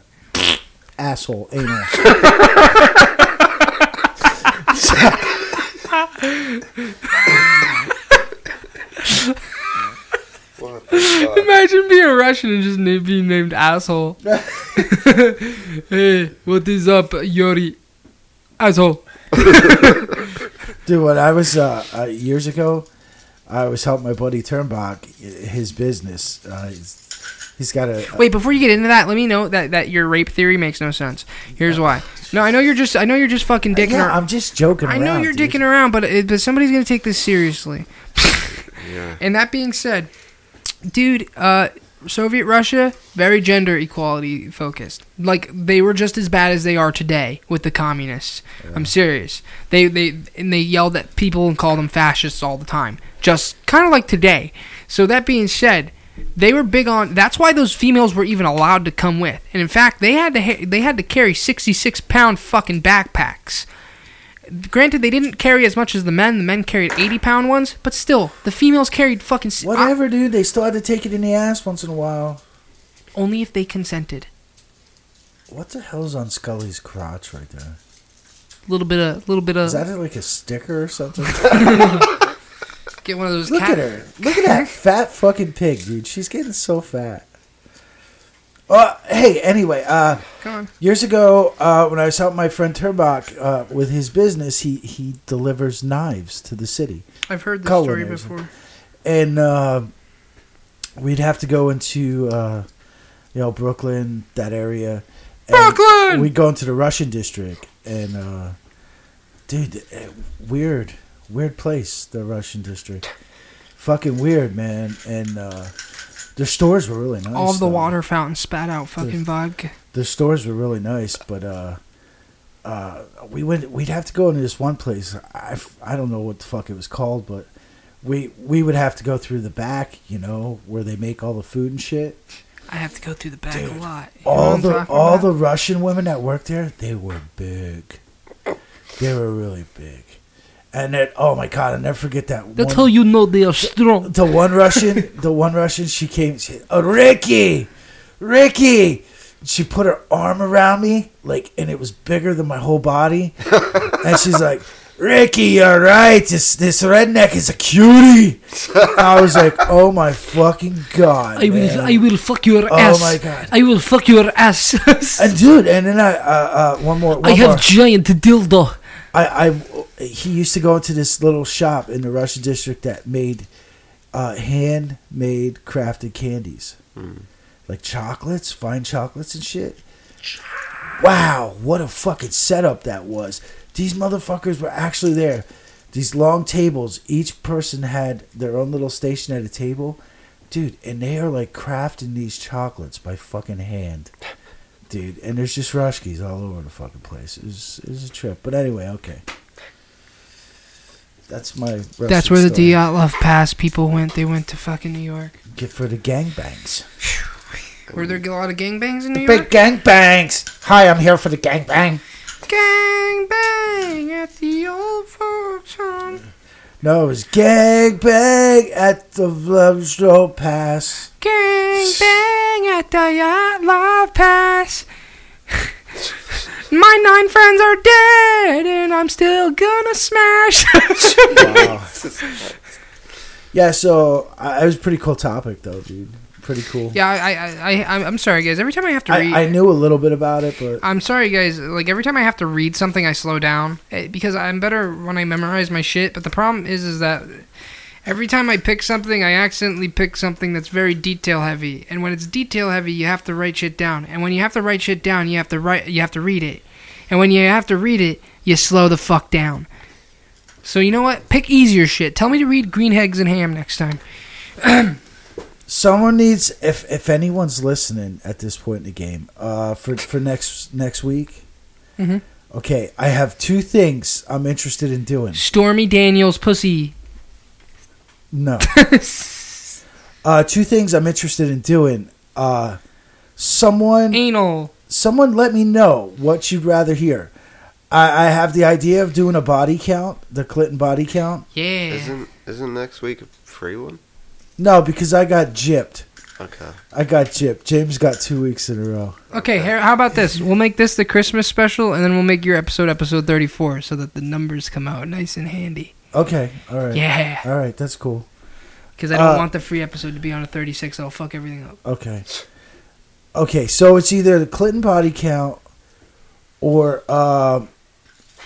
Asshole. Anal. What the fuck? Imagine being a Russian and just na- being named asshole. hey, what is up, Yuri? Asshole. Dude, when I was uh, uh, years ago, I was helping my buddy Turnbach, his business. Uh, he's, he's got a. Wait, before you get into that, let me know that, that your rape theory makes no sense. Here's why. No, I know you're just I know you're just fucking dicking yeah, around. I'm just joking I around. know you're dude. dicking around, but it, but somebody's gonna take this seriously. Yeah. And that being said, dude, uh, Soviet Russia very gender equality focused. Like they were just as bad as they are today with the communists. I'm serious. They they and they yelled at people and called them fascists all the time. Just kind of like today. So that being said, they were big on. That's why those females were even allowed to come with. And in fact, they had to ha- they had to carry 66 pound fucking backpacks. Granted, they didn't carry as much as the men. The men carried 80 pound ones, but still, the females carried fucking. s- Whatever, ah. dude. They still had to take it in the ass once in a while. only if they consented. What the hell's on Scully's crotch right there? A little bit of, little bit of Is that like a sticker or something? Get one of those. Look cat- at her. Look at that fat fucking pig, dude. She's getting so fat. Uh, hey, anyway, uh, Come on. years ago, uh, when I was helping my friend Turbach uh, with his business, he, he delivers knives to the city. I've heard this story before. And uh, we'd have to go into, uh, you know, Brooklyn, that area. And Brooklyn! We'd go into the Russian district. And, uh, dude, eh, weird, weird place, the Russian district. Fucking weird, man. And uh, their stores were really nice. All the though. water fountains spat out fucking vodka. The stores were really nice, but uh, uh, we went. We'd have to go into this one place. I, I don't know what the fuck it was called, but we we would have to go through the back, you know, where they make all the food and shit. I have to go through the back a lot. You all the all about? the Russian women that worked there, they were big. They were really big, and then oh my god, I'll never forget that. That's one, how you know they are strong. the one Russian, the one Russian, she came, she, oh, Ricky, Ricky. She put her arm around me, like, and it was bigger than my whole body. and she's like, Ricky, you're right. This this redneck is a cutie. I was like, oh my fucking god. I will, man. I will fuck your Oh ass. Oh my God. I will fuck your ass. And dude, and then I, uh, uh, one more, one I have more. giant dildo. I, I, he used to go into this little shop in the Russian district that made uh, handmade crafted candies, like chocolates, fine chocolates and shit. Wow, what a fucking setup that was! These motherfuckers were actually there. These long tables, each person had their own little station at a table, dude, and they are like crafting these chocolates by fucking hand. Dude, and there's just Rushkis all over the fucking place. It was, it was a trip. But anyway, okay. That's my. That's where the story. Dyatlov Pass people went. They went to fucking New York. Get for the gangbangs. Were there a lot of gangbangs in New York? Big gangbangs. Hi, I'm here for the gangbang. Gangbang at the old folks' home. No, it was gangbang at the Vlebstrow Pass. Gangbang at the uh, Dyatlov Pass. My nine friends are dead, and I'm still gonna smash. Yeah, so I, it was a pretty cool topic, though, dude. Pretty cool. yeah, I, I, I, I'm sorry, guys. Every time I have to read, I, I knew a little bit about it, but I'm sorry, guys. Like every time I have to read something, I slow down eh, because I'm better when I memorize my shit. But the problem is, is that every time I pick something, I accidentally pick something that's very detail heavy. And when it's detail heavy, you have to write shit down. And when you have to write shit down, you have to write, you have to read it. And when you have to read it, you slow the fuck down. So you know what? Pick easier shit. Tell me to read Green Eggs and Ham next time. someone needs if if anyone's listening at this point in the game, uh, for for next next week. Mhm. Okay, I have two things I'm interested in doing. Stormy Daniels pussy. No. uh, two things I'm interested in doing. Uh, someone, Anal. someone, let me know what you'd rather hear. I, I have the idea of doing a body count, the Clinton body count. Yeah. Isn't isn't next week a free one? No, because I got gypped. Okay. I got gypped. James got two weeks in a row. Okay, here, how about this? We'll make this the Christmas special, and then we'll make your episode episode 34 so that the numbers come out nice and handy. Okay, all right. Yeah. All right, that's cool. Because I don't Uh, want the free episode to be on a 36, I'll fuck everything up. Okay. Okay, so it's either the Clinton body count or uh,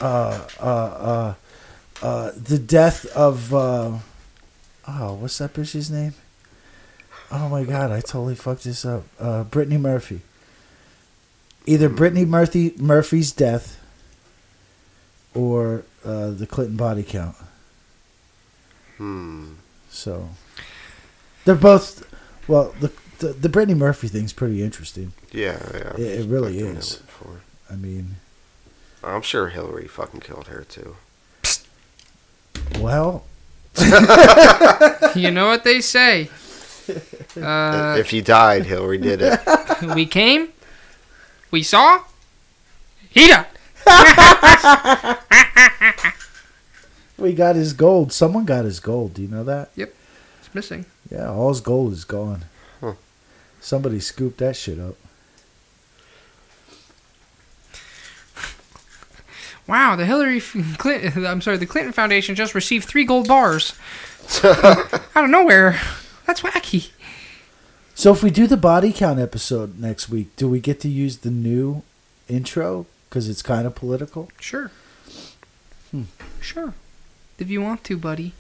uh, uh, uh, uh, the death of uh, oh, what's that bitch's name? Oh my god, I totally fucked this up. Uh, Brittany Murphy. Either Brittany Murphy Murphy's death or uh, the Clinton body count. Hmm. So they're both well. The the, the Brittany Murphy thing's pretty interesting. Yeah, yeah. It- it really is. know it before. I mean, I'm sure Hillary fucking killed her too. well, you know what they say. Uh, if he died, Hillary did it. we came, we saw, he died. we got his gold. Someone got his gold. Do you know that? Yep, it's missing. Yeah, all his gold is gone. Huh. Somebody scooped that shit up. Wow, the Hillary Clinton, I'm sorry, the Clinton Foundation just received three gold bars out of nowhere. That's wacky. So if we do the body count episode next week, do we get to use the new intro because it's kind of political? Sure. Hmm. Sure. If you want to, buddy.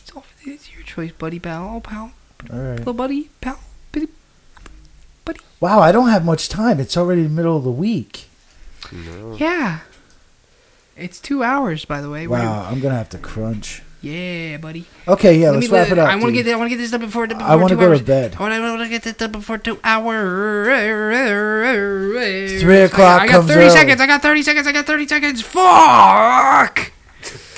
It's, all, it's your choice, buddy, pal. Oh, pal. All right. Little buddy, pal. Buddy. Wow, I don't have much time. It's already the middle of the week. No. Yeah. It's two hours, by the way. We're- Wow, I'm gonna have to crunch. Yeah, buddy. Okay, yeah, Let let's me wrap it up. I want to get. this- I want to get this done before. before I want to two go hours. to bed. I want to, I get this done before two hours. Three o'clock I got comes 30 early. seconds. I got 30 seconds. I got 30 seconds. Fuck.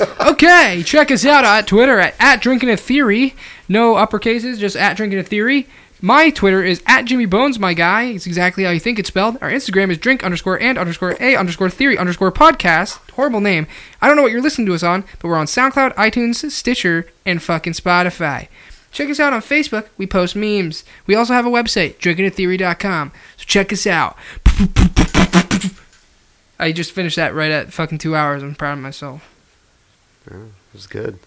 okay, check us out at Twitter at, at Drinking a Theory. No uppercases, just at Drinking a Theory. My Twitter is at Jimmy Bones, my guy. It's exactly how you think it's spelled. Our Instagram is drink underscore and underscore a underscore theory underscore podcast. Horrible name. I don't know what you're listening to us on, but we're on SoundCloud, iTunes, Stitcher, and fucking Spotify. Check us out on Facebook. We post memes. We also have a website, drinkingatheory.com. So check us out. I just finished that right at fucking two hours. I'm proud of myself. It was good.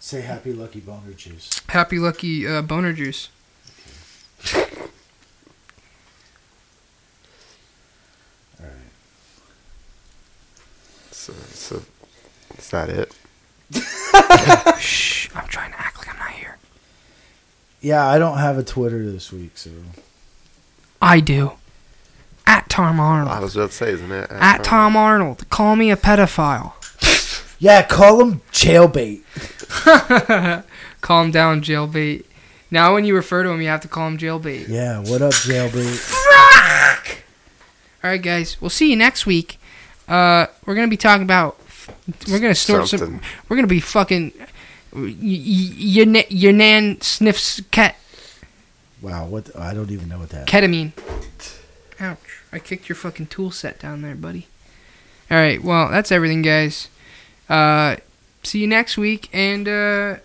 Say happy lucky boner juice. Happy lucky uh, boner juice. All right. So, so is that it? Shh. I'm trying to act like I'm not here. Yeah, I don't have a Twitter this week, so I do. At Tom Arnold. I was about to say, isn't it? At Tom Arnold. Call me a pedophile. yeah, call him jailbait. Calm down, jailbait. Now, when you refer to him, you have to call him jailbait. Yeah, what up, jailbait? Fuck! All right, guys. We'll see you next week. Uh, we're gonna be talking about. We're gonna snort some. Something. We're gonna be fucking. y- y- Your na- your nan sniffs cat Wow, what? I don't even know what that. ketamine. Ouch! I kicked your fucking tool set down there, buddy. All right. Well, that's everything, guys. Uh, see you next week, and uh,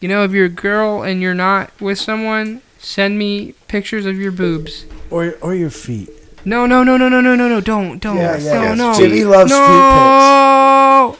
you know, if you're a girl and you're not with someone, send me pictures of your boobs. Or or your feet. No, no, no, no, no, no, no, no! Don't, don't, Yeah, yeah. no, no. Jimmy loves feet pics. no!